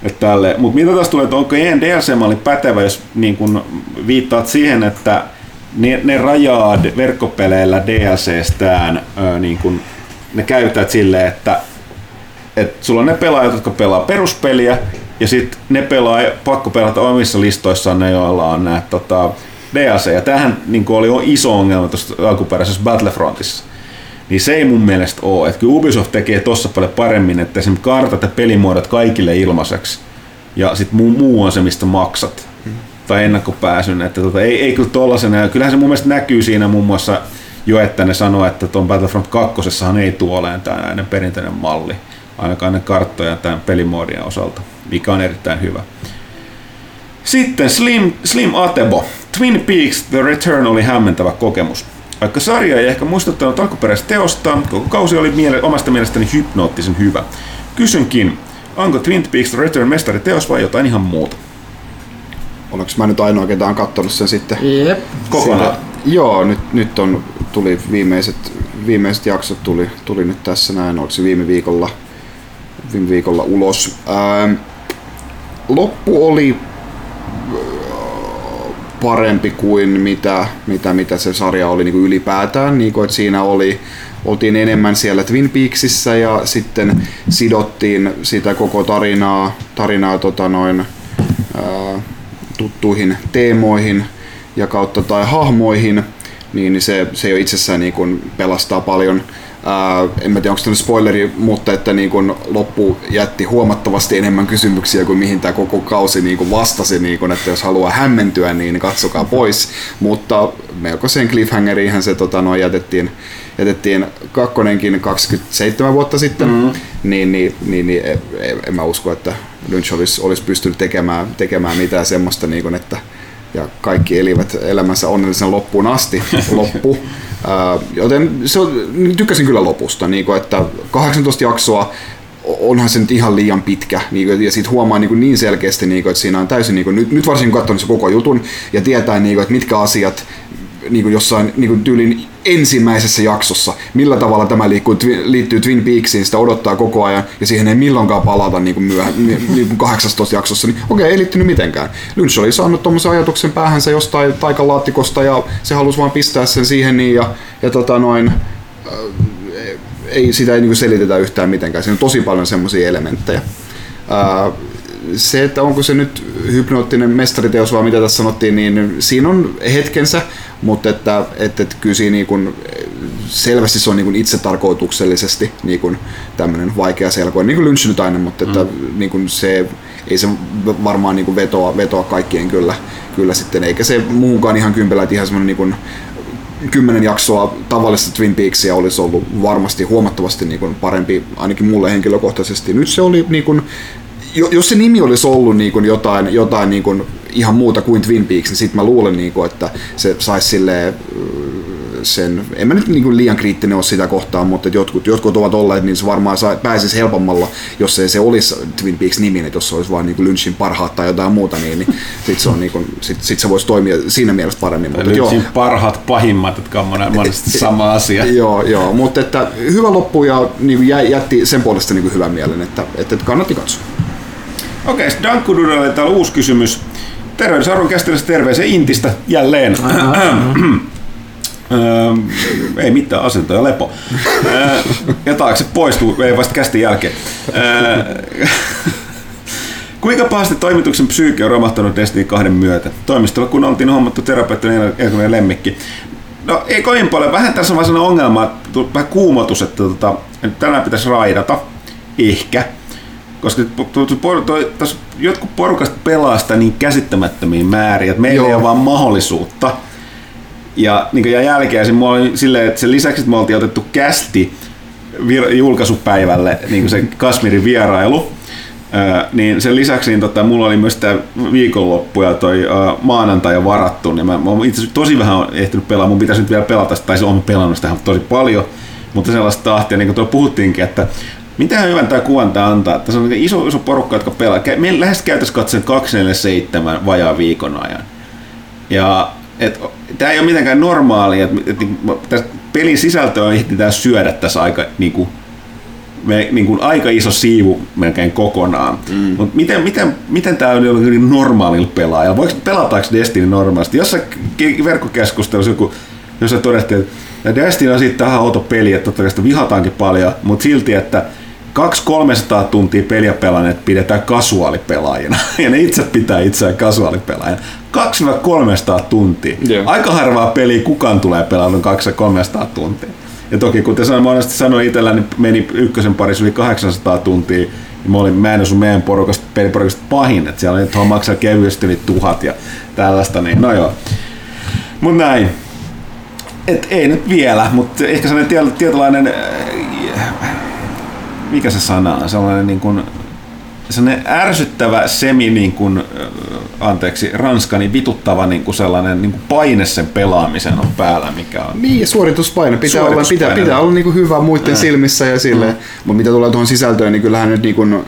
Että tälle. Mut mitä tässä tulee, että onko EN DLC-malli pätevä, jos niin kun viittaat siihen, että ne, ne rajaa verkkopeleillä DLCstään, niin kun, ne käytät silleen, että et sulla on ne pelaajat, jotka pelaa peruspeliä, ja sitten ne pelaa, pakko pelata omissa listoissaan ne, joilla on nämä tota, DLC. Ja tämähän niin oli iso ongelma tuossa alkuperäisessä Battlefrontissa. Niin se ei mun mielestä ole. Että kyllä Ubisoft tekee tossa paljon paremmin, että esimerkiksi kartat ja pelimuodot kaikille ilmaiseksi. Ja sitten muu, muu on se, mistä maksat. Tai ennakkopääsyn. Että tota, ei, ei kyllä tollasena. Kyllähän se mun mielestä näkyy siinä muun muassa jo, että ne sanoo, että tuon Battlefront 2 ei tule olemaan tämä perinteinen malli. Ainakaan ne karttoja ja tämän pelimoodien osalta, mikä on erittäin hyvä. Sitten Slim, Slim Atebo. Twin Peaks The Return oli hämmentävä kokemus. Vaikka sarja ei ehkä muistuttanut alkuperäistä teosta, koko kausi oli miele- omasta mielestäni hypnoottisen hyvä. Kysynkin, onko Twin Peaks The Return mestariteos vai jotain ihan muuta? Olenko mä nyt ainoa, ketä on katsonut sen sitten? Jep. Kokonaan. Joo, nyt, nyt on, tuli viimeiset, viimeiset jaksot tuli, tuli nyt tässä näin, oliko se viime viikolla, viime viikolla ulos. Ähm, loppu oli äh, parempi kuin mitä, mitä, mitä se sarja oli niin kuin ylipäätään, niin kuin, että siinä oli, oltiin enemmän siellä Twin Peaksissä ja sitten sidottiin sitä koko tarinaa, tarinaa tota noin, ää, tuttuihin teemoihin ja kautta tai hahmoihin, niin se, se jo itsessään niin kuin pelastaa paljon. Ää, en mä tiedä, onko tämä spoileri, mutta että niin kuin loppu jätti huomattavasti enemmän kysymyksiä kuin mihin tämä koko kausi niin kuin vastasi, niin kuin, että jos haluaa hämmentyä, niin katsokaa pois. Mutta melkoisen cliffhangeriinhän se tota, no, jätettiin, jätettiin kakkonenkin 27 vuotta sitten, mm. niin, niin, niin, niin en, en mä usko, että Lynch olisi, olisi pystynyt tekemään, tekemään mitään semmoista, niin kuin, että ja kaikki elivät elämänsä onnellisen loppuun asti. [LAUGHS] Loppu. Joten se on, tykkäsin kyllä lopusta, niin kuin, että 18 jaksoa onhan se nyt ihan liian pitkä, niin kuin, ja siitä huomaa niin, kuin niin selkeästi, niin kuin, että siinä on täysin, niin kuin, nyt, nyt varsinkin katsonut se koko jutun, ja tietää, niin kuin, että mitkä asiat niin kuin jossain niin kuin tyylin ensimmäisessä jaksossa, millä tavalla tämä liikkuu, twi, liittyy Twin Peaksiin, sitä odottaa koko ajan, ja siihen ei milloinkaan palata niin kuin myöhä, niin kuin 18 jaksossa, niin okei, ei liittynyt mitenkään. Lynch oli saanut tuommoisen ajatuksen päähänsä jostain taikalaattikosta, ja se halusi vaan pistää sen siihen niin, ja, ja tota noin, äh, ei, sitä ei niin kuin selitetä yhtään mitenkään. Siinä on tosi paljon semmoisia elementtejä. Ää, se, että onko se nyt hypnoottinen mestariteos vai mitä tässä sanottiin, niin siinä on hetkensä, mutta että, että, että kyllä siinä niin kuin, selvästi se on niin kuin itse tarkoituksellisesti niin kuin tämmöinen vaikea selkoinen, niin kuin Lynch nyt aina, mutta että mm. niin kuin se, ei se varmaan niin kuin vetoa, vetoa kaikkien kyllä, kyllä sitten, eikä se muukaan ihan kympelä, että ihan semmoinen niin kuin kymmenen jaksoa tavallista Twin Peaksia olisi ollut varmasti huomattavasti niin kuin parempi, ainakin mulle henkilökohtaisesti. Nyt se oli niin kuin, jos se nimi olisi ollut niin kuin jotain, jotain niin kuin ihan muuta kuin Twin Peaks, niin sitten mä luulen, niin kuin, että se saisi silleen sen, en mä nyt niin kuin liian kriittinen ole sitä kohtaan, mutta jotkut, jotkut ovat olleet, niin se varmaan sai, pääsisi helpommalla, jos ei se olisi Twin Peaks nimi, että jos se olisi vain niin kuin Lynchin parhaat tai jotain muuta, niin, niin sitten se, on niin kuin, sit, sit se voisi toimia siinä mielessä paremmin. Mutta Lynchin joo. parhaat pahimmat, jotka on monesti [LAUGHS] sama asia. joo, joo, mutta että hyvä loppu ja niin jätti sen puolesta niin kuin hyvän mielen, että, että kannatti katsoa. Okei, okay, Dankku Dudelle täällä uusi kysymys. Terveysarvon käsittelyssä terveisiä Intistä jälleen. Öö, ei mitään, asento ja lepo. Öö, ja taakse poistuu, ei vasta kästi jälkeen. Öö, kuinka pahasti toimituksen psyyke on romahtanut Destiny 2 myötä? Toimistolla kun oltiin hommattu terapeuttinen ensimmäinen lemmikki. No ei kovin paljon. Vähän tässä on vaan sellainen ongelma, vähän kuumotus, että tota, tänään pitäisi raidata. Ehkä. Koska tuossa jotkut porukasta pelaa sitä niin käsittämättömiin määriin, että meillä Joo. ei ole vaan mahdollisuutta ja, niin ja jälkeen se, oli silleen, että sen lisäksi, että me oltiin otettu kästi vir- julkaisupäivälle niin se Kasmirin vierailu, Öö, niin sen lisäksi niin tota, mulla oli myös tämä viikonloppu ja toi öö, maanantai varattu, niin mä, mä itse tosi vähän ehtinyt pelaa, mun pitäisi nyt vielä pelata sitä, tai se on pelannut sitä tosi paljon, mutta sellaista tahtia, niin kuin tuolla puhuttiinkin, että mitä hyvän tämä kuvan tämä antaa, että se on iso, iso porukka, jotka pelaa. Me lähes käytössä katsoen 247 vajaa viikon ajan. Ja et, tämä ei ole mitenkään normaalia, että et, et, pelin sisältöä ehditään syödä tässä aika niin kuin, me, niin kuin aika iso siivu melkein kokonaan. Mm. Mutta miten, miten, miten tämä on jollakin normaalilla pelaajalla? Voiko pelataanko Destiny normaalisti? Jossain verkkokeskustelussa joku, jossa todettiin, että Destiny on siitä tähän outo peli, että totta kai sitä vihataankin paljon, mutta silti, että 200-300 tuntia peliä pelanneet pidetään kasuaalipelaajina. [LAUGHS] Ja ne itse pitää itseään kasuaalipelaajina. 200-300 tuntia. Yeah. Aika harvaa peliä kukaan tulee pelaamaan 200-300 tuntia. Ja toki kuten sanoin, monesti sanoin itselläni, niin meni ykkösen parissa yli 800 tuntia. Ja mä, olin, mä en osu meidän porukasta, peliporukasta pahin, että siellä oli, että maksaa kevyesti yli tuhat ja tällaista, niin no joo. Mut näin. Et ei nyt vielä, mutta ehkä sellainen tietynlainen mikä se sana on, sellainen niin kuin, sellainen ärsyttävä semi, niin kuin, anteeksi, ranska, niin vituttava niin kuin sellainen niin kuin paine sen pelaamisen on päällä, mikä on. Niin, suorituspaine. Pitää suorituspaine. olla, pitää, pitää olla niin kuin hyvä muiden äh. silmissä ja sille. Mm. Mutta mitä tulee tuohon sisältöön, niin kyllähän nyt niin kuin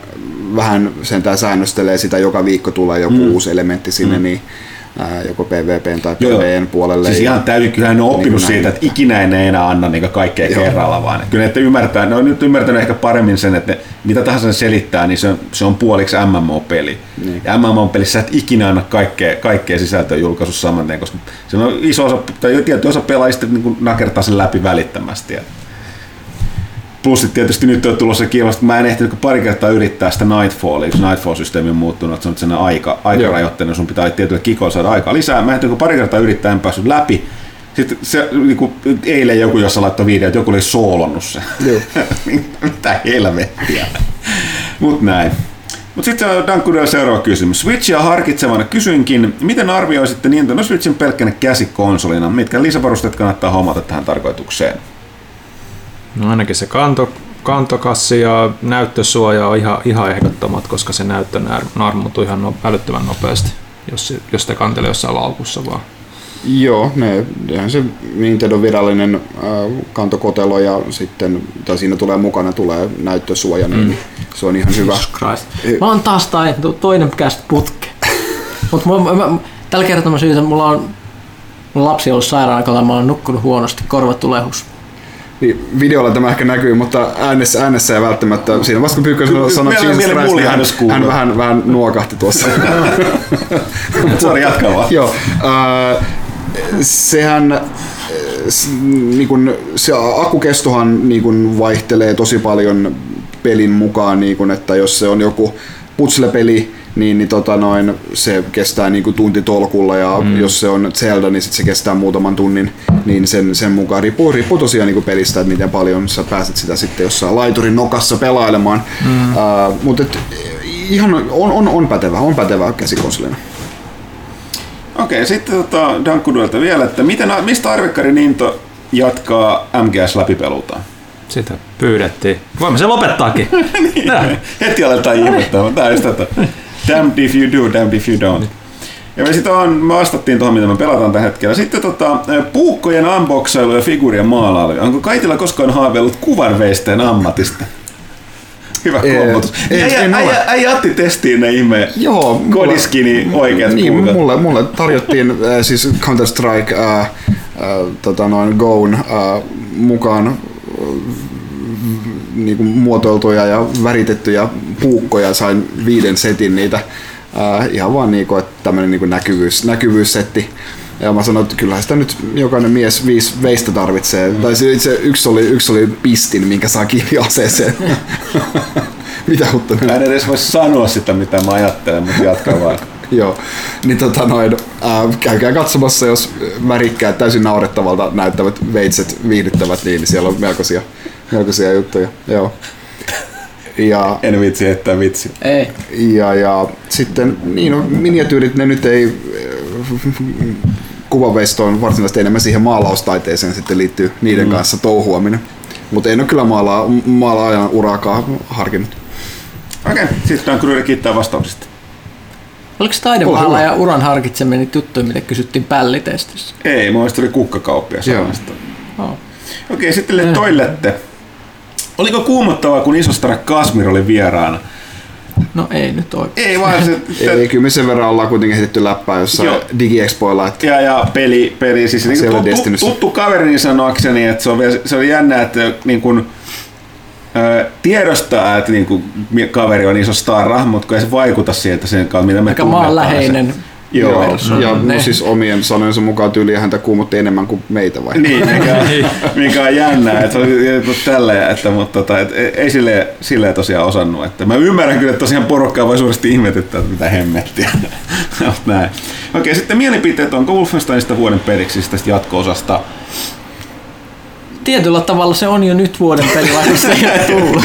vähän sentään säännöstelee sitä, joka viikko tulee joku mm. uusi elementti sinne, mm. niin ää, joko PvPn tai PvEn puolelle. Siis ihan täytyy, kyllä ne on oppinut niin siitä, että ikinä ei enää anna niin kaikkea Joo. kerralla, vaan kyllä että ymmärtää, ne on nyt ymmärtänyt ehkä paremmin sen, että mitä tahansa selittää, niin se on, se on puoliksi MMO-peli. Niin. Ja MMO-pelissä et ikinä anna kaikkea, kaikkea sisältöä julkaisussa saman tien, koska se on iso osa, tai tietty osa pelaajista niin nakertaa sen läpi välittömästi. Plus tietysti nyt on tulossa kiivasta, mä en ehtinyt pari kertaa yrittää sitä Nightfallia, kun Nightfall-systeemi on muuttunut, että se on sen aika, aikarajoitteinen, sun pitää tietyllä kikolla saada aikaa lisää. Mä ehtinyt pari kertaa yrittää, en päässyt läpi. Sitten se, niin kuin, eilen joku jossa laittoi video, että joku oli soolonnut sen. [LAUGHS] Mitä helvettiä. Mut näin. Mutta sitten on Dankudella seuraava kysymys. Switchia harkitsevana kysyinkin, miten arvioisitte Nintendo Switchin pelkkänä käsikonsolina? Mitkä lisävarusteet kannattaa hommata tähän tarkoitukseen? No ainakin se kanto, kantokassi ja näyttösuoja on ihan, ihan ehdottomat, koska se näyttö narmutuu ihan no, älyttömän nopeasti, jos, jos sitä kantelee jossain laukussa vaan. Joo, ne, ihan se Nintendo virallinen äh, kantokotelo ja sitten, tai siinä tulee mukana tulee näyttösuoja, niin mm. se on ihan hyvä. Mä oon taas tai, toinen kästä putke. [LAUGHS] Mut mä, mä, tällä kertaa mä syytän, mulla on mun lapsi on ollut sairaana, kun mä oon nukkunut huonosti, korvat tulee niin, videolla tämä ehkä näkyy, mutta äänessä, äänessä ei välttämättä. Siinä vasta kun Pyykkä sanoi Jesus Christ, niin hän, hän vähän, vähän nuokahti tuossa. [LAUGHS] Suori jatkaa vaan. Joo. Äh, sehän niin kun, se akukestohan niin kun vaihtelee tosi paljon pelin mukaan, niin kun, että jos se on joku putslepeli, niin, niin tota noin, se kestää niinku tunti tolkulla ja mm. jos se on Zelda, niin sit se kestää muutaman tunnin, niin sen, sen mukaan riippuu, riippuu tosiaan niinku pelistä, että miten paljon sä pääset sitä sitten jossain laiturin nokassa pelailemaan. Mm. Uh, mutta et, ihan on, on, on pätevä, on pätevä käsikonsolina. Okei, sitten tota Dankkuduelta vielä, että miten, mistä Arvekkari Ninto jatkaa MGS läpipelultaan? Sitä pyydettiin. Voimme se lopettaakin. [LAUGHS] niin, heti aletaan ihmettää, mutta on just tätä. Damned if you do, damned if you don't. Ja me sitten on, me vastattiin tuohon, mitä me pelataan tällä hetkellä. Sitten tota, puukkojen unboxailu ja figuurien maalailu. Onko Kaitilla koskaan haaveillut kuvanveisteen ammatista? Hyvä kommentus. ei, ole. äijä, äijä Atti testiin ne ihme Joo, mulle- kodiskini oikeat niin, kuvat. mulle, mulle tarjottiin äh, siis Counter-Strike äh, äh, tota noin Goon äh, mukaan äh, niinku muotoiltuja ja väritettyjä puukkoja, sain viiden setin niitä. Äh, ihan vaan niinku, että tämmönen niinku näkyvyys, näkyvyyssetti. Ja mä sanoin, että kyllähän sitä nyt jokainen mies viisi veistä tarvitsee. Mm. Tai se, itse yksi oli, yksi oli pistin, minkä saa kiinni aseeseen. [LAUGHS] Mitä Huttunen? Mä en edes voi sanoa sitä, mitä mä ajattelen, mutta jatka vaan. Joo, niin tota noin, äh, käykää katsomassa, jos värikkäät täysin naurettavalta näyttävät veitset viihdyttävät, niin siellä on melkoisia, melkoisia juttuja. Joo. Ja, En vitsi heittää vitsi. Ei. ja, ja sitten niin no, miniatyyrit, ne nyt ei kuvaveistoon varsinaisesti enemmän siihen maalaustaiteeseen sitten liittyy niiden mm. kanssa touhuaminen. Mutta en ole kyllä maalaa, maalaajan uraakaan harkinnut. Okei, sitten on Kruide kiittää vastauksista. Oliko taidemaalla ja uran harkitseminen niitä juttuja, mitä kysyttiin pällitestissä? Ei, mun mielestä oli kukkakauppia Joo. sanasta. Oh. Okei, sitten Le Toilette. Oliko kuumottavaa, kun isostara Kasmir oli vieraana? No ei nyt oikein. Ei vaan se... [LAUGHS] Ei, kyllä me sen verran ollaan kuitenkin heitetty läppää jossain Joo. DigiExpoilla, että Ja, ja peli, peli siis niin Siellä tuttu, kaverini sanoakseni, että se, on vielä, se oli jännä, että niin kuin, tiedostaa, että niin kuin, kaveri on iso stara, mutta kun ei se vaikuta siihen, että sen kanssa, mitä me Aika tunnetaan maanläheinen. Joo, persoona. Ja Ne. no, siis omien sanojensa mukaan tyyliä häntä kuumotti enemmän kuin meitä vai? Niin, mikä, [LAUGHS] mikä on jännää, että se joku tälleen, että, mutta tota, et, ei sille, silleen tosiaan osannut. Että mä ymmärrän kyllä, että tosiaan porukkaa voi suuresti ihmetyttää, että mitä hemmettiä. [LAUGHS] Näin. Okei, sitten mielipiteet, onko Wolfensteinista vuoden peliksi siis tästä jatko-osasta? Tietyllä tavalla se on jo nyt vuoden peli, vaikka se ei ole tullut.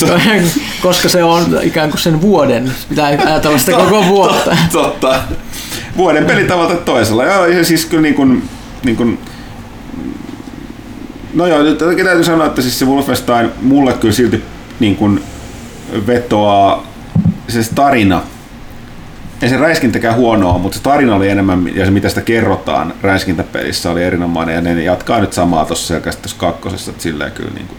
[LAUGHS] Koska se on ikään kuin sen vuoden. Pitää ajatella sitä koko vuotta. [LAUGHS] Totta. Vuoden peli tavalla tai toisella. Joo, ja siis kyllä niin kuin, niin kuin, no joo, nyt täytyy sanoa, että siis se Wolfenstein mulle kyllä silti niin kuin vetoaa se tarina. Ei se räiskintäkään huonoa, mutta se tarina oli enemmän, ja se mitä sitä kerrotaan räiskintäpelissä oli erinomainen, ja ne jatkaa nyt samaa tuossa selkeästi tuossa kakkosessa, että silleen kyllä niin kuin,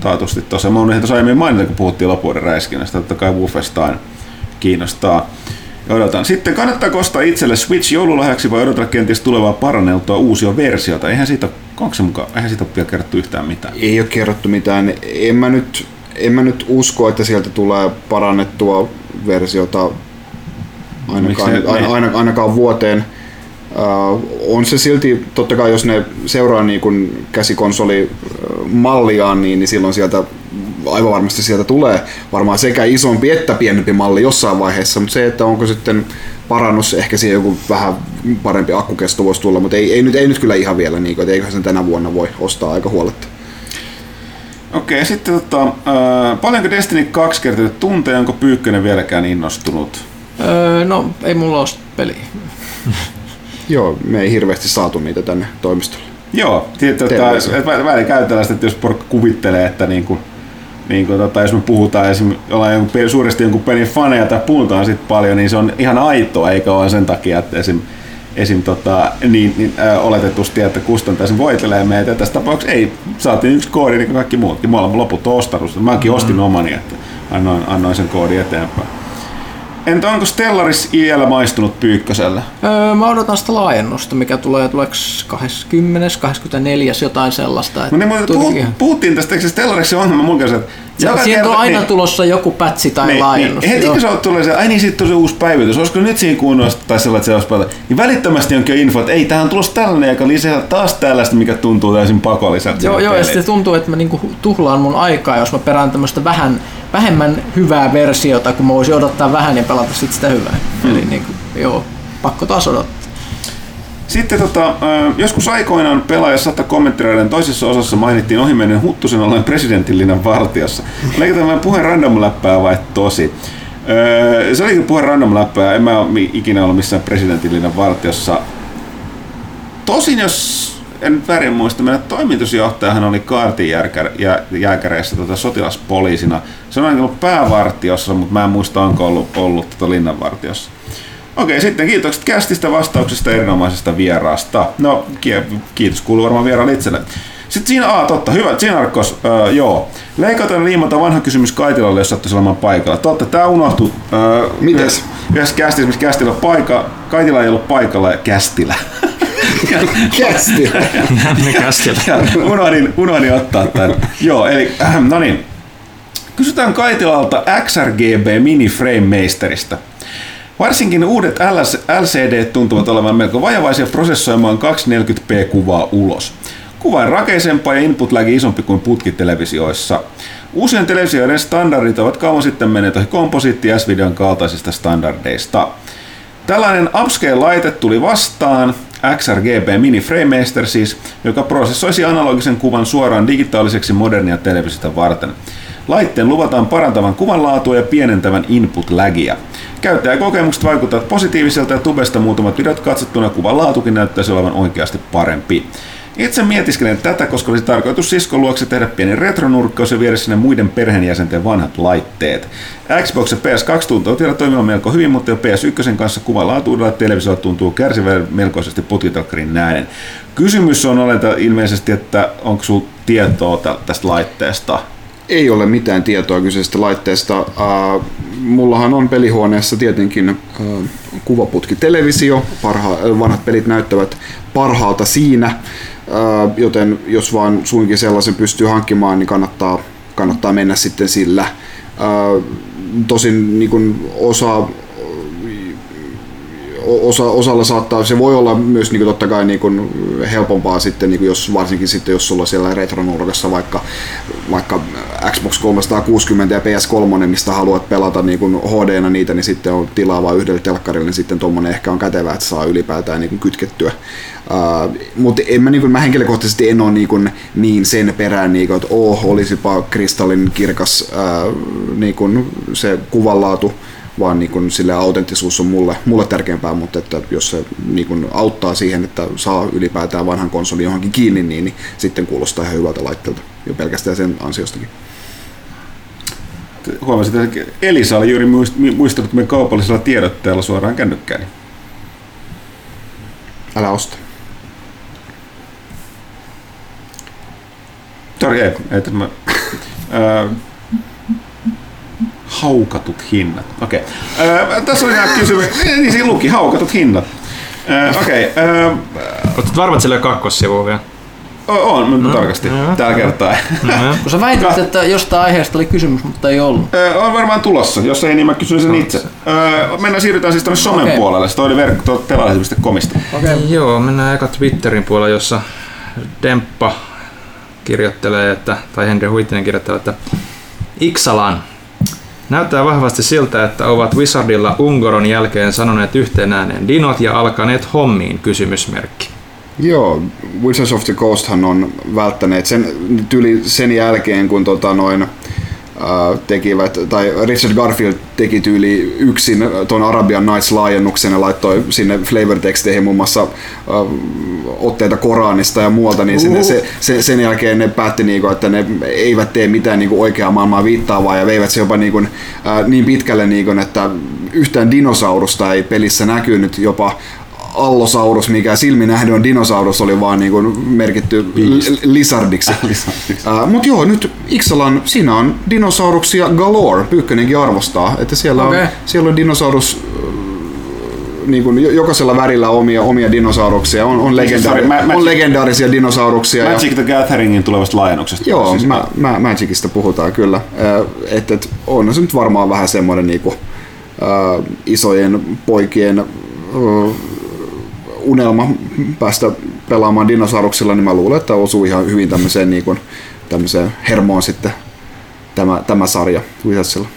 taatusti tuossa. Mä tuossa aiemmin mainita, kun puhuttiin lopuuden räiskinnästä, totta kai Wolfenstein kiinnostaa. Odotan. Sitten kannattaako ostaa itselle Switch joululahjaksi vai odotella kenties tulevaa paranneltua uusia versiota? Eihän siitä, onko se mukaan, eihän siitä ole vielä kerrottu yhtään mitään. Ei ole kerrottu mitään. En mä nyt, en mä nyt usko, että sieltä tulee parannettua versiota ainakaan, Miksi ne- aina, aina, ainakaan vuoteen. Uh, on se silti, totta kai jos ne seuraa niin kuin käsikonsoli äh, malliaan, niin, niin silloin sieltä aivan varmasti sieltä tulee varmaan sekä isompi että pienempi malli jossain vaiheessa, mutta se, että onko sitten parannus, ehkä siihen joku vähän parempi akkukesto voisi tulla, mutta ei, ei, nyt, ei nyt kyllä ihan vielä, niin kuin, että eiköhän sen tänä vuonna voi ostaa aika huoletta. Okei, sitten tota, äh, paljonko Destiny 2 kertaa tunteja, onko Pyykkönen vieläkään innostunut? Öö, no, ei mulla ole peliä. [LAUGHS] Joo, me ei hirveästi saatu niitä tänne toimistolle. Joo, että välillä käytetään sitä, että jos porukka kuvittelee, että niinku, niinku, tota, jos me puhutaan esim. ollaan jonkun, suuresti jonkun pelin faneja tai puhutaan sit paljon, niin se on ihan aitoa, eikä vaan sen takia, että esim. Esim. Tota, niin, niin äh, oletetusti, että kustantaisi voitelee meitä. Tässä tapauksessa ei, saatiin yksi koodi niin kuin kaikki muutkin. Me ollaan loput ostanut. Mäkin ostin omani, että annoin, annoin sen koodin eteenpäin. Entä onko Stellaris IL maistunut Pyykköselle? Öö, mä odotan sitä laajennusta, mikä tulee tuleeko 20, 24, jotain sellaista. No niin, mutta puhut, puhuttiin tästä, eikö se Stellariksen ongelma mun kanssa, että Joka Siinä kerta- on aina niin. tulossa joku pätsi tai Niin, laajennus. niin. Heti kun se tulee se, ai niin sitten tuli se uusi päivitys, olisiko nyt siinä kunnossa tai sellainen, että se olisi niin välittömästi onkin jo info, että ei, tähän on tulossa tällainen, joka lisää taas tällaista, mikä tuntuu täysin pakolliselta. Joo, joo, ja sitten tuntuu, että mä niinku tuhlaan mun aikaa, jos mä perään tämmöistä vähän, vähemmän hyvää versiota, kun mä voisin odottaa vähän ja pelata sit sitä hyvää. Hmm. Eli niinku, joo, pakko taas odottaa. Sitten tota, joskus aikoinaan pelaaja 100 kommenttiraiden toisessa osassa mainittiin ohimennen Huttusen olleen presidentinlinnan vartiossa. Oliko tämä puhe random läppää vai tosi? Öö, se oli kyllä puhe random läppää, en mä ikinä ollut missään presidentinlinnan vartiossa. Tosin jos en nyt väärin muista, meidän toimitusjohtajahan oli kaartijääkäreissä tota sotilaspoliisina. Se on ainakin ollut päävartiossa, mutta mä en muista onko ollut, ollut tota linnanvartiossa. Okei, sitten kiitokset kästistä vastauksesta erinomaisesta vieraasta. No, ki- kiitos kuuluu varmaan vieraan itselle. Sitten siinä, aa totta, hyvä, Sinarkos, öö, joo. Leikata ja liimata vanha kysymys Kaitilalle, jos sattuisi olemaan paikalla. Totta, tää unohtui. Öö, Mites? yhdessä- kästissä, missä Kästillä on paikka, Kaitila ei ollut paikalla ja Kästilä. [LAUGHS] Kästi. Kästillä. Ja unohdin, unohdin ottaa tämän. Joo, eli äh, no niin. Kysytään Kaitilalta XRGB Mini Frame Meisteristä. Varsinkin uudet LS LCD tuntuvat olevan melko vajavaisia prosessoimaan 240p-kuvaa ulos. Kuva on rakeisempaa ja input lagi isompi kuin putkitelevisioissa. Uusien televisioiden standardit ovat kauan sitten menneet ohi komposiitti- S-videon kaltaisista standardeista. Tällainen upscale-laite tuli vastaan, XRGB Mini Framemaster siis, joka prosessoisi analogisen kuvan suoraan digitaaliseksi modernia televisiota varten. Laitteen luvataan parantavan kuvan laatua ja pienentävän input-lagia. Käyttäjäkokemukset vaikuttavat positiiviselta ja tubesta muutamat videot katsottuna kuvan laatukin näyttäisi olevan oikeasti parempi. Itse mietiskelen tätä, koska olisi tarkoitus siskon luokse tehdä pieni retronurkkaus ja viedä sinne muiden perheenjäsenten vanhat laitteet. Xbox ja PS2 tuntuu vielä toimivan melko hyvin, mutta jo PS1 kanssa kuvan laatuudella televisio tuntuu kärsivän melkoisesti potitalkkarin näiden. Kysymys on oleta ilmeisesti, että onko sinulla tietoa tä- tästä laitteesta? Ei ole mitään tietoa kyseisestä laitteesta. Uh, mullahan on pelihuoneessa tietenkin uh, kuvaputki televisio. Parha- vanhat pelit näyttävät parhaalta siinä, joten jos vaan suinkin sellaisen pystyy hankkimaan, niin kannattaa, kannattaa mennä sitten sillä. Tosin niin osa osa, osalla saattaa, se voi olla myös niin kuin, totta kai niin kuin, helpompaa sitten, niin kuin jos, varsinkin sitten jos sulla siellä retronurkassa vaikka, vaikka Xbox 360 ja PS3, mistä haluat pelata niin kuin HD-nä niitä, niin sitten on tilaa vain yhdelle telkkarille, niin sitten tuommoinen ehkä on kätevää, että saa ylipäätään niin kuin kytkettyä. Uh, mutta en mä, niin kuin, mä henkilökohtaisesti en ole niin, kuin, niin sen perään, niin kuin, että oh, olisipa kristallin kirkas uh, niin kuin se kuvanlaatu, vaan niin kun sille autenttisuus on mulle, mulle tärkeämpää, mutta että jos se niin kun auttaa siihen, että saa ylipäätään vanhan konsolin johonkin kiinni, niin, niin sitten kuulostaa ihan hyvältä laitteelta jo pelkästään sen ansiostakin. Huomasin, että Elisa oli juuri muist- muistanut meidän kaupallisella tiedotteella suoraan kännykkään. Älä osta. Sori, ei, ei [LAUGHS] ää, haukatut hinnat. Okei. Okay. Tässä oli nämä kysymykset. Niin siinä luki, haukatut hinnat. Ää, Okei. Okay. Olet varma, että ole kakkossivua vielä? On, mä tarkasti joo, tällä kertaa. Kun sä väitit, että jostain aiheesta oli kysymys, mutta ei ollut. Ää, On varmaan tulossa, jos ei niin mä kysyn sen itse. Ää, Mennään, siirrytään siis tuonne somen Okei. puolelle. Se oli verkko tuolta pelaajalehti.comista. Okay. Joo, mennään eka Twitterin puolella, jossa Demppa kirjoittelee, että, tai Henry Huittinen kirjoittelee, että Iksalan Näyttää vahvasti siltä, että ovat Wizardilla Ungoron jälkeen sanoneet yhteen ääneen dinot ja alkaneet hommiin kysymysmerkki. Joo, Wizards of the Coasthan on välttäneet sen, tyli sen jälkeen, kun tota noin, tekivät, tai Richard Garfield teki tyyli yksin tuon Arabian Nights laajennuksen ja laittoi sinne flavor-teksteihin muun muassa äh, otteita Koranista ja muualta, niin sinne se, se, sen jälkeen ne päätti, niinku, että ne eivät tee mitään niinku oikeaa maailmaa viittaavaa ja veivät se jopa niinku, äh, niin pitkälle, niinku, että yhtään dinosaurusta ei pelissä näkynyt jopa Allosaurus, mikä silmin nähden on dinosaurus, oli vaan niin kuin merkitty li- lizardiksi. [LAUGHS] uh, Mutta joo, nyt Ixalan, siinä on dinosauruksia galore, Pyykkönenkin arvostaa, että siellä, Okei. on, siellä on dinosaurus äh, niin kuin, jo- jokaisella värillä omia, omia dinosauruksia, on, on, legendaari, Sorry, mä- on legendaarisia dinosauruksia. ja- Magic the Gatheringin tulevasta laajennuksesta. Joo, Siis- mä, mä, Magicista puhutaan kyllä. Että et, on se nyt varmaan vähän semmoinen niinku, ää, isojen poikien ää, unelma päästä pelaamaan dinosauruksilla, niin mä luulen, että osuu ihan hyvin tämmöiseen, niinku, tämmöiseen hermoon sitten tämä, tämä sarja Wizardsilla.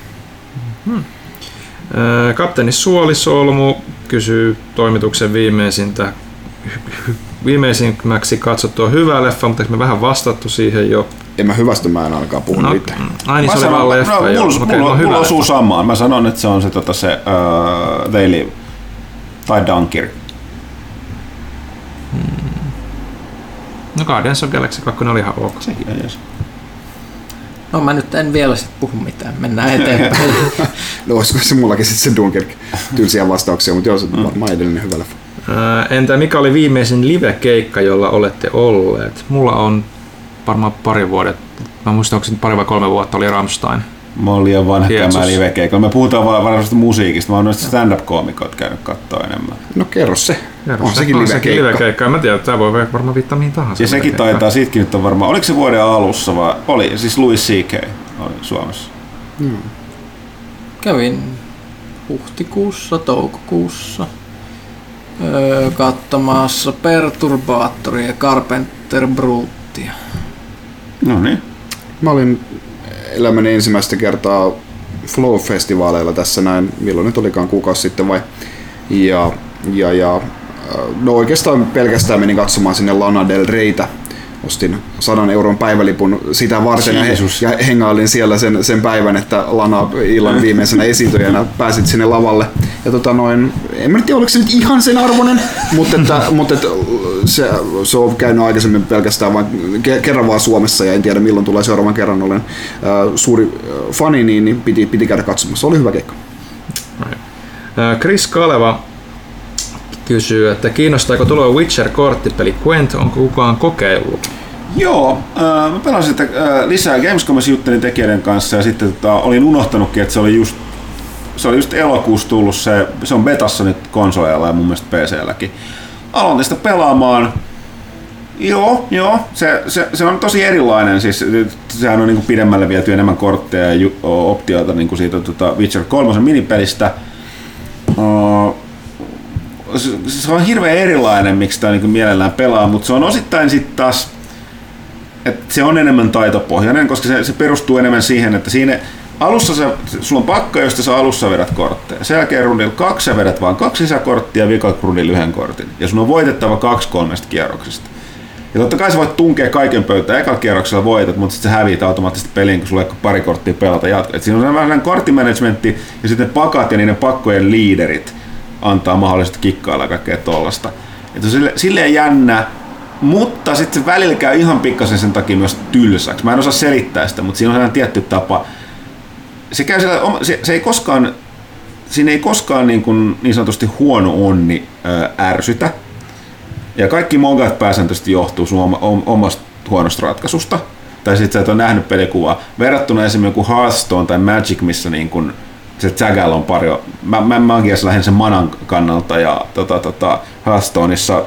Öö, Kapteeni Suolisolmu kysyy toimituksen viimeisintä viimeisimmäksi katsottua hyvää leffa, mutta me vähän vastattu siihen jo? En mä hyvästä mä en ainakaan puhu No, mitään. ai niin se oli vaan leffa. no, mulla, Okei, mulla, no, hyvä mulla osuu samaan. Mä sanon, että se on se, tota, se uh, Daily tai Dunkirk. No Guardians of Galaxy 2 oli ihan ok. Sekin on jees. No mä nyt en vielä sit puhu mitään, mennään eteenpäin. [LAUGHS] No olisiko se mullakin sitten se Dunkirk tylsiä vastauksia, mutta joo, se Mm. varmaan edellinen hyvä leffa. Entä mikä oli viimeisin live-keikka, jolla olette olleet? Mulla on varmaan pari vuodet, mä muistan, onko se pari vai kolme vuotta, oli Rammstein. Mä oon liian vanha käymään livekeikoilla. Me puhutaan vaan varsinaisesta musiikista. Mä oon noista stand-up-koomikot käynyt katsoa enemmän. No kerro se. On se. sekin on live sekin live-keikka. Mä tiedän, että tämä voi varmaan viittaa mihin tahansa. Ja sekin taitaa, siitäkin nyt on varmaan, oliko se vuoden alussa vai oli, siis Louis C.K. oli Suomessa. Kävin huhtikuussa, toukokuussa öö, katsomassa Perturbaattoria ja Carpenter Brutia. No niin. Mä olin elämäni ensimmäistä kertaa Flow-festivaaleilla tässä näin, milloin nyt olikaan kuukausi sitten vai. Ja, ja, ja no oikeastaan pelkästään menin katsomaan sinne Lana Del Reytä. Ostin 100 euron päivälipun sitä varten ja, he, ja hengailin siellä sen, sen päivän, että Lana illan viimeisenä esiintyjänä pääsit sinne lavalle. Ja tota noin, en mä nyt tiedä oliko se nyt ihan sen arvoinen, mutta, että, [LAUGHS] mutta että se, se on käynyt aikaisemmin pelkästään vain ke- kerran vaan Suomessa ja en tiedä milloin tulee seuraavan kerran. Olen äh, suuri äh, fani, niin, niin piti, piti käydä katsomassa. Oli hyvä keikka. Chris Kaleva kysyy, että kiinnostaako tuleva Witcher-korttipeli Gwent, onko kukaan kokeillut? Joo, äh, mä pelasin sitä äh, lisää Gamescomissa juttelin tekijöiden kanssa ja sitten tota, olin unohtanutkin, että se oli just se oli just elokuussa tullut se, se on betassa nyt konsoleilla ja mun mielestä PClläkin. Aloitin sitä pelaamaan. Joo, joo, se, se, se on tosi erilainen, siis sehän on niinku pidemmälle viety enemmän kortteja ja optioita niinku siitä tota Witcher 3 minipelistä. Uh, se, se on hirveän erilainen, miksi sitä niinku mielellään pelaa, mutta se on osittain sitten taas et se on enemmän taitopohjainen, koska se, se perustuu enemmän siihen, että siinä alussa sä, sulla on pakka, josta sä alussa vedät kortteja. Sen jälkeen rundilla kaksi sä vedät vaan kaksi lisäkorttia ja vika rundilla yhden kortin. Ja sun on voitettava kaksi kolmesta kierroksesta. Ja totta kai sä voit tunkea kaiken pöytään. Ekalla kierroksella voitat, mutta sitten sä häviät automaattisesti peliin, kun sulla ei pari korttia pelata jatkaa. Et siinä on vähän sellainen korttimanagementti ja sitten pakat ja niiden pakkojen liiderit antaa mahdollisesti kikkailla kaikkea tollasta. Et se on sille, silleen jännä, mutta sitten se välillä käy ihan pikkasen sen takia myös tylsäksi. Mä en osaa selittää sitä, mutta siinä on sellainen tietty tapa. Se, käy siellä, se, se ei koskaan, siinä ei koskaan niin, kuin, niin sanotusti huono onni ö, ärsytä. Ja kaikki mongat pääsääntöisesti johtuu sun oma, om, omasta huonosta ratkaisusta. Tai sitten sä et ole nähnyt pelikuvaa. Verrattuna esimerkiksi joku Hearthstone tai Magic, missä niin kun se Zagalla on paljon. Mä, mä magiassa lähden sen manan kannalta ja tota, tota, Hearthstoneissa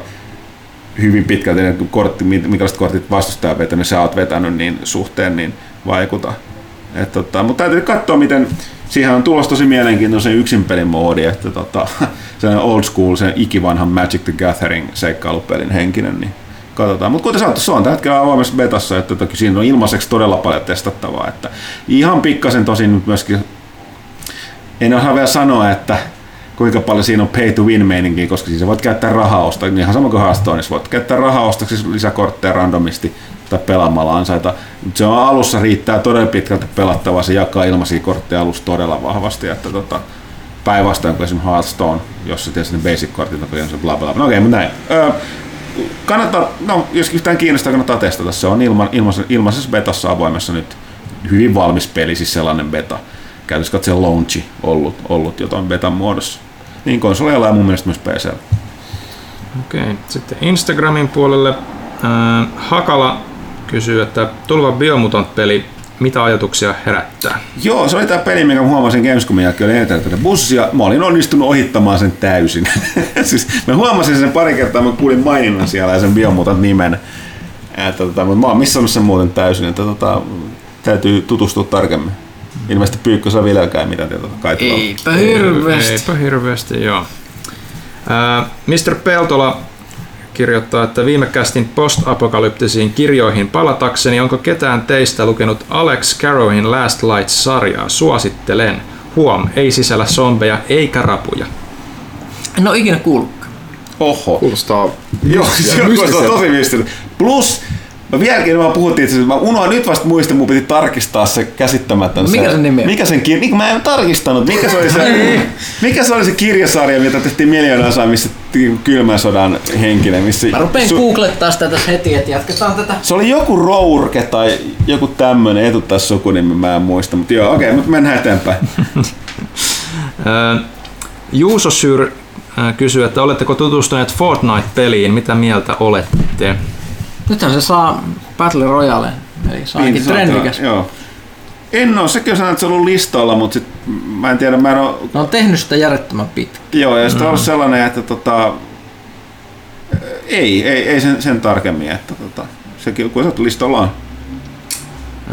hyvin pitkälti kortti, minkälaiset kortit vastustaja on vetänyt, sä oot vetänyt, niin suhteen niin vaikuta. Et, tota, mutta täytyy katsoa, miten siihen on tulossa tosi mielenkiintoisen yksin pelin moodi, että tota, [LAUGHS] se old school, se ikivanhan Magic the Gathering seikkailupelin henkinen, niin katsotaan. Mutta kuten sanottu, se on tällä hetkellä avoimessa betassa, että toki siinä on ilmaiseksi todella paljon testattavaa, että ihan pikkasen tosin myöskin en osaa vielä sanoa, että kuinka paljon siinä on pay to win meininkiä, koska siis voit käyttää rahaa niin ihan sama kuin Hearthstoneissa, voit käyttää rahaa ostaksi lisäkortteja randomisti tai pelaamalla ansaita. Mutta se on alussa riittää todella pitkälti pelattavaa, se jakaa ilmaisia kortteja alussa todella vahvasti, että tota, päinvastoin kuin esimerkiksi Hearthstone, jossa tietysti ne basic-kortit on se bla bla. No okei, mutta näin. Öö, kannattaa, no jos yhtään kiinnostaa, kannattaa testata. Se on ilman, ilmaisessa, ilmaisessa betassa avoimessa nyt hyvin valmis peli, siis sellainen beta. Käytössä katsoen launchi ollut, ollut jotain betan muodossa. Niin konsoleilla ja mun mielestä myös PC. Okei, sitten Instagramin puolelle. Ää, Hakala kysyy, että tuleva Biomutant-peli mitä ajatuksia herättää? Joo, se oli tämä peli, minkä mä huomasin Gamescomin jälkeen, oli tätä bussia. Mä olin onnistunut ohittamaan sen täysin. [LAUGHS] siis mä huomasin sen pari kertaa, mä kuulin maininnan siellä ja sen biomuutan nimen. Että, tota, mutta mä oon missannut sen muuten täysin, että tota, täytyy tutustua tarkemmin. Ilmeisesti Pyykkö saa vieläkään mitään tietoa kai. Eipä hirveästi. Eipä hirveästi, joo. Ää, Mr. Peltola kirjoittaa, että viime kästin post-apokalyptisiin kirjoihin palatakseni, onko ketään teistä lukenut Alex Carrowin Last Lights-sarjaa? Suosittelen. Huom, ei sisällä zombeja eikä rapuja. En ole ikinä kuullutkaan. Oho. Kuulostaa Joo, se on kuulostaa tosi mystinen. Plus, mä vieläkin mä puhuttiin, että mä unohdin nyt vasta muistin, mun piti tarkistaa se käsittämätön. Mikä sen nimi on? Mikä sen kirja, mikä mä en tarkistanut, mikä se oli se, mikä se, oli se kirjasarja, mitä tehtiin miljoona osaa, missä kylmän sodan henkinen, missä... Mä rupean su- googlettaa sitä tässä heti, että jatketaan tätä. Se oli joku Rourke tai joku tämmönen etu tässä sukunimi, mä en muista, mutta joo, okei, mutta mennään eteenpäin. [LAUGHS] Juuso Syr kysyy, että oletteko tutustuneet Fortnite-peliin? Mitä mieltä olette? Nythän se saa Battle Royale, eli se on ainakin Niin, se on trendikäs. tämä- Joo. En oo, sekin on sanonut, että se on ollut listalla, mutta sit, mä en tiedä, mä en oo Ne on tehnyt sitä järjettömän pitkä. Joo, ja sitten on ollut sellainen, että tota, ei, ei, ei sen, sen tarkemmin, että tota, sekin kun sattu listalla on.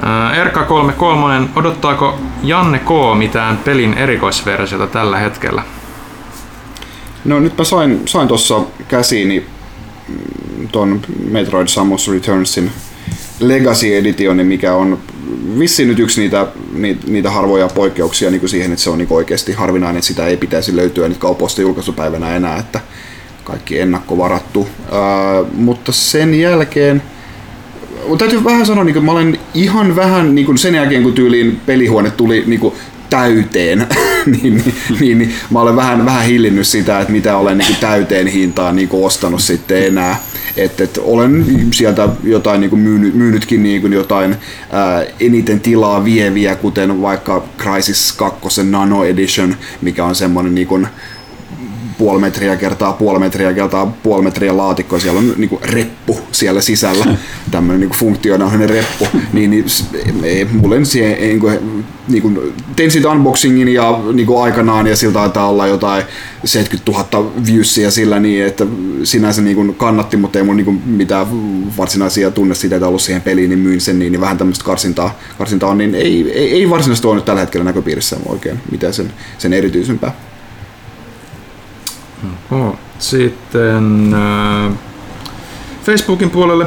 Ää, RK33, odottaako Janne K. mitään pelin erikoisversiota tällä hetkellä? No nyt mä sain, sain tuossa käsiini mm, ton Metroid Samus Returnsin Legacy Editionin, mikä on vissiin nyt yksi niitä, niitä, niitä harvoja poikkeuksia niin kuin siihen, että se on niin oikeasti harvinainen, että sitä ei pitäisi löytyä nyt kaupoista julkaisupäivänä enää, että kaikki ennakkovarattu. Ää, mutta sen jälkeen täytyy vähän sanoa, niin mä olen ihan vähän niin kuin sen jälkeen, kun tyyliin pelihuone tuli niin kuin täyteen, [LAUGHS] [LAUGHS] niin, niin, niin, niin, mä olen vähän, vähän hillinnyt sitä, että mitä olen niin täyteen hintaan niin ostanut sitten enää. Et, et olen sieltä jotain niin kuin myynyt, myynytkin niin kuin jotain ää, eniten tilaa vieviä, kuten vaikka Crysis 2 Nano Edition, mikä on semmoinen niin kuin, puoli metriä kertaa puoli metriä kertaa puoli metriä laatikko, siellä on niinku reppu siellä sisällä, [LAUGHS] tämmöinen niinku funktionaalinen reppu, niin, niin ei, mulle nyt siihen, ei, niinku, niinku, tein siitä unboxingin ja niinku aikanaan, ja siltä taitaa olla jotain 70 000 viewsia sillä niin, että sinänsä niinku kannatti, mutta ei mun niinku mitään varsinaisia tunne siitä, että ollut siihen peliin, niin myin sen, niin, niin vähän tämmöistä karsintaa, karsintaa on, niin ei, ei, ei varsinaisesti ole nyt tällä hetkellä näköpiirissä oikein mitään sen, sen erityisempää. Oh. Sitten äh, Facebookin puolelle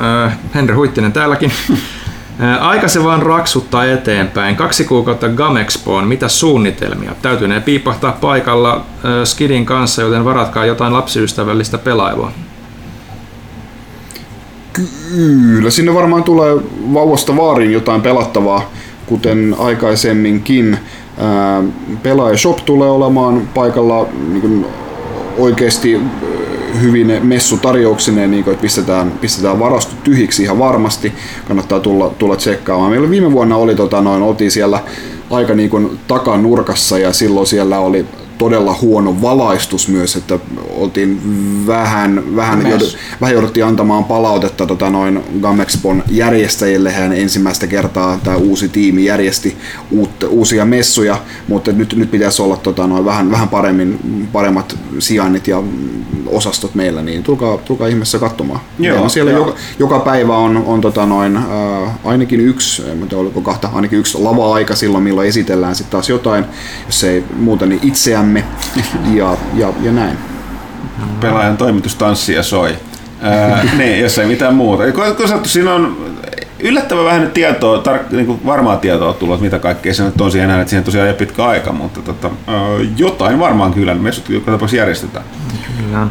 äh, Henri Huittinen täälläkin. [LAUGHS] Äh, Aika se vaan raksuttaa eteenpäin. Kaksi kuukautta Gamexpoon. Mitä suunnitelmia? Täytynee piipahtaa paikalla äh, Skidin kanssa, joten varatkaa jotain lapsiystävällistä pelailua. Kyllä, sinne varmaan tulee vauvasta vaariin jotain pelattavaa, kuten aikaisemminkin. Ää, Pelaaja Shop tulee olemaan paikalla niin kuin oikeasti hyvin messutarjouksineen, niin kuin, että pistetään, pistetään varasto tyhjiksi ihan varmasti. Kannattaa tulla, tulla tsekkaamaan. Meillä viime vuonna oli, tota, noin, oltiin siellä aika niin kuin, takanurkassa ja silloin siellä oli todella huono valaistus myös, että oltiin vähän, vähän, joudut, vähän jouduttiin antamaan palautetta tota noin Gamexpon järjestäjille. Hän ensimmäistä kertaa tämä uusi tiimi järjesti uut, uusia messuja, mutta nyt, nyt pitäisi olla tota noin vähän, vähän paremmin, paremmat sijainnit ja osastot meillä, niin tulkaa, tulkaa ihmeessä katsomaan. Joo, Meillä on siellä joo. joka, joka, päivä on, on tota noin, äh, ainakin yksi, en tiedä oliko kahta, ainakin yksi lava-aika silloin, milloin esitellään sitten taas jotain, jos ei muuta niin itseämme ja, ja, ja näin. Pelaajan toimitustanssi ja soi. Ää, [LAUGHS] niin, jos ei mitään muuta. Sanottu, siinä on yllättävän vähän nyt tietoa, tar- niin kuin varmaa tietoa tullut, että mitä kaikkea se nyt on siihen enää, että siihen tosiaan ei ole pitkä aika, mutta tota, ää, jotain varmaan kyllä, messut joka tapauksessa järjestetään. Kyllä.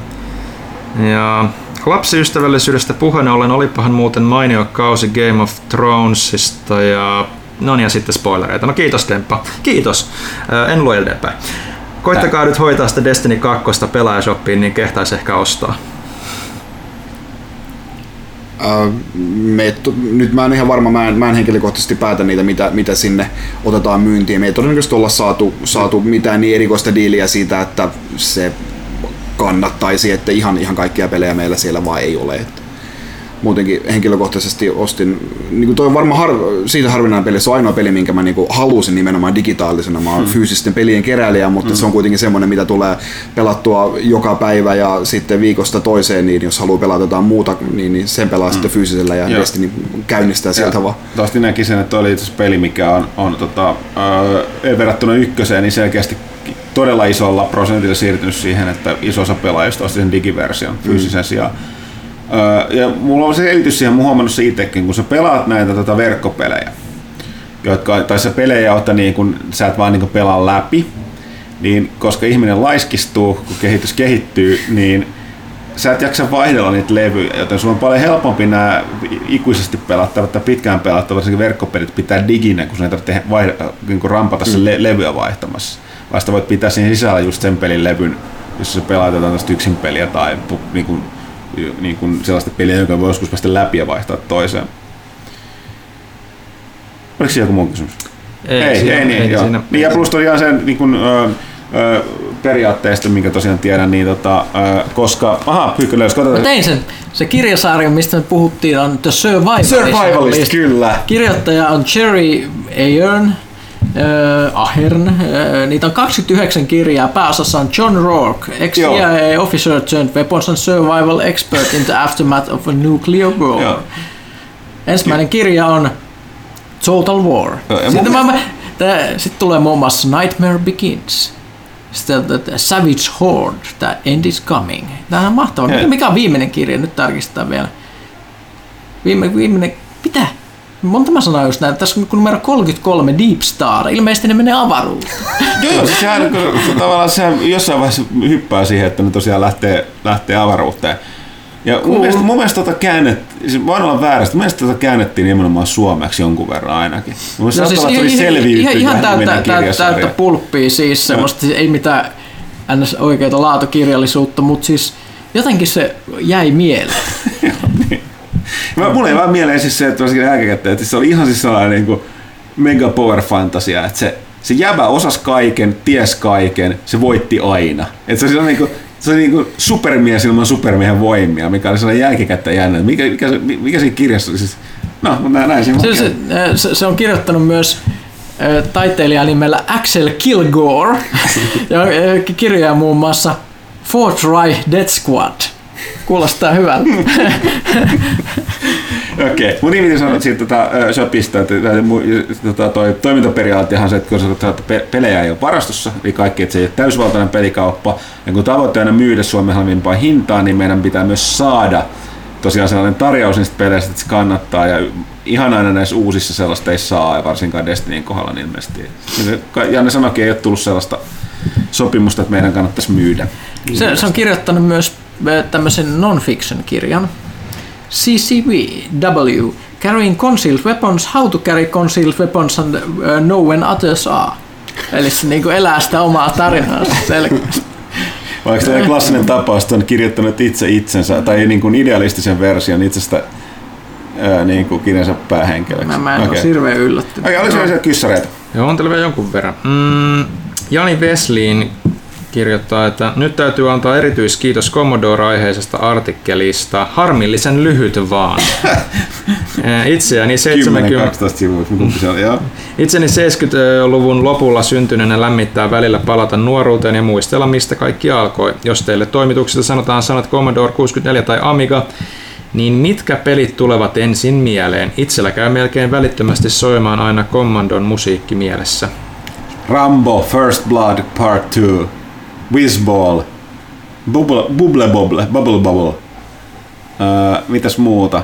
Ja lapsiystävällisyydestä puheen ollen, olipahan muuten mainio kausi Game of Thronesista ja No niin, ja sitten spoilereita. No kiitos Temppa. Kiitos. Ää, En lue eteenpäin. Koittakaa nyt hoitaa sitä Destiny 2 pelaajashoppiin, niin kehtaisi ehkä ostaa. Äh, me, nyt mä en ihan varma, mä en, mä en henkilökohtaisesti päätä niitä, mitä, mitä sinne otetaan myyntiin. Me ei todennäköisesti olla saatu, saatu mitään niin erikoista diiliä siitä, että se kannattaisi, että ihan, ihan kaikkia pelejä meillä siellä vaan ei ole. Muutenkin henkilökohtaisesti ostin, niin kuin toi on varmaan har, siitä harvinainen peli, se on ainoa peli, minkä mä niin kuin halusin nimenomaan digitaalisena. Mä oon hmm. fyysisten pelien keräilijä, mutta hmm. se on kuitenkin semmoinen, mitä tulee pelattua joka päivä ja sitten viikosta toiseen, niin jos haluaa pelata jotain muuta, niin, niin sen pelaa hmm. sitten fyysisellä ja Joo. Destiny käynnistää sieltä vaan. Tosti näkisin, että oli itse peli, mikä on, on tota, äh, verrattuna ykköseen, niin selkeästi todella isolla prosentilla siirtynyt siihen, että iso osa pelaajista osti sen digiversion mm. fyysisen sijaan. Ja mulla on se selitys siihen, huomannut se itsekin, kun sä pelaat näitä tota verkkopelejä, jotka, tai se pelejä, joita niin kun, sä et vaan niin pelaa läpi, niin koska ihminen laiskistuu, kun kehitys kehittyy, niin sä et jaksa vaihdella niitä levyjä, joten sulla on paljon helpompi nämä ikuisesti pelattavat tai pitkään pelattavat verkkopelit pitää diginä, kun sun ei tarvitse vaihda, niin rampata mm. se le- levyä vaihtamassa. Vasta voit pitää siinä sisällä just sen pelin levyn, jos se pelaat jotain tästä yksin peliä tai niin kuin, niin kuin sellaista peliä, joka voi joskus päästä läpi ja vaihtaa toiseen. Oliko siellä joku muu kysymys? Ei, ei, siinä, ei niin, ei, joo. Siinä. Niin, ja plus tosiaan sen niin kuin, ö, ö, periaatteesta, minkä tosiaan tiedän, niin tota, ö, koska, aha, Pyykkä löysi, Mä tein sen, se kirjasarja, mistä me puhuttiin, on The Survivalist. Survivalist, kyllä. Kirjoittaja on Jerry Ayern, äh, Ahern. Äh, niitä on 29 kirjaa. Pääosassa on John Rourke, ex-CIA officer turned weapons and survival expert in the aftermath of a nuclear war. Joo. Ensimmäinen kirja on Total War. Sitten, mä, sitten tulee muun muassa Nightmare Begins. Sitten Savage Horde, The End is Coming. Tämä on mahtava. Mikä on viimeinen kirja? Nyt tarkistetaan vielä. Viime, viimeinen, mitä? Monta mä sanoin just näin, tässä on numero 33 Deep Star, ilmeisesti ne menee avaruuteen. joo, siis sehän, tavallaan sehän jossain vaiheessa hyppää siihen, että ne tosiaan lähtee, lähtee avaruuteen. Ja mun mielestä, mun mielestä tota käännet, siis voin olla väärästä, mun mielestä tota käännettiin nimenomaan suomeksi jonkun verran ainakin. Mun no siis ihan, ihan, ihan täyttä, täyttä, täyttä pulppia siis, semmoista, siis ei mitään ns. oikeita laatukirjallisuutta, mutta siis jotenkin se jäi mieleen. [LAUGHS] Mä, mulle ei vaan mieleen siis se, että varsinkin jälkikäteen, että se oli ihan siis sellainen niin kuin mega power fantasia, että se, se jäbä osas kaiken, ties kaiken, se voitti aina. Että se on niin kuin, se oli niin supermies ilman supermiehen voimia, mikä oli sellainen jälkikäteen jännä. Mikä, mikä, se, mikä siinä kirjassa oli siis? No, mutta näin, se, se, se, se, on kirjoittanut myös taiteilija nimellä Axel Kilgore [LAUGHS] ja kirjoja muun muassa Fourth Reich Death Squad – Kuulostaa hyvältä. [LAUGHS] Okei, okay. mun nimi sanoo siitä tota, shopista, että tota, toi toimintaperiaattehan se, että kun että pelejä ei ole varastossa, eli kaikki, että se ei ole täysvaltainen pelikauppa, ja kun tavoitteena myydä Suomen halvimpaa hintaa, niin meidän pitää myös saada tosiaan sellainen tarjous niistä peleistä, että se kannattaa, ja ihan aina näissä uusissa sellaista ei saa, ja varsinkaan Destinyin kohdalla niin ilmeisesti. Janne sanoikin, ei ole tullut sellaista sopimusta, että meidän kannattaisi myydä. Se, se on kirjoittanut myös tämmöisen non-fiction-kirjan. CCW, Carrying Concealed Weapons, How to Carry Concealed Weapons and uh, Know When Others Are. Eli se niin elää sitä omaa tarinaa selkeästi. Vaikka tämä klassinen tapaus, että on kirjoittanut itse itsensä, tai niin kuin idealistisen version itsestä ää, niin kuin kirjansa päähenkilöksi. Mä, mä en okay. ole hirveän yllättynyt. Okei, oliko siellä kyssäreitä? Joo, on teillä vielä jonkun verran. Mm, Jani Wesleyin kirjoittaa, että nyt täytyy antaa erityiskiitos Commodore-aiheisesta artikkelista. Harmillisen lyhyt vaan. Itseäni 70... sivua, Itseni 70-luvun lopulla syntyneenä lämmittää välillä palata nuoruuteen ja muistella, mistä kaikki alkoi. Jos teille toimituksesta sanotaan sanat Commodore 64 tai Amiga, niin mitkä pelit tulevat ensin mieleen? Itsellä käy melkein välittömästi soimaan aina Commandon musiikki mielessä. Rambo First Blood Part 2. Whizball, Bubble, Bubble Bobble, Bubble Bubble. Öö, mitäs muuta?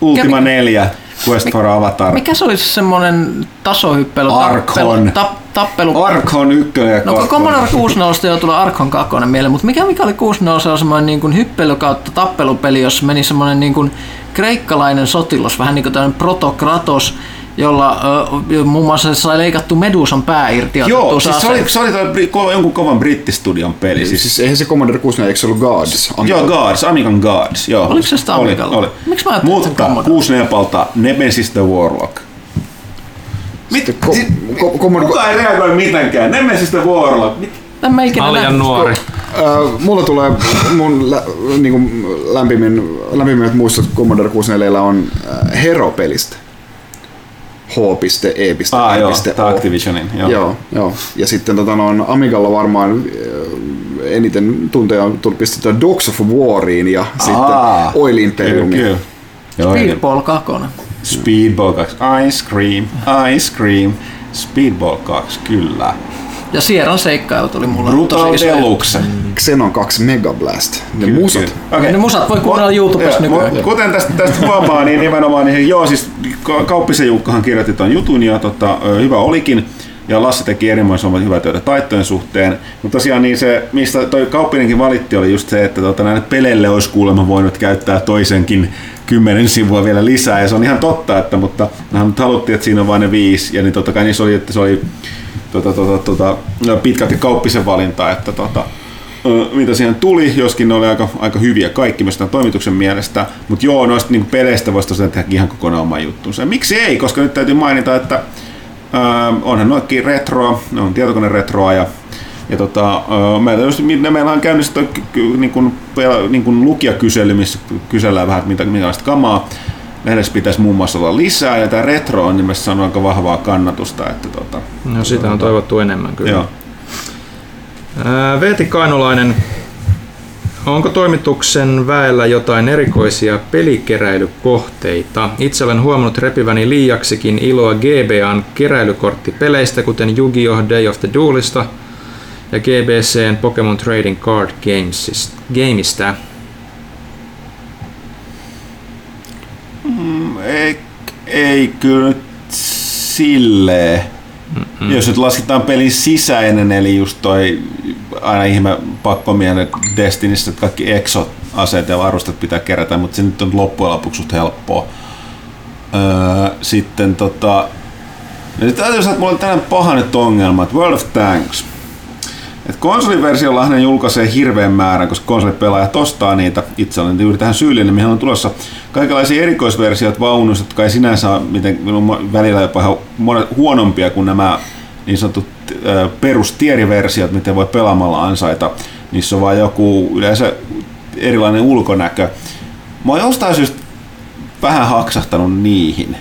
Ultima Mikä, 4, Quest for Avatar. Mikä se olisi semmonen tasohyppely? Arkon. Tappelu, tappelu. Arkon 1 ja 2. No Commodore 64 jo tulee Arkon 2 mieleen, mutta mikä, mikä oli 64 on semmoinen niin kuin hyppely kautta tappelupeli, jossa meni semmoinen niin kuin kreikkalainen sotilas, vähän niin kuin tämmöinen protokratos, jolla ö, muun muassa sai leikattu Medusan pää irti. Joo, siis se oli, se oli toi, jonkun kovan brittistudion peli. Siis, siis eihän se Commodore 64, eikö se ollut Guards? Amiga. Joo, Guards, Amigan Guards. Joo. Oliko se sitä Amigalla? Oli, oli. Miksi mä ajattelin, Mutta että 64 Nemesis the Warlock. Mit, ko, ko, ko, Kuka ei reagoi mitenkään? Nemesis the Warlock. Mit, En mä ikinä Mä olin nähnyt. nuori. Äh, mulla tulee mun lä, niinku lämpimin, lämpimät muistot Commodore 64 on äh, Hero-pelistä. H.E. Ah, joo, tää Activisionin. Joo. Joo, joo. Ja sitten tota, no, Amigalla varmaan äh, eniten tunteja on tullut pistettyä Dogs of Wariin ja Aa, sitten Oil Imperiumiin. kyllä. Joo, Speedball 2. Speedball 2, Ice Cream, Ice Cream, Speedball 2, kyllä. Ja Sierran seikkailut oli mulla Brutal tosi. Deluxe. Xenon 2 Mega Blast. Ne Kyllä, musat. kyllä. Okei. Ne musat voi kuunnella YouTubesta Joo, nykyään. Kuten tästä, tästä huomaa, niin nimenomaan, niin joo, siis Ka- Kauppisen Jukkahan kirjoitti tuon jutun ja tota, hyvä olikin. Ja Lasse teki erinomaisen hyvää työtä taittojen suhteen. Mutta tosiaan niin se, mistä toi Kauppinenkin valitti, oli just se, että tota, näille peleille olisi kuulemma voinut käyttää toisenkin kymmenen sivua vielä lisää. Ja se on ihan totta, että, mutta mehän nyt haluttiin, että siinä on vain ne viisi. Ja niin totta kai niissä oli, että se oli tota, tota, tota, pitkälti Kauppisen valinta, että tota, mitä siihen tuli, joskin ne oli aika, aika hyviä kaikki myös tämän toimituksen mielestä. Mutta joo, noista niin peleistä voisi tosiaan tehdä ihan kokonaan oma juttunsa. Miksi ei? Koska nyt täytyy mainita, että ö, onhan noikin retroa, ne on tietokone retroa ja ja tota, meillä, just, meillä on käynnissä niin niin lukijakysely, missä kysellään vähän, mitä, minkälaista kamaa lehdessä pitäisi muun muassa olla lisää, ja tämä retro on nimessä saanut aika vahvaa kannatusta. Että tota, No sitä on toivottu enemmän kyllä. joo. Ää, Veeti Kainulainen, onko toimituksen väellä jotain erikoisia pelikeräilykohteita? Itse olen huomannut repiväni liiaksikin iloa GBAn keräilykorttipeleistä, kuten Yu-Gi-Oh! Day of the Duelista ja GBCn Pokemon Trading Card Gamesista. Gameista. Ei, ei kyllä nyt silleen. Mm-hmm. Jos nyt lasketaan pelin sisäinen, eli just toi aina ihme pakkomielen Destinissä, että kaikki exo-aseet ja varustet pitää kerätä, mutta se nyt on loppujen lopuksi helppoa. Öö, sitten tota... Nyt täytyy sanoa, että mulla on tänään paha nyt ongelma, että World of Tanks. Et konsoliversiolla ne julkaisee hirveän määrän, koska konsolipelaajat ostaa niitä itse olen juuri tähän syyllinen, mihin on tulossa kaikenlaisia erikoisversioita vaunuista, jotka ei sinänsä ole miten, välillä jopa ihan huonompia kuin nämä niin sanotut perustieriversiot, miten voi pelaamalla ansaita. Niissä on vain joku yleensä erilainen ulkonäkö. Mä oon jostain syystä vähän haksahtanut niihin.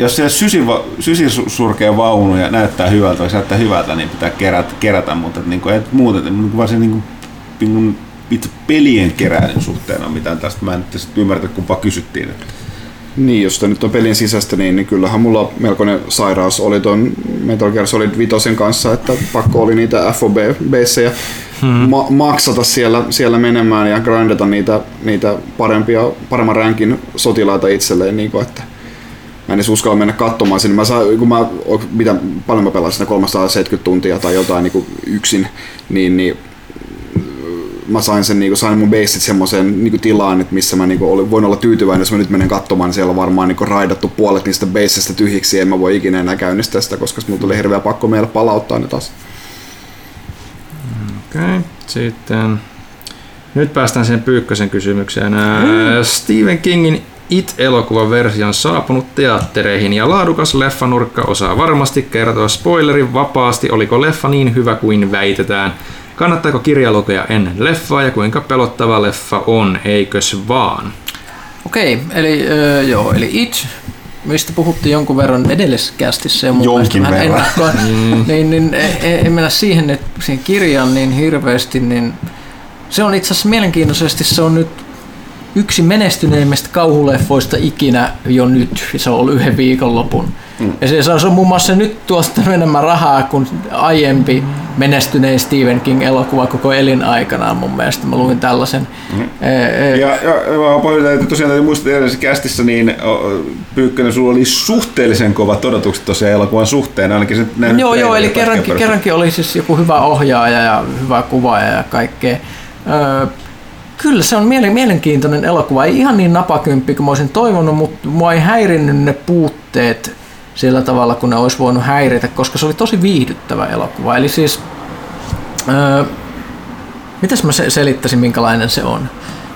Jos se sysiva, sysisurkea vaunu ja näyttää hyvältä, jos näyttää hyvältä, niin pitää kerätä, kerätä mutta et niinku, et muuten, et niinku varsin niinku, niinku itse pelien keräilyn suhteen on mitään tästä. Mä en nyt ymmärrä, kumpaa kysyttiin. Niin, jos nyt on pelin sisästä, niin, niin kyllähän mulla melkoinen sairaus oli tuon Metal Gear Solid 5 kanssa, että pakko oli niitä fob ja Hmm. ma- maksata siellä, siellä menemään ja grindata niitä, niitä parempia, paremman rankin sotilaita itselleen, niin kuin, että mä en edes uskalla mennä katsomaan sinne. Mä saan, kun mä, mitä, paljon mä pelasin sitä 370 tuntia tai jotain niin kuin yksin, niin, niin mä sain, sen, niin sain mun beissit semmoiseen niin tilaan, että missä mä niin olin, voin olla tyytyväinen, jos mä nyt menen katsomaan, niin siellä on varmaan niin raidattu puolet niistä beisseistä tyhjiksi, en mä voi ikinä enää käynnistää sitä, koska mulla tuli hirveä pakko meillä palauttaa ne taas. Okei, okay. sitten nyt päästään siihen Pyykkösen kysymykseen. Mm. Stephen Kingin It-elokuvan versio on saapunut teattereihin ja laadukas leffanurkka osaa varmasti kertoa spoilerin vapaasti, oliko leffa niin hyvä kuin väitetään. Kannattaako kirja lukea ennen leffaa ja kuinka pelottava leffa on, eikös vaan? Okei, eli öö, joo, eli It, mistä puhuttiin jonkun verran edellisessä kästissä ja mun Jonkin mielestä vähän verran. ennakkoon, [LAUGHS] niin, niin ei, ei mennä siihen, että siihen kirjaan niin hirveästi, niin se on itse asiassa mielenkiintoisesti, se on nyt yksi menestyneimmistä kauhuleffoista ikinä jo nyt, se on ollut yhden viikonlopun. Mm. Ja se, se on muun muassa nyt tuosta [LAUGHS] enemmän rahaa kuin aiempi menestynein Stephen King elokuva koko elinaikanaan mun mielestä. Mä luin tällaisen. Mm. E, Ja, ja, ja että tosiaan täytyy muistaa, edellisessä kästissä niin Pyykkönen, sulla oli suhteellisen kovat odotukset tosiaan elokuvan suhteen, ainakin se näin Joo, joo, eli kerrankin, kerrankin oli siis joku hyvä ohjaaja ja hyvä kuvaaja ja kaikkea. Öö, kyllä se on mielen- mielenkiintoinen elokuva. Ei ihan niin napakymppi kuin mä olisin toivonut, mutta mua ei häirinnyt ne puutteet sillä tavalla, kun ne olisi voinut häiritä, koska se oli tosi viihdyttävä elokuva. Eli siis, öö, mitäs mä se- selittäisin, minkälainen se on?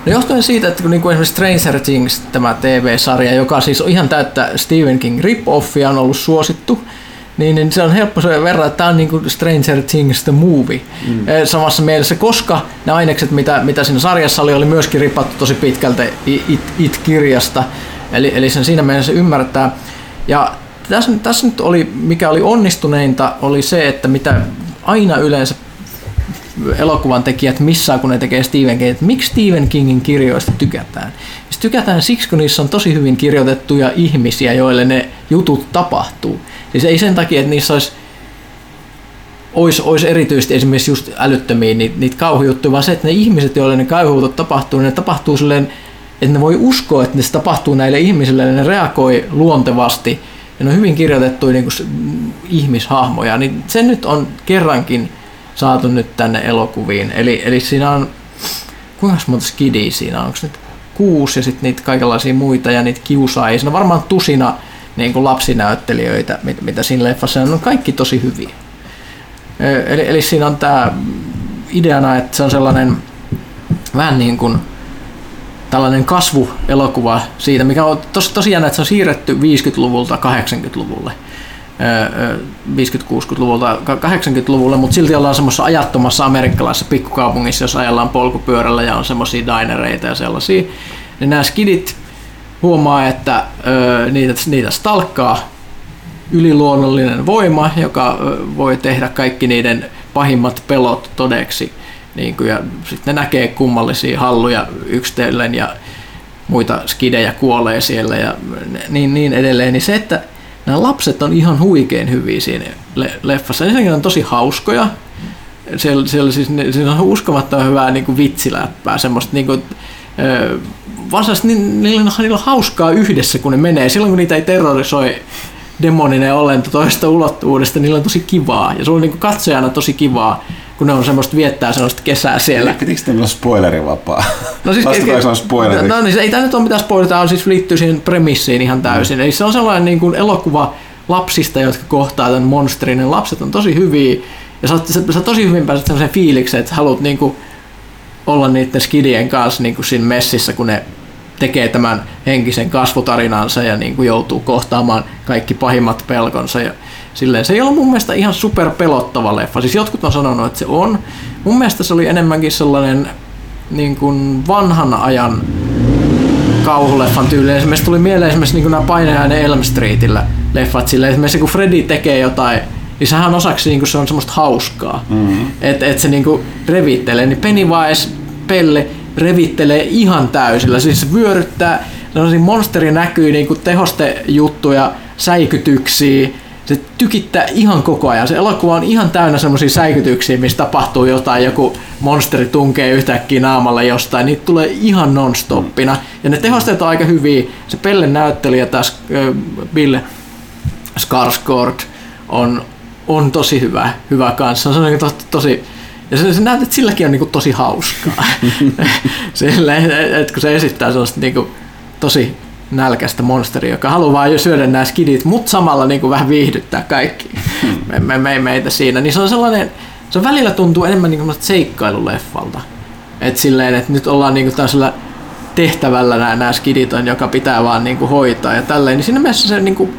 No johtuen siitä, että kun niin kuin esimerkiksi Stranger Things, tämä TV-sarja, joka siis on ihan täyttä Stephen King rip-offia, on ollut suosittu, niin, niin se on helppo se verran, että tämä on niin kuin Stranger Things the movie mm. samassa mielessä, koska ne ainekset, mitä, mitä siinä sarjassa oli, oli myöskin ripattu tosi pitkältä It, It-kirjasta, eli, eli sen siinä mielessä ymmärtää. Ja tässä, tässä nyt oli, mikä oli onnistuneinta, oli se, että mitä aina yleensä elokuvan tekijät missään, kun ne tekee Stephen King, että miksi Stephen Kingin kirjoista tykätään. Siis tykätään siksi, kun niissä on tosi hyvin kirjoitettuja ihmisiä, joille ne jutut tapahtuu. Siis ei sen takia, että niissä olisi olisi, olisi erityisesti esimerkiksi just älyttömiä niitä, niitä kauhujuttuja, vaan se, että ne ihmiset, joille ne kauhujutut tapahtuu, ne tapahtuu silleen, että ne voi uskoa, että se tapahtuu näille ihmisille, ja ne reagoi luontevasti, ja ne on hyvin kirjoitettuja niin kuin ihmishahmoja, niin se nyt on kerrankin saatu nyt tänne elokuviin. Eli, eli siinä on, kuinka monta skidiä siinä on, onko nyt kuusi ja sitten niitä kaikenlaisia muita ja niitä kiusaajia. Siinä on varmaan tusina niin kuin lapsinäyttelijöitä, mit, mitä siinä leffassa on, on kaikki tosi hyviä. Eli, eli siinä on tämä ideana, että se on sellainen vähän niin kuin tällainen kasvuelokuva siitä, mikä on tos, tosi jännä, että se on siirretty 50-luvulta 80-luvulle. 50-60-luvulta 80-luvulle, mutta silti ollaan semmoisessa ajattomassa amerikkalaisessa pikkukaupungissa, jos ajellaan polkupyörällä ja on semmoisia dinereita ja sellaisia. Niin nämä skidit huomaa, että ö, niitä, niitä stalkkaa yliluonnollinen voima, joka voi tehdä kaikki niiden pahimmat pelot todeksi. Niin kuin, ja sitten ne näkee kummallisia halluja yksitellen ja muita skidejä kuolee siellä ja niin, niin edelleen. Niin se, että nämä lapset on ihan huikein hyviä siinä leffassa. Ensinnäkin on tosi hauskoja. Siellä, siellä siis, siellä on uskomattoman hyvää niin kuin vitsiläppää, semmoista niin kuin, vastaavasti niin, niillä, on, niillä on hauskaa yhdessä, kun ne menee. Silloin, kun niitä ei terrorisoi demoninen olento toista ulottuvuudesta, niillä on tosi kivaa. Ja sulla on niin katsojana tosi kivaa, kun ne on semmoista viettää semmoista kesää siellä. Pitikö tämä olla spoilerivapaa? No siis, ke- no, no, niin, ei tämä nyt ole mitään spoilerita, on siis liittyy siihen premissiin ihan täysin. Mm. Eli se on sellainen niin kuin elokuva lapsista, jotka kohtaa tämän monsterin. Ne lapset on tosi hyviä ja sä, sä, sä tosi hyvin pääset sellaisen fiilikseen, että haluat niin kuin, olla niiden skidien kanssa niin kuin siinä messissä, kun ne tekee tämän henkisen kasvutarinansa ja niin kuin joutuu kohtaamaan kaikki pahimmat pelkonsa. Ja silleen, se ei ollut mun mielestä ihan super pelottava leffa. Siis jotkut on sanonut, että se on. Mun mielestä se oli enemmänkin sellainen niin kuin vanhan ajan kauhuleffan tyyli. Esimerkiksi tuli mieleen esimerkiksi niin nämä Painajainen Elm Streetillä leffat silleen, esimerkiksi kun Freddy tekee jotain niin sehän osaksi niin kuin se on semmoista hauskaa. Mm-hmm. Että et se niin kuin revittelee. Niin Pennywise, Pelle, revittelee ihan täysillä. Siis vyöryttää, monsteri näkyy niin kuin tehostejuttuja, säikytyksiä, se tykittää ihan koko ajan. Se elokuva on ihan täynnä semmoisia säikytyksiä, missä tapahtuu jotain, joku monsteri tunkee yhtäkkiä naamalla jostain, niitä tulee ihan non-stoppina. Ja ne tehosteet on aika hyviä. Se Pelle näyttelijä tässä, Bill Skarsgård, on, on tosi hyvä, hyvä kanssa. Se on to, tosi, ja se, se näet, että silläkin on niin kuin tosi hauskaa. [LAUGHS] Sille, että kun se esittää sellaista niin kuin, tosi nälkäistä monsteria, joka haluaa vain jo syödä nämä skidit, mutta samalla niin kuin vähän viihdyttää kaikki me, me, me, meitä siinä. Niin se on sellainen, se välillä tuntuu enemmän niin kuin seikkailuleffalta. Että silleen, että nyt ollaan niin kuin tällaisella tehtävällä nämä, nämä skidit on, joka pitää vaan niin kuin hoitaa ja tälleen. Niin siinä mielessä se niin kuin,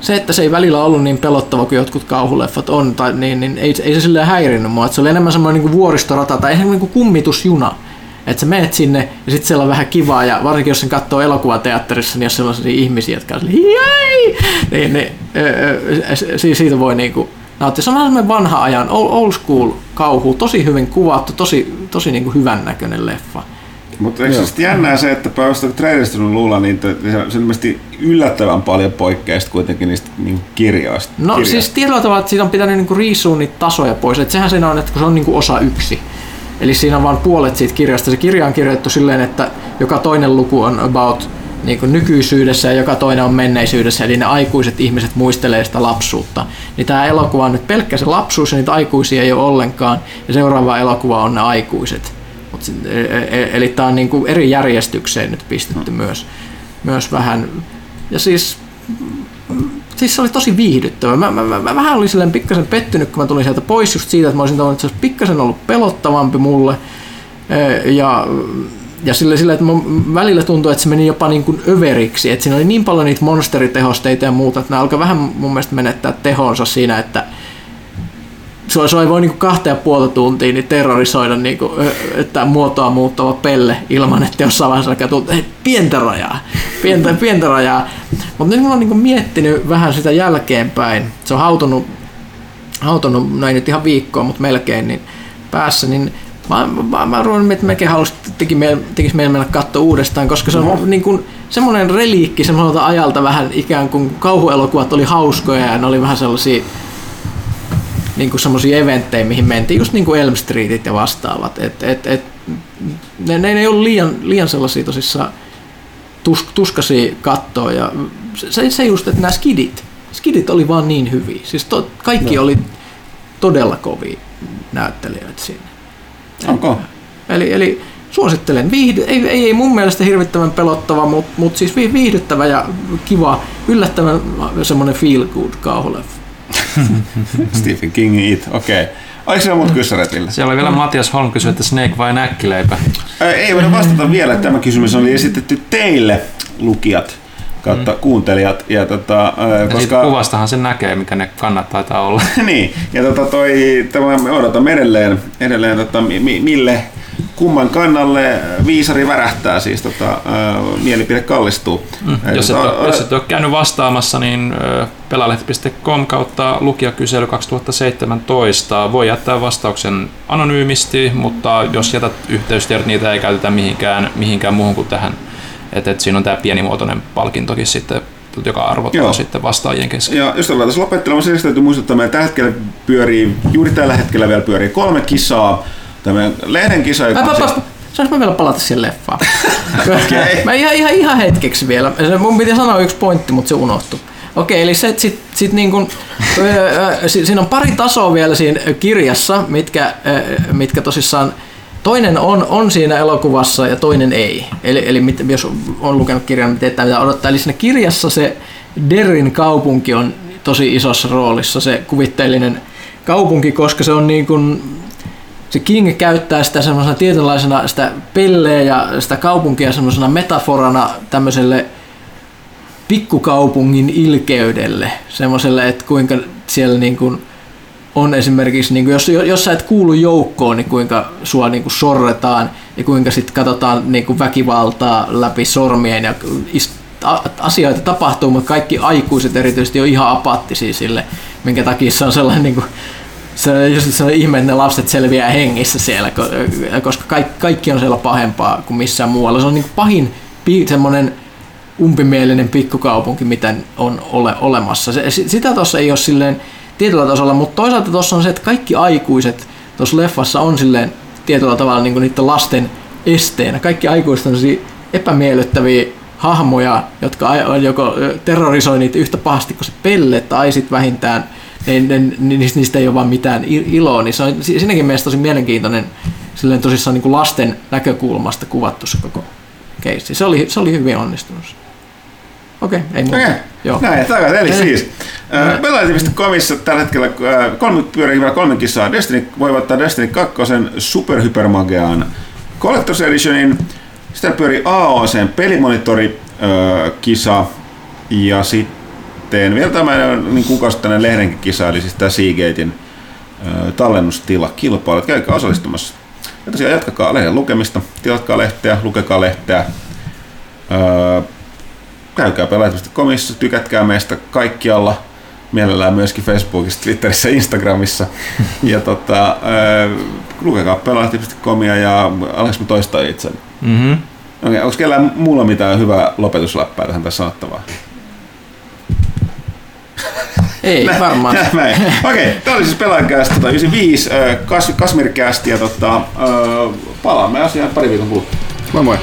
se, että se ei välillä ollut niin pelottava kuin jotkut kauhuleffat on, tai niin, niin ei, ei se silleen häirinnyt mua. Että se oli enemmän semmoinen niin vuoristorata tai ihan niin kuin kummitusjuna. Että sä menet sinne ja sitten siellä on vähän kivaa ja varsinkin jos sen katsoo elokuvateatterissa, niin jos siellä on sellaisia ihmisiä, jotka on Jäi! niin, niin siitä voi niinku nauttia. Se on semmoinen vanha ajan, old school kauhu, tosi hyvin kuvattu, tosi, tosi niinku hyvän näköinen leffa. Mutta eikö se jännää se, että päivästä trailerista luulla, niin se ilmeisesti yllättävän paljon poikkeaa kuitenkin niistä niin kirjoista. No kirjoista. siis tietyllä tavalla, että siitä on pitänyt niinku riisua niitä tasoja pois. Et sehän siinä on, että kun se on niinku osa yksi. Eli siinä on vain puolet siitä kirjasta. Se kirja on kirjoitettu silleen, että joka toinen luku on about niin kuin nykyisyydessä ja joka toinen on menneisyydessä, eli ne aikuiset ihmiset muistelee sitä lapsuutta. Niin tämä elokuva on nyt pelkkä se lapsuus ja niitä aikuisia ei ole ollenkaan, ja seuraava elokuva on ne aikuiset. Mut, e- e- e- eli tämä on niin kuin eri järjestykseen nyt pistetty hmm. myös, myös vähän. Ja siis, siis se oli tosi viihdyttävä. Mä, mä, mä, mä vähän olin silleen pikkasen pettynyt, kun mä tulin sieltä pois just siitä, että mä olisin tavannut, että se olisi pikkasen ollut pelottavampi mulle. Ja ja sillä, sillä, että mun välillä tuntui, että se meni jopa niin kuin överiksi, että siinä oli niin paljon niitä monsteritehosteita ja muuta, että nämä alkoi vähän mun mielestä menettää tehonsa siinä, että se, se ei voi niin kuin kahta ja puolta tuntia niin terrorisoida, niin kuin, ö, että muotoa muuttava pelle ilman, että jossain vaiheessa alkaa tuntua, hei, pientä rajaa, pientä, pientä rajaa. Mutta nyt mä oon niin kuin miettinyt vähän sitä jälkeenpäin, se on hautunut, hautunut näin nyt ihan viikkoa, mutta melkein niin päässä, niin mä, mä, mä ruoin, että mekin halusi, teki, meillä, tekisi meillä mennä katsoa uudestaan, koska se on niin kuin, semmoinen reliikki semmoiselta ajalta vähän ikään kuin kauhuelokuvat oli hauskoja ja ne oli vähän sellaisia niin kuin semmoisia eventtejä, mihin mentiin, just niin kuin Elm Streetit ja vastaavat. Et, et, et, ne, ne, ei ollut liian, liian sellaisia tosissaan tus, tuskaisia kattoa ja se, se just, että nämä skidit, skidit oli vaan niin hyviä. Siis to, kaikki no. oli todella kovia näyttelijöitä siinä. Onko? Eli, eli suosittelen. Viihdy, ei, ei, ei mun mielestä hirvittävän pelottava, mutta mut siis viihdyttävä ja kiva, yllättävän semmoinen feel good kauhuleffa. [LAUGHS] Stephen King It, okei. Okay. Oliko siellä muut kyssäreet, Ville? Siellä oli vielä Matias Holm kysyi, että Snake vai näkkileipä. Ei voida vastata vielä. Tämä kysymys oli esitetty teille, lukijat kautta mm. kuuntelijat. Ja tota, Ja koska... kuvastahan sen näkee, mikä ne kannat taitaa olla. [LAUGHS] niin, ja tota toi, tämä me odotamme edelleen, edelleen tota, mi, mi- mille kumman kannalle viisari värähtää, siis tota, ää, mielipide kallistuu. Mm. Ää, Jos, et ole, jos et ole käynyt vastaamassa, niin ö, pelalehti.com kautta lukijakysely 2017 voi jättää vastauksen anonyymisti, mutta jos jätät yhteystiedot, niitä ei käytetä mihinkään, mihinkään muuhun kuin tähän. Et, et siinä on tämä pienimuotoinen palkintokin sitten, joka arvotaan Joo. sitten vastaajien kesken. Ja jos ollaan tässä lopettelemaan, sen täytyy muistuttaa, että tällä hetkellä pyörii, juuri tällä hetkellä vielä pyörii kolme kisaa. Tämä lehden kisa, joka Ai, on siis- Saanko mä vielä palata siihen leffaan? [LAUGHS] Okei. Mä ihan, ihan, ihan hetkeksi vielä. Mun piti sanoa yksi pointti, mutta se unohtui. Okei, eli se, sit, sit niin kun, siinä on pari tasoa vielä siinä kirjassa, mitkä, mitkä tosissaan Toinen on, on siinä elokuvassa ja toinen ei. Eli, eli mit, jos on lukenut kirjan, niin tietää mitä odottaa. Eli siinä kirjassa se Derrin kaupunki on tosi isossa roolissa, se kuvitteellinen kaupunki, koska se on niin kuin, se King käyttää sitä semmoisena tietynlaisena sitä pelleä ja sitä kaupunkia semmoisena metaforana tämmöiselle pikkukaupungin ilkeydelle, semmoiselle, että kuinka siellä niin kuin on esimerkiksi, niin kuin jos, jos sä et kuulu joukkoon, niin kuinka sua niin kuin sorretaan ja kuinka sitten katsotaan niin kuin väkivaltaa läpi sormien ja asioita tapahtuu, mutta kaikki aikuiset erityisesti on ihan apaattisia sille, minkä takia se on sellainen niin kuin, se just se on ihme, että ne lapset selviää hengissä siellä, ko- koska kaikki, kaikki on siellä pahempaa kuin missään muualla. Se on niin kuin pahin semmoinen umpimielinen pikkukaupunki, mitä on ole, olemassa. Se, si- sitä tuossa ei ole silleen tietyllä tasolla, mutta toisaalta tuossa on se, että kaikki aikuiset tuossa leffassa on silleen tietyllä tavalla niin kuin niiden lasten esteenä. Kaikki aikuiset on epämiellyttäviä hahmoja, jotka joko terrorisoi niitä yhtä pahasti kuin se pelle tai sitten vähintään ne, ne, ne, niistä ei ole vaan mitään iloa, niin se on si- siinäkin mielessä tosi mielenkiintoinen silleen tosissaan niin kuin lasten näkökulmasta kuvattu se koko keissi. Se oli, se oli hyvin onnistunut. Okei, ei muuta. Okei, Joo. näin, takaisin. Eli siis äh, Pelaajat.comissa tällä hetkellä kolme, pyörii vielä kolme kisaa. Destiny voi ottaa Destiny 2 superhypermageaan Collector's Editionin. Sitten pyörii AOC pelimonitori kisa ja sitten vielä tämä niin kuukausittainen lehdenkin kisa, eli siis tämä Seagatein äh, tallennustila kilpailut. Käykää osallistumassa. Ja tosiaan jatkakaa lehden lukemista, tilatkaa lehteä, lukekaa lehteä. Öö, käykää pelaajat.comissa, tykätkää meistä kaikkialla, mielellään myöskin Facebookissa, Twitterissä, Instagramissa. [LAUGHS] ja tota, öö, lukekaa pelaajat.comia ja aleks mä toistaa itseni. Mm-hmm. Okei, onko kellään muulla mitään hyvää lopetusläppää tähän tässä sanottavaa? Ei varmaan. [LAUGHS] Näin. Okei, tämä oli siis pelaajakästä tota, 95, äh, Kas, Kasmirkästi ja tota, palaamme asiaan pari viikon kuluttua. Moi moi.